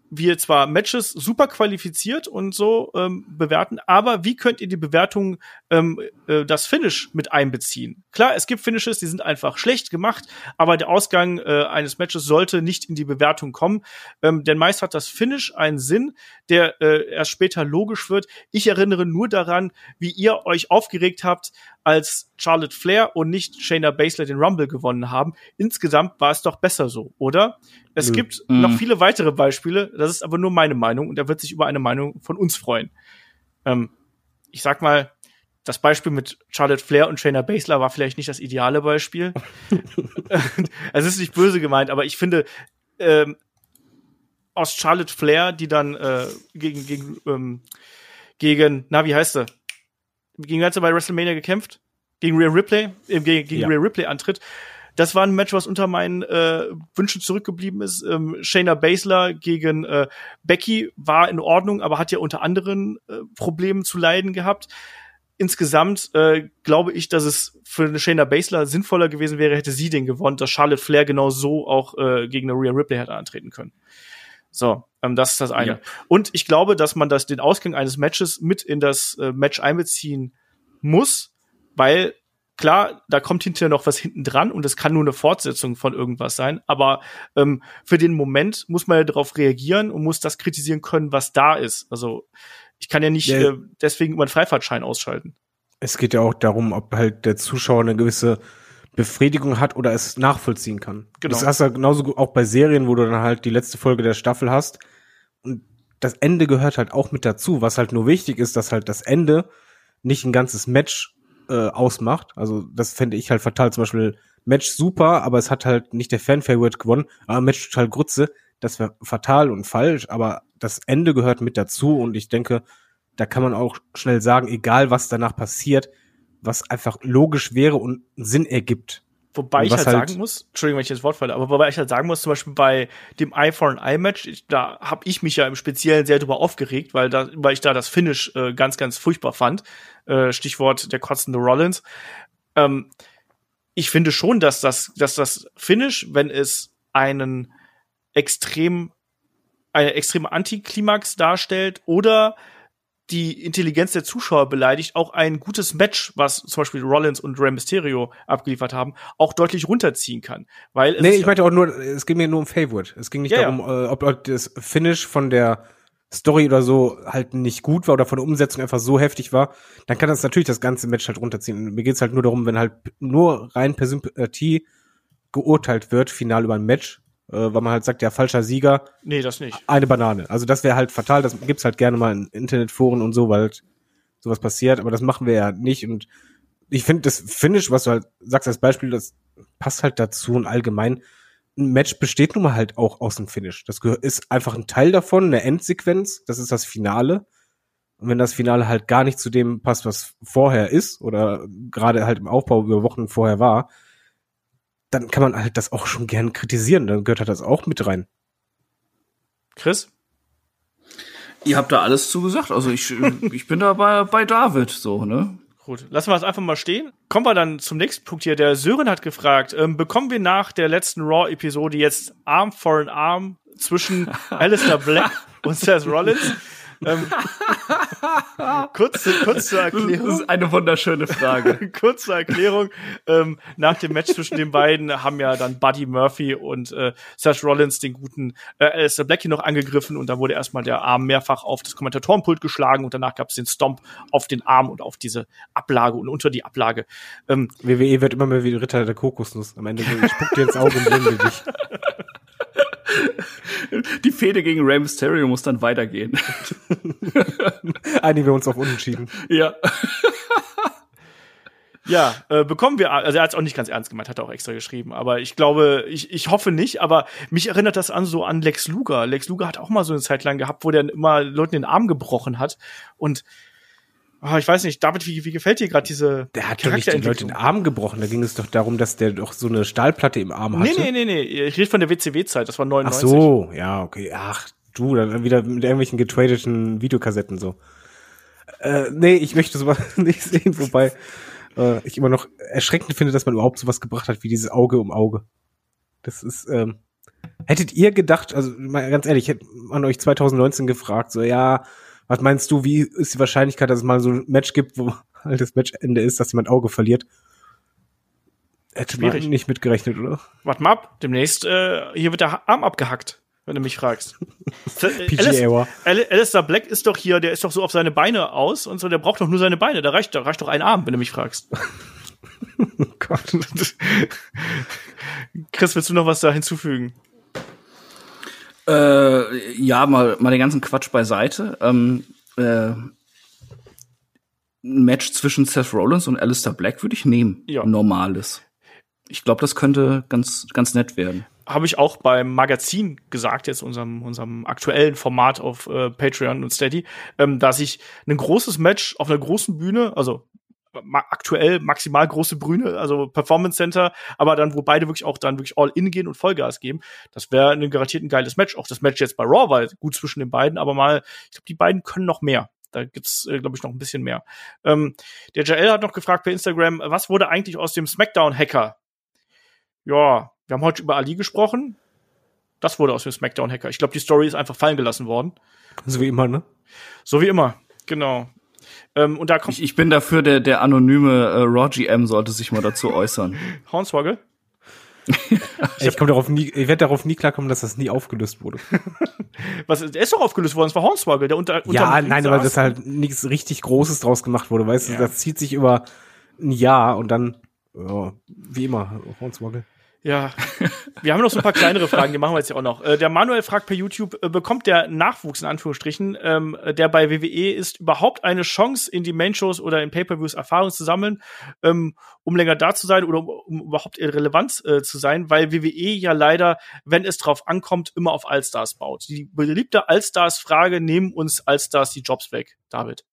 wir zwar Matches super qualifiziert und so ähm, bewerten, aber wie könnt ihr die Bewertung ähm, äh, das Finish mit einbeziehen? Klar, es gibt Finishes, die sind einfach schlecht gemacht, aber der Ausgang äh, eines Matches sollte nicht in die Bewertung kommen, ähm, denn meist hat das Finish einen Sinn, der äh, erst später logisch wird. Ich erinnere nur daran, wie ihr euch aufgeregt habt, als Charlotte Flair und nicht Shayna Baszler den Rumble gewonnen haben. Insgesamt war es doch besser so, oder? Es Nö. gibt Mhm. noch viele weitere Beispiele. Das ist aber nur meine Meinung und er wird sich über eine Meinung von uns freuen. Ähm, ich sag mal, das Beispiel mit Charlotte Flair und Shayna Baszler war vielleicht nicht das ideale Beispiel. [laughs] es ist nicht böse gemeint, aber ich finde, ähm, aus Charlotte Flair, die dann äh, gegen, gegen, ähm, gegen, na, wie heißt sie? Gegen wer hat bei WrestleMania gekämpft? Gegen Rhea Ripley, äh, gegen, gegen Ja. Rhea Ripley antritt. Das war ein Match, was unter meinen äh, Wünschen zurückgeblieben ist. Ähm, Shayna Baszler gegen äh, Becky war in Ordnung, aber hat ja unter anderen äh, Problemen zu leiden gehabt. Insgesamt äh, glaube ich, dass es für eine Shayna Baszler sinnvoller gewesen wäre, hätte sie den gewonnen, dass Charlotte Flair genau so auch äh, gegen eine Rhea Ripley hätte antreten können. So, ähm, das ist das eine. Ja. Und ich glaube, dass man das den Ausgang eines Matches mit in das äh, Match einbeziehen muss, weil klar, da kommt hinterher noch was hinten dran und es kann nur eine Fortsetzung von irgendwas sein. Aber ähm, für den Moment muss man ja darauf reagieren und muss das kritisieren können, was da ist. Also ich kann ja nicht Ja. äh, deswegen über einen Freifahrtschein ausschalten. Es geht ja auch darum, ob halt der Zuschauer eine gewisse Befriedigung hat oder es nachvollziehen kann. Genau. Das hast du ja genauso auch bei Serien, wo du dann halt die letzte Folge der Staffel hast. Und das Ende gehört halt auch mit dazu. Was halt nur wichtig ist, dass halt das Ende nicht ein ganzes Match äh, ausmacht. Also das fände ich halt fatal. Zum Beispiel Match super, aber es hat halt nicht der Fan-Favorite gewonnen, aber Match total Grütze. Das wäre fatal und falsch, aber das Ende gehört mit dazu und ich denke, da kann man auch schnell sagen, egal was danach passiert, was einfach logisch wäre und Sinn ergibt. Wobei ich halt, halt- sagen muss, Entschuldigung, wenn ich das Wort falle, aber wobei ich halt sagen muss, zum Beispiel bei dem Eye for an Eye Match, ich, da habe ich mich ja im Speziellen sehr drüber aufgeregt, weil da, weil ich da das Finish äh, ganz, ganz furchtbar fand. Äh, Stichwort der kotzende Rollins. Ähm, ich finde schon, dass das, dass das Finish, wenn es einen extrem, eine extreme Antiklimax darstellt oder die Intelligenz der Zuschauer beleidigt, auch ein gutes Match, was zum Beispiel Rollins und Rey Mysterio abgeliefert haben, auch deutlich runterziehen kann. Weil es Nee, ich ja- meinte auch nur, es ging mir nur um Favorite. Es ging nicht Ja, ja. darum, Äh, ob, das Finish von der Story oder so halt nicht gut war oder von der Umsetzung einfach so heftig war, dann kann das natürlich das ganze Match halt runterziehen. Mir geht's halt nur darum, wenn halt nur rein per Sympathie geurteilt wird, final über ein Match, äh, weil man halt sagt, ja, falscher Sieger, nee, das nicht. eine Banane. Also das wäre halt fatal, das gibt's halt gerne mal in Internetforen und so, weil halt sowas passiert, aber das machen wir ja nicht und ich finde das Finish, was du halt sagst als Beispiel, das passt halt dazu und allgemein ein Match besteht nun mal halt auch aus dem Finish. Das ist einfach ein Teil davon, eine Endsequenz, das ist das Finale. Und wenn das Finale halt gar nicht zu dem passt, was vorher ist oder gerade halt im Aufbau über Wochen vorher war, dann kann man halt das auch schon gern kritisieren. Dann gehört halt das auch mit rein. Chris? Ihr habt da alles zugesagt. Also ich, [laughs] ich bin da bei, bei David so, ne? Gut, lassen wir es einfach mal stehen. Kommen wir dann zum nächsten Punkt hier. Der Sören hat gefragt, ähm, bekommen wir nach der letzten Raw-Episode jetzt Arm for an Arm zwischen [laughs] Alistair Black und Seth Rollins? Ähm, kurz, kurz zur Das Erklärung. ist eine wunderschöne Frage. [laughs] Kurze Erklärung. Ähm, nach dem Match zwischen den beiden haben ja dann Buddy Murphy und äh, Seth Rollins den guten äh, Alistair Black hier noch angegriffen und da wurde erstmal der Arm mehrfach auf das Kommentatorenpult geschlagen und danach gab es den Stomp auf den Arm und auf diese Ablage und unter die Ablage. Ähm, WWE wird immer mehr wie Ritter der Kokosnuss. Am Ende so, ich spuck dir ins Auge und blende dich. [laughs] Die Fehde gegen Rey Mysterio muss dann weitergehen. [laughs] Einigen wir uns auf Unentschieden. ja. Ja, äh, bekommen wir, also er hat es auch nicht ganz ernst gemeint, hat er auch extra geschrieben, aber ich glaube, ich, ich hoffe nicht, aber mich erinnert das an so an Lex Luger. Lex Luger hat auch mal so eine Zeit lang gehabt, wo der immer Leuten den Arm gebrochen hat und ah, ich weiß nicht, David, wie, wie gefällt dir gerade diese Der hat doch nicht den Leuten den Arm gebrochen. Da ging es doch darum, dass der doch so eine Stahlplatte im Arm hatte. Nee, nee, nee, nee, ich rede von der WCW-Zeit, das war Ach 99. so, ja, okay. Ach, du, dann wieder mit irgendwelchen getradeten Videokassetten so. Äh, nee, ich möchte sowas [laughs] nicht sehen, wobei äh, ich immer noch erschreckend finde, dass man überhaupt sowas gebracht hat wie dieses Auge um Auge. Das ist, ähm, Hättet ihr gedacht, also mal ganz ehrlich, ich hätte an euch 2019 gefragt, so ja, was meinst du, wie ist die Wahrscheinlichkeit, dass es mal so ein Match gibt, wo [laughs] halt das Matchende ist, dass jemand Auge verliert? Hätte man Schwierig. nicht mitgerechnet, oder? Warte mal ab, demnächst, äh, hier wird der Arm abgehackt, wenn du mich fragst. [laughs] PGA War. Al- Alistair Black ist doch hier, der ist doch so auf seine Beine aus und so, der braucht doch nur seine Beine, da reicht, da reicht doch ein Arm, wenn du mich fragst. [laughs] Oh Gott. Chris, willst du noch was da hinzufügen? Äh, ja, mal, mal den ganzen Quatsch beiseite. Ähm, äh, ein Match zwischen Seth Rollins und Alistair Black würde ich nehmen. Ja. Normales. Ich glaube, das könnte ganz, ganz nett werden. habe ich auch beim Magazin gesagt, jetzt unserem, unserem aktuellen Format auf äh, Patreon und Steady, ähm, dass ich ein großes Match auf einer großen Bühne, also ma aktuell maximal große Bühne, also Performance Center, aber dann, wo beide wirklich auch dann wirklich all in gehen und Vollgas geben, das wäre ein garantiert ein geiles Match. Auch das Match jetzt bei Raw war gut zwischen den beiden, aber mal, ich glaube, die beiden können noch mehr. Da gibt's, äh, glaube ich, noch ein bisschen mehr. Ähm, der JL hat noch gefragt per Instagram, was wurde eigentlich aus dem SmackDown-Hacker? Ja, wir haben heute über Ali gesprochen. Das wurde aus dem SmackDown-Hacker. Ich glaube, die Story ist einfach fallen gelassen worden. So wie immer, ne? So wie immer. Genau. Ähm, und da kommt Ich, ich bin dafür, der, der anonyme äh, Raw GM sollte sich mal dazu äußern. [laughs] Hornswoggle. Ich, komm darauf nie, ich werde darauf nie klarkommen, dass das nie aufgelöst wurde. [laughs] Was, der ist doch aufgelöst worden, es war Hornswoggle, der unter, ja, unterm Ring nein, aber saß. das halt nichts richtig Großes draus gemacht wurde, weißt Ja. du, das zieht sich über ein Jahr und dann, ja, wie immer, Hornswoggle. Ja. Wir haben noch so ein paar kleinere Fragen, die machen wir jetzt ja auch noch. Äh, der Manuel fragt per YouTube, äh, bekommt der Nachwuchs in Anführungsstrichen, ähm, der bei WWE ist, überhaupt eine Chance, in die Main-Shows oder in Pay-Per-Views Erfahrung zu sammeln, ähm, um länger da zu sein oder um, überhaupt relevant äh, zu sein, weil WWE ja leider, wenn es drauf ankommt, immer auf Allstars baut. Die beliebte Allstars-Frage, nehmen uns Allstars die Jobs weg, David.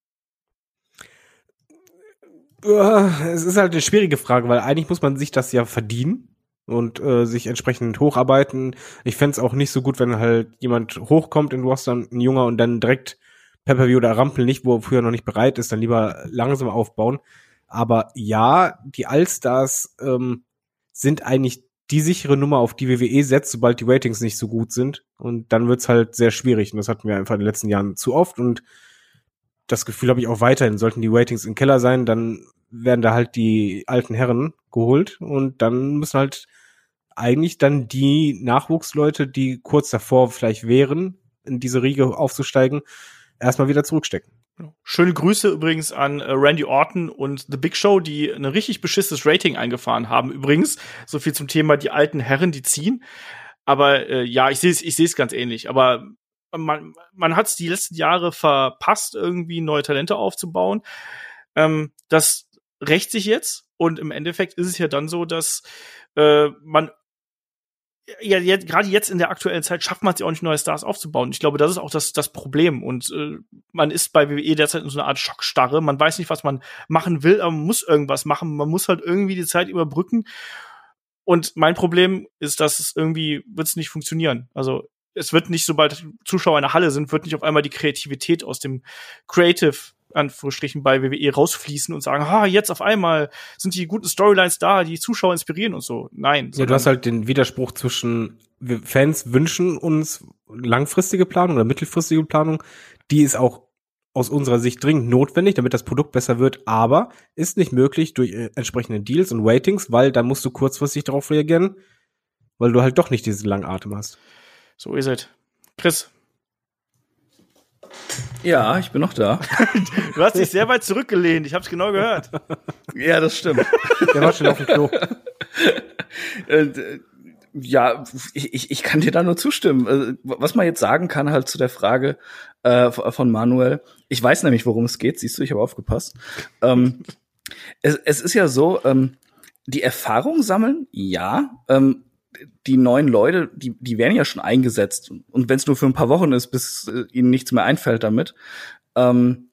Äh, Es ist halt eine schwierige Frage, weil eigentlich muss man sich das ja verdienen und äh, sich entsprechend hocharbeiten. Ich fänd's auch nicht so gut, wenn halt jemand hochkommt in Roster, ein Junger und dann direkt Pay-Per-View oder Rampel nicht, wo er früher noch nicht bereit ist, dann lieber langsam aufbauen. Aber ja, die Allstars ähm, sind eigentlich die sichere Nummer, auf die WWE setzt, sobald die Ratings nicht so gut sind. Und dann wird's halt sehr schwierig. Und das hatten wir einfach in den letzten Jahren zu oft. Und das Gefühl habe ich auch weiterhin. Sollten die Ratings im Keller sein, dann werden da halt die alten Herren geholt und dann müssen halt eigentlich dann die Nachwuchsleute, die kurz davor vielleicht wären, in diese Riege aufzusteigen, erstmal wieder zurückstecken. Schöne Grüße übrigens an äh, Randy Orton und The Big Show, die ein richtig beschissenes Rating eingefahren haben. Übrigens, so viel zum Thema die alten Herren, die ziehen. Aber äh, ja, ich sehe es ich sehe es ganz ähnlich. Aber man, man hat es die letzten Jahre verpasst, irgendwie neue Talente aufzubauen. Ähm, das rächt sich jetzt. Und im Endeffekt ist es ja dann so, dass äh, man ja, jetzt, gerade jetzt in der aktuellen Zeit schafft man es ja auch nicht, neue Stars aufzubauen. Ich glaube, das ist auch das, das Problem. Und äh, man ist bei WWE derzeit in so einer Art Schockstarre. Man weiß nicht, was man machen will, aber man muss irgendwas machen. Man muss halt irgendwie die Zeit überbrücken. Und mein Problem ist, dass es irgendwie wird es nicht funktionieren. Also es wird nicht, sobald Zuschauer in der Halle sind, wird nicht auf einmal die Kreativität aus dem Creative Anführungsstrichen bei WWE rausfließen und sagen, ha, jetzt auf einmal sind die guten Storylines da, die Zuschauer inspirieren und so. Nein. Ja, du hast halt den Widerspruch zwischen wir Fans wünschen uns langfristige Planung oder mittelfristige Planung, die ist auch aus unserer Sicht dringend notwendig, damit das Produkt besser wird, aber ist nicht möglich durch äh, entsprechende Deals und Ratings, weil da musst du kurzfristig darauf reagieren, weil du halt doch nicht diesen langen Atem hast. So ist es. Chris, Ja, ich bin noch da. [laughs] du hast dich sehr weit zurückgelehnt. Ich habe es genau gehört. ja, das stimmt. Der war schon auf dem Klo. Äh, ja, ich, ich, ich kann dir da nur zustimmen. Äh, Was man jetzt sagen kann halt zu der Frage äh, von Manuel, ich weiß nämlich, worum es geht, siehst du, ich habe aufgepasst. Ähm, es, es ist ja so, ähm, die Erfahrung sammeln, ja. Ähm, die neuen Leute, die, die werden ja schon eingesetzt. Und wenn es nur für ein paar Wochen ist, bis äh, ihnen nichts mehr einfällt damit. Ähm,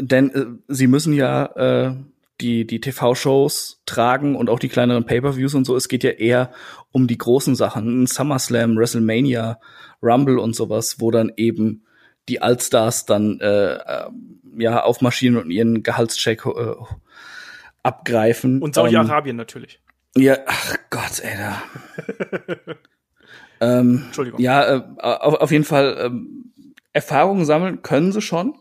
denn äh, sie müssen ja äh, die, die TV-Shows tragen und auch die kleineren Pay-Per-Views und so. Es geht ja eher um die großen Sachen. Ein SummerSlam, WrestleMania, Rumble und sowas, wo dann eben die Allstars dann äh, äh, ja aufmarschieren und ihren Gehaltscheck äh, abgreifen. Und Saudi-Arabien natürlich. Ja, ach Gott, ey, da. [laughs] Ähm, Entschuldigung. Ja, äh, auf, auf jeden Fall ähm, Erfahrungen sammeln können sie schon,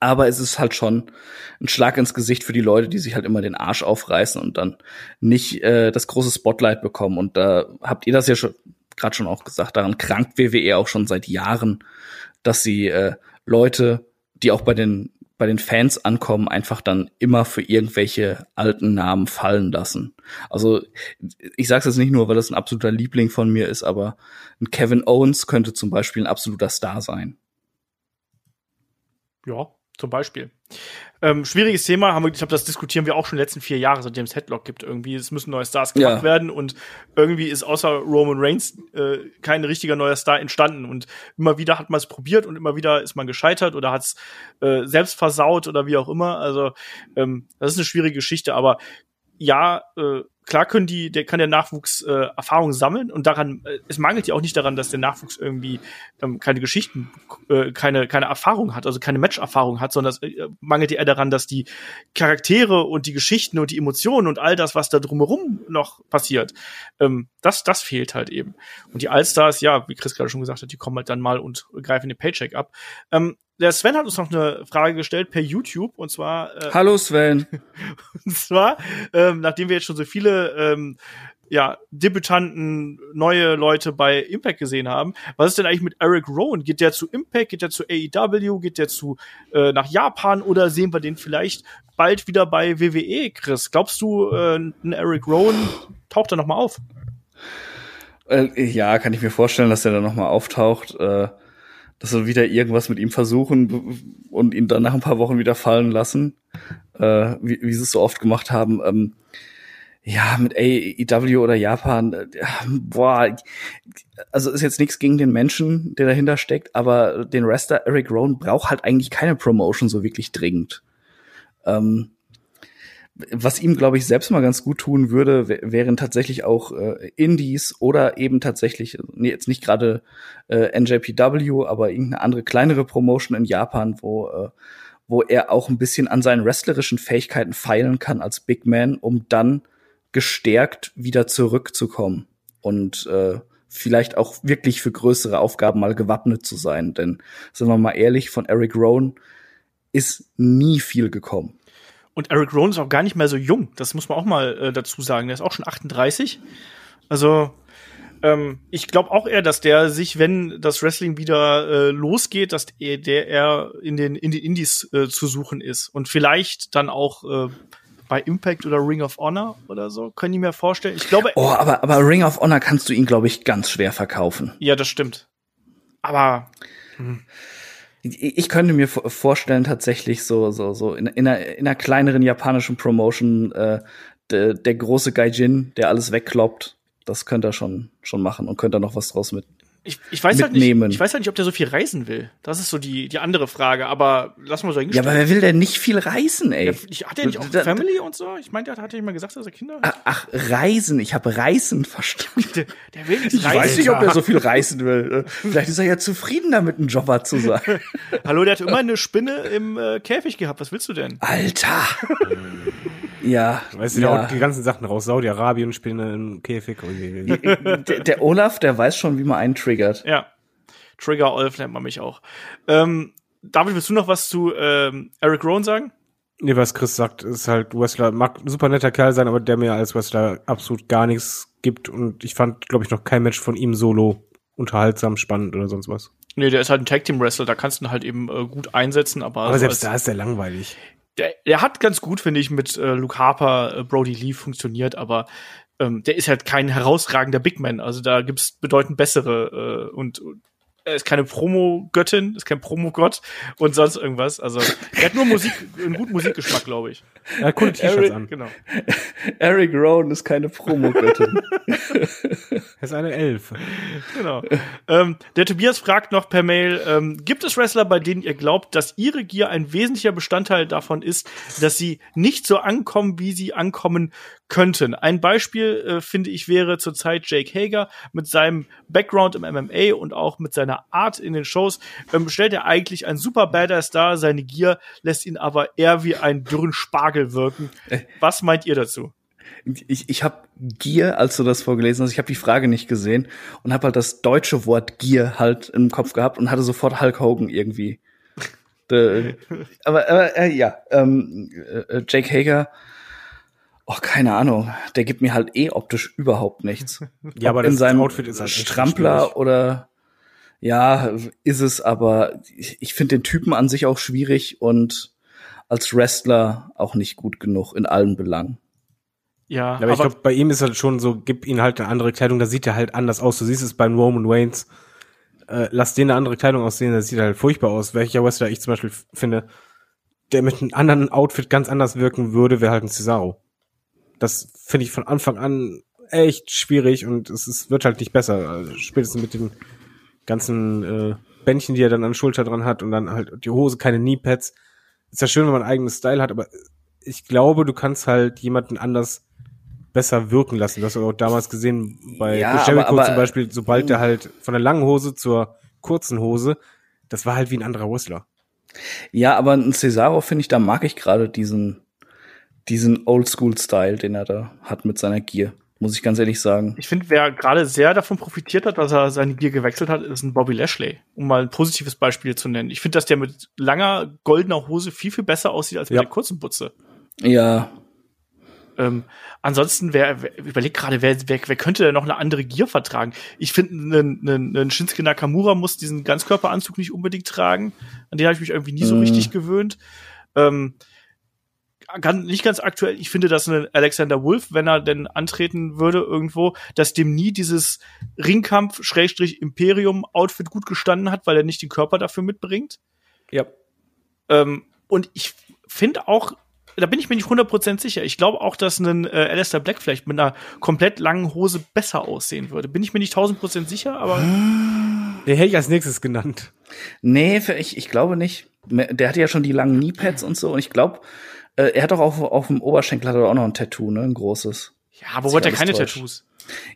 aber es ist halt schon ein Schlag ins Gesicht für die Leute, die sich halt immer den Arsch aufreißen und dann nicht äh, das große Spotlight bekommen. Und da habt ihr das ja schon gerade schon auch gesagt, daran krankt WWE auch schon seit Jahren, dass sie äh, Leute, die auch bei den bei den Fans ankommen, einfach dann immer für irgendwelche alten Namen fallen lassen. Also ich sage es jetzt nicht nur, weil das ein absoluter Liebling von mir ist, aber ein Kevin Owens könnte zum Beispiel ein absoluter Star sein. Ja, zum Beispiel. Ähm, schwieriges Thema, haben wir, ich glaube, das diskutieren wir auch schon die letzten vier Jahre, seitdem es Headlock gibt. Irgendwie, es müssen neue Stars gemacht Ja. werden und irgendwie ist außer Roman Reigns äh, kein richtiger neuer Star entstanden. Und immer wieder hat man es probiert und immer wieder ist man gescheitert oder hat es äh, selbst versaut oder wie auch immer. Also ähm, das ist eine schwierige Geschichte, aber ja, äh, klar können die, der kann der Nachwuchs äh, Erfahrung sammeln und daran, äh, es mangelt ja auch nicht daran, dass der Nachwuchs irgendwie ähm, keine Geschichten, äh, keine, keine Erfahrung hat, also keine Match-Erfahrung hat, sondern es äh, mangelt ja eher daran, dass die Charaktere und die Geschichten und die Emotionen und all das, was da drumherum noch passiert, ähm, das, das fehlt halt eben. Und die Allstars, ja, wie Chris gerade schon gesagt hat, die kommen halt dann mal und greifen den Paycheck ab. Ähm, der Sven hat uns noch eine Frage gestellt per YouTube und zwar äh, Hallo Sven. [laughs] und zwar, ähm, nachdem wir jetzt schon so viele ähm, ja, Debütanten, neue Leute bei Impact gesehen haben, was ist denn eigentlich mit Eric Rowan? Geht der zu Impact, geht der zu AEW, geht der zu äh, nach Japan oder sehen wir den vielleicht bald wieder bei WWE, Chris? Glaubst du, äh, ein Eric Rowan taucht da noch mal auf? Äh, ja, kann ich mir vorstellen, dass der dann nochmal auftaucht, äh, dass wir wieder irgendwas mit ihm versuchen und ihn dann nach ein paar Wochen wieder fallen lassen, äh, wie, wie sie es so oft gemacht haben. Ähm, ja, mit AEW oder Japan, äh, boah, also ist jetzt nichts gegen den Menschen, der dahinter steckt, aber den Wrestler Eric Rowan braucht halt eigentlich keine Promotion so wirklich dringend. Ähm, was ihm, glaube ich, selbst mal ganz gut tun würde, wä- wären tatsächlich auch äh, Indies oder eben tatsächlich, nee, jetzt nicht gerade äh, NJPW, aber irgendeine andere kleinere Promotion in Japan, wo, äh, wo er auch ein bisschen an seinen wrestlerischen Fähigkeiten feilen kann als Big Man, um dann gestärkt wieder zurückzukommen und äh, vielleicht auch wirklich für größere Aufgaben mal gewappnet zu sein. Denn, sind wir mal ehrlich, von Eric Rowan ist nie viel gekommen. Und Eric Rowan ist auch gar nicht mehr so jung. Das muss man auch mal äh, dazu sagen. Der ist auch schon 38. Also ähm, ich glaube auch eher, dass der sich, wenn das Wrestling wieder äh, losgeht, dass der, der eher in den in den Indies äh, zu suchen ist und vielleicht dann auch äh, bei Impact oder Ring of Honor oder so. Können die mir vorstellen? Ich glaube, Oh, aber, aber Ring of Honor kannst du ihn, glaube ich, ganz schwer verkaufen. ja, das stimmt. Aber Ich ich könnte mir vor- vorstellen, tatsächlich so, so, so in, in, einer, in einer kleineren japanischen Promotion, äh, der, der große Gaijin, der alles wegkloppt, das könnte er schon, schon machen und könnte er noch was draus mit. Ich, ich weiß halt nicht, Mitnehmen. ich weiß halt nicht, ob der so viel reisen will. Das ist so die die andere Frage. Aber lass mal so Ja, hingestellt. aber wer will denn nicht viel reisen, ey? Ja, ich, hat er nicht auch Da- da- Family und so? Ich meinte, er hat ja mal gesagt, dass er Kinder hat. Ach, Reisen, ich habe Reisen verstanden. Der, der will nicht Ich reisen. weiß nicht, ob er so viel reisen will. Vielleicht ist er ja zufrieden damit, ein Jobber zu sein. [laughs] Hallo, der hat immer eine Spinne im äh, Käfig gehabt. Was willst du denn? Alter! [laughs] Ja, Weißt du, ja. ja. auch die ganzen Sachen raus. Saudi-Arabien, Spinne im Käfig. Und [laughs] der, der Olaf, der weiß schon, wie man einen triggert. Ja. Trigger Olf nennt man mich auch. Ähm, David, willst du noch was zu ähm, Eric Rowan sagen? nee, was Chris sagt, ist halt Wrestler, mag ein super netter Kerl sein, aber der mir als Wrestler absolut gar nichts gibt. Und ich fand, glaube ich, noch kein Match von ihm solo unterhaltsam, spannend oder sonst was. Nee, der ist halt ein Tag Team Wrestler, da kannst du ihn halt eben äh, gut einsetzen, aber, Aber selbst da ist der langweilig. Der, der hat ganz gut, finde ich, mit äh, Luke Harper, äh, Brody Lee funktioniert, aber ähm, der ist halt kein herausragender Big Man. Also da gibt's bedeutend bessere äh, und und ist keine Promo-Göttin, ist kein Promo-Gott und sonst irgendwas. Also er hat nur Musik, einen guten Musikgeschmack, glaube ich. Er hat coole T-Shirts Eric- an. Genau. Eric Rowan ist keine Promogöttin. [laughs] Er ist eine Elf. genau. ähm, der Tobias fragt noch per Mail, ähm, gibt es Wrestler, bei denen ihr glaubt, dass ihre Gier ein wesentlicher Bestandteil davon ist, dass sie nicht so ankommen, wie sie ankommen könnten? Ein Beispiel, äh, finde ich, wäre zurzeit Jake Hager mit seinem Background im MMA und auch mit seiner Art in den Shows. Ähm, stellt er eigentlich ein super Badass dar, seine Gier lässt ihn aber eher wie einen dürren Spargel wirken. Was meint ihr dazu? Ich, ich habe Gier, als du das vorgelesen hast, ich habe die Frage nicht gesehen und habe halt das deutsche Wort Gier halt im Kopf gehabt und hatte sofort Hulk Hogan irgendwie. De, [laughs] aber aber äh, ja, ähm, äh, Jake Hager, oh, keine Ahnung, der gibt mir halt eh optisch überhaupt nichts. [laughs] Ja, aber in das seinem Outfit ist halt Strampler oder ja, ist es, aber ich, ich finde den Typen an sich auch schwierig und als Wrestler auch nicht gut genug in allen Belangen. Ja, Ja, aber, ich glaube, bei ihm ist halt schon so, gib ihm halt eine andere Kleidung, da sieht er halt anders aus. Du siehst es beim Roman Waynes. Äh, lass den eine andere Kleidung aussehen, das sieht halt furchtbar aus. Welcher Wrestler ich zum Beispiel finde, der mit einem anderen Outfit ganz anders wirken würde, wäre halt ein Cesaro. Das finde ich von Anfang an echt schwierig und es ist, wird halt nicht besser. Also spätestens mit den ganzen äh, Bändchen, die er dann an der Schulter dran hat und dann halt die Hose, keine Kneepads. Ist ja schön, wenn man einen eigenen Style hat, aber ich glaube, du kannst halt jemanden anders besser wirken lassen. Das hast du auch damals gesehen bei Ja, Jericho zum Beispiel, sobald der halt von der langen Hose zur kurzen Hose, das war halt wie ein anderer Wrestler. Ja, aber ein Cesaro finde ich, da mag ich gerade diesen, diesen Oldschool-Style, den er da hat mit seiner Gier. Muss ich ganz ehrlich sagen. Ich finde, wer gerade sehr davon profitiert hat, dass er seine Gier gewechselt hat, ist ein Bobby Lashley, um mal ein positives Beispiel zu nennen. Ich finde, dass der mit langer goldener Hose viel, viel besser aussieht als mit Ja. der kurzen Butze. Ja, Ähm, ansonsten, wer, wer überlegt gerade, wer, wer, wer könnte denn noch eine andere Gier vertragen? Ich finde, einen Shinsuke Nakamura muss diesen Ganzkörperanzug nicht unbedingt tragen. An den habe ich mich irgendwie nie so Mm. richtig gewöhnt. Ähm, ganz, nicht ganz aktuell. Ich finde, dass ein Alexander Wolf, wenn er denn antreten würde irgendwo, dass dem nie dieses Ringkampf-Imperium-Outfit gut gestanden hat, weil er nicht den Körper dafür mitbringt. Ja. Ähm, und ich finde auch, da bin ich mir nicht 100% sicher. Ich glaube auch, dass ein äh, Alistair Black vielleicht mit einer komplett langen Hose besser aussehen würde. Bin ich mir nicht 1000% sicher, aber [gasps] Den hätte ich als nächstes genannt. nee, für ich, ich glaube nicht. Der hatte ja schon die langen Kneepads und so und ich glaube, äh, er hat doch auf, auf dem Oberschenkel hat er auch noch ein Tattoo, ne, ein großes. ja, aber wo hat er keine täuscht. Tattoos?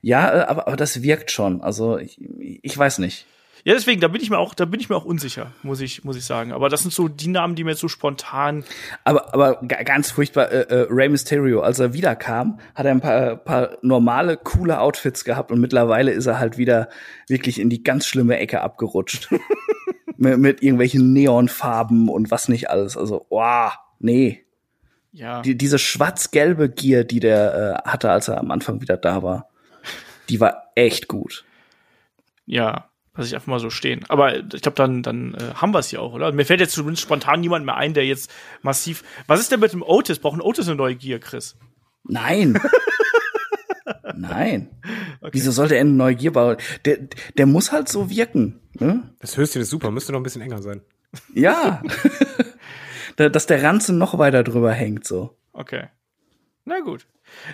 Ja, äh, aber, aber das wirkt schon. Also ich, ich weiß nicht. Ja, deswegen, da bin ich mir auch, da bin ich mir auch unsicher, muss ich, muss ich sagen. Aber das sind so die Namen, die mir jetzt so spontan. Aber, aber ga- ganz furchtbar, äh, äh, Rey Mysterio, als er wiederkam, hat er ein paar, paar normale, coole Outfits gehabt und mittlerweile ist er halt wieder wirklich in die ganz schlimme Ecke abgerutscht. [laughs] mit, mit irgendwelchen Neonfarben und was nicht alles. Also, wow, nee. Ja, Die, diese schwarz-gelbe Gier, die der äh, hatte, als er am Anfang wieder da war, die war echt gut. ja, lass ich einfach mal so stehen. Aber ich glaube, dann, dann äh, haben wir es hier auch, oder? Mir fällt jetzt zumindest spontan niemand mehr ein, der jetzt massiv. Was ist denn mit dem Otis? Brauchen Otis eine neue Gier, Chris? Nein. [laughs] Nein. Wieso sollte er eine Neugier bauen? Der, der muss halt so wirken. Ne? Das Höschen ist super, müsste noch ein bisschen enger sein. Ja. [laughs] Da- Dass der Ranzen noch weiter drüber hängt, so. Okay. Na gut.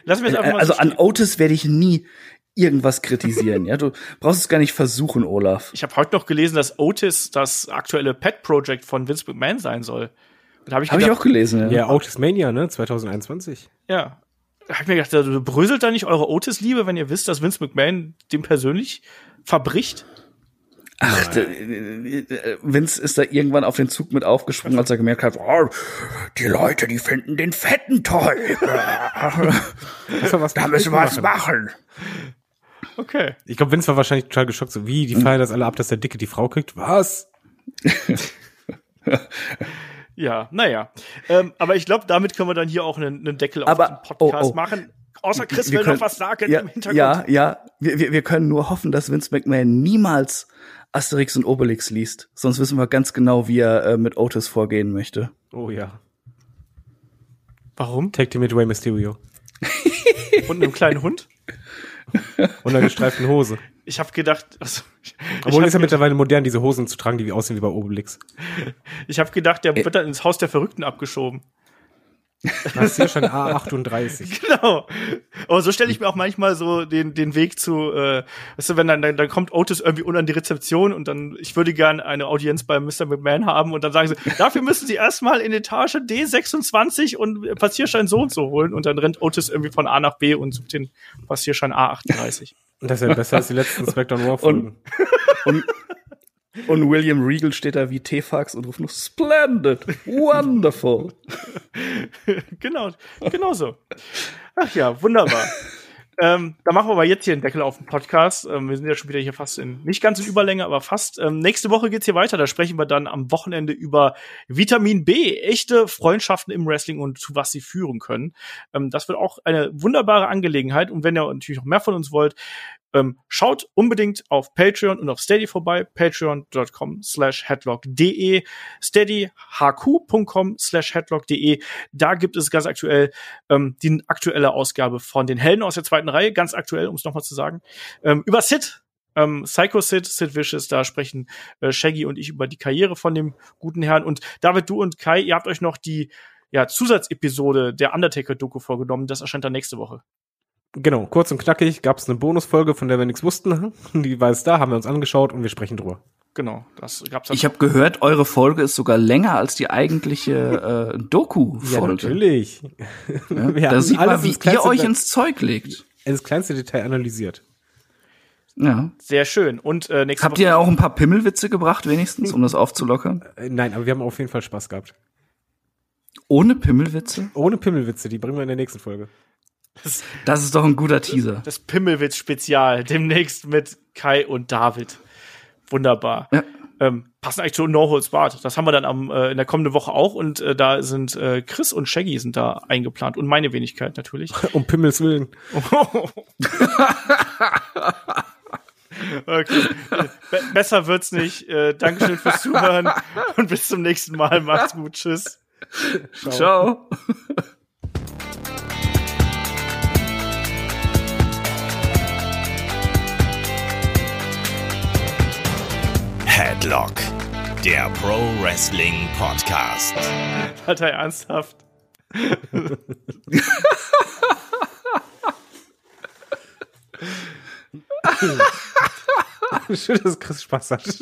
Lassen wir es einfach mal Also so an. Otis werde ich nie irgendwas kritisieren, ja. Du brauchst es gar nicht versuchen, Olaf. Ich habe heute noch gelesen, dass Otis das aktuelle Pet-Project von Vince McMahon sein soll. Da habe ich Habe ich auch gelesen, ja. Ja, Otis Mania, ne? 2021. ja. Da hab ich mir gedacht, also, bröselt da nicht eure Otis-Liebe, wenn ihr wisst, dass Vince McMahon dem persönlich verbricht? Ach, äh, Vince ist da irgendwann auf den Zug mit aufgesprungen, als er gemerkt hat, oh, die Leute, die finden den Fetten toll. Da müssen wir was machen. Okay. Ich glaube, Vince war wahrscheinlich total geschockt, so wie, die feiern das alle ab, dass der Dicke die Frau kriegt. Was? [laughs] Ja, naja. Ähm, aber ich glaube, damit können wir dann hier auch einen, einen Deckel auf Aber- den Podcast oh, oh. machen. Außer Chris Wir will können- noch was sagen ja, im Hintergrund. Ja, ja. Wir, wir, wir können nur hoffen, dass Vince McMahon niemals Asterix und Obelix liest. Sonst wissen wir ganz genau, wie er äh, mit Otis vorgehen möchte. Oh ja. Warum? Take Team mit Rey Mysterio. [laughs] Und einem kleinen Hund? Und einer gestreiften Hose. Ich habe gedacht, also, ich Obwohl ist ja mittlerweile modern, diese Hosen zu tragen, die wie aussehen wie bei Obelix. ich hab gedacht, der wird dann ins Haus der Verrückten abgeschoben. Das ist hier schon A38. Genau. Aber so stelle ich mir auch manchmal so den, den Weg zu, äh, weißt du, wenn dann, dann, dann kommt Otis irgendwie unten an die Rezeption und dann, ich würde gern eine Audienz bei Mr. McMahon haben und dann sagen sie, dafür müssen sie erstmal in Etage D26 und Passierschein so und so holen und dann rennt Otis irgendwie von A nach B und sucht den Passierschein A38. Und das ist ja besser als die letzten Smackdown Raw Folgen. Und, und William Regal steht da wie Tefax und ruft nur Splendid, wonderful. [laughs] genau, genau so. Ach ja, wunderbar. ähm, da machen wir aber jetzt hier einen Deckel auf den Podcast. Ähm, wir sind ja schon wieder hier fast in, nicht ganz in Überlänge, aber fast. Ähm, nächste Woche geht's hier weiter. Da sprechen wir dann am Wochenende über Vitamin B, echte Freundschaften im Wrestling und zu was sie führen können. Ähm, das wird auch eine wunderbare Angelegenheit. Und wenn ihr natürlich noch mehr von uns wollt, ähm, schaut unbedingt auf Patreon und auf Steady vorbei, patreon.com slash headlock.de, steadyhq.com slash headlock.de. Da gibt es ganz aktuell ähm, die aktuelle Ausgabe von den Helden aus der zweiten Reihe, ganz aktuell, um es nochmal zu sagen, ähm, über Sid, ähm, Psycho Sid, Sid Vicious, da sprechen äh, Shaggy und ich über die Karriere von dem guten Herrn. Und David, du und Kai, ihr habt euch noch die ja, Zusatzepisode der Undertaker-Doku vorgenommen. Das erscheint dann nächste Woche. Genau, kurz und knackig gab es eine Bonusfolge, von der wir nichts wussten. [laughs] Die war jetzt da, haben wir uns angeschaut und wir sprechen drüber. Genau, das gab's dann Ich habe gehört, eure Folge ist sogar länger als die eigentliche äh, [laughs] Doku-Folge. Ja, natürlich. Ja, [laughs] da sieht man, alles wie ihr kleinste euch ins Zeug legt. ins kleinste Detail analysiert. Ja. sehr schön. Und äh, nächste Habt Woche ihr auch ein paar Pimmelwitze gebracht, wenigstens, um das aufzulockern? Äh, Nein, aber wir haben auf jeden Fall Spaß gehabt. Ohne Pimmelwitze? Ohne Pimmelwitze, die bringen wir in der nächsten Folge. Das ist doch ein guter Teaser. das Pimmelwitz-Spezial demnächst mit Kai und David. Wunderbar. Ja. Ähm, passen eigentlich zu No Holds Barred. Das haben wir dann am, äh, in der kommenden Woche auch und äh, da sind äh, Chris und Shaggy sind da eingeplant und meine Wenigkeit natürlich. [laughs] Um Pimmels Willen. [laughs] okay. Be besser wird's nicht. Äh, Dankeschön fürs Zuhören [laughs] und bis zum nächsten Mal. Macht's gut. Tschüss. Ciao. Headlock, der Pro Wrestling Podcast. Hat er ernsthaft? [laughs] Schön, dass Chris Spaß hat. [laughs]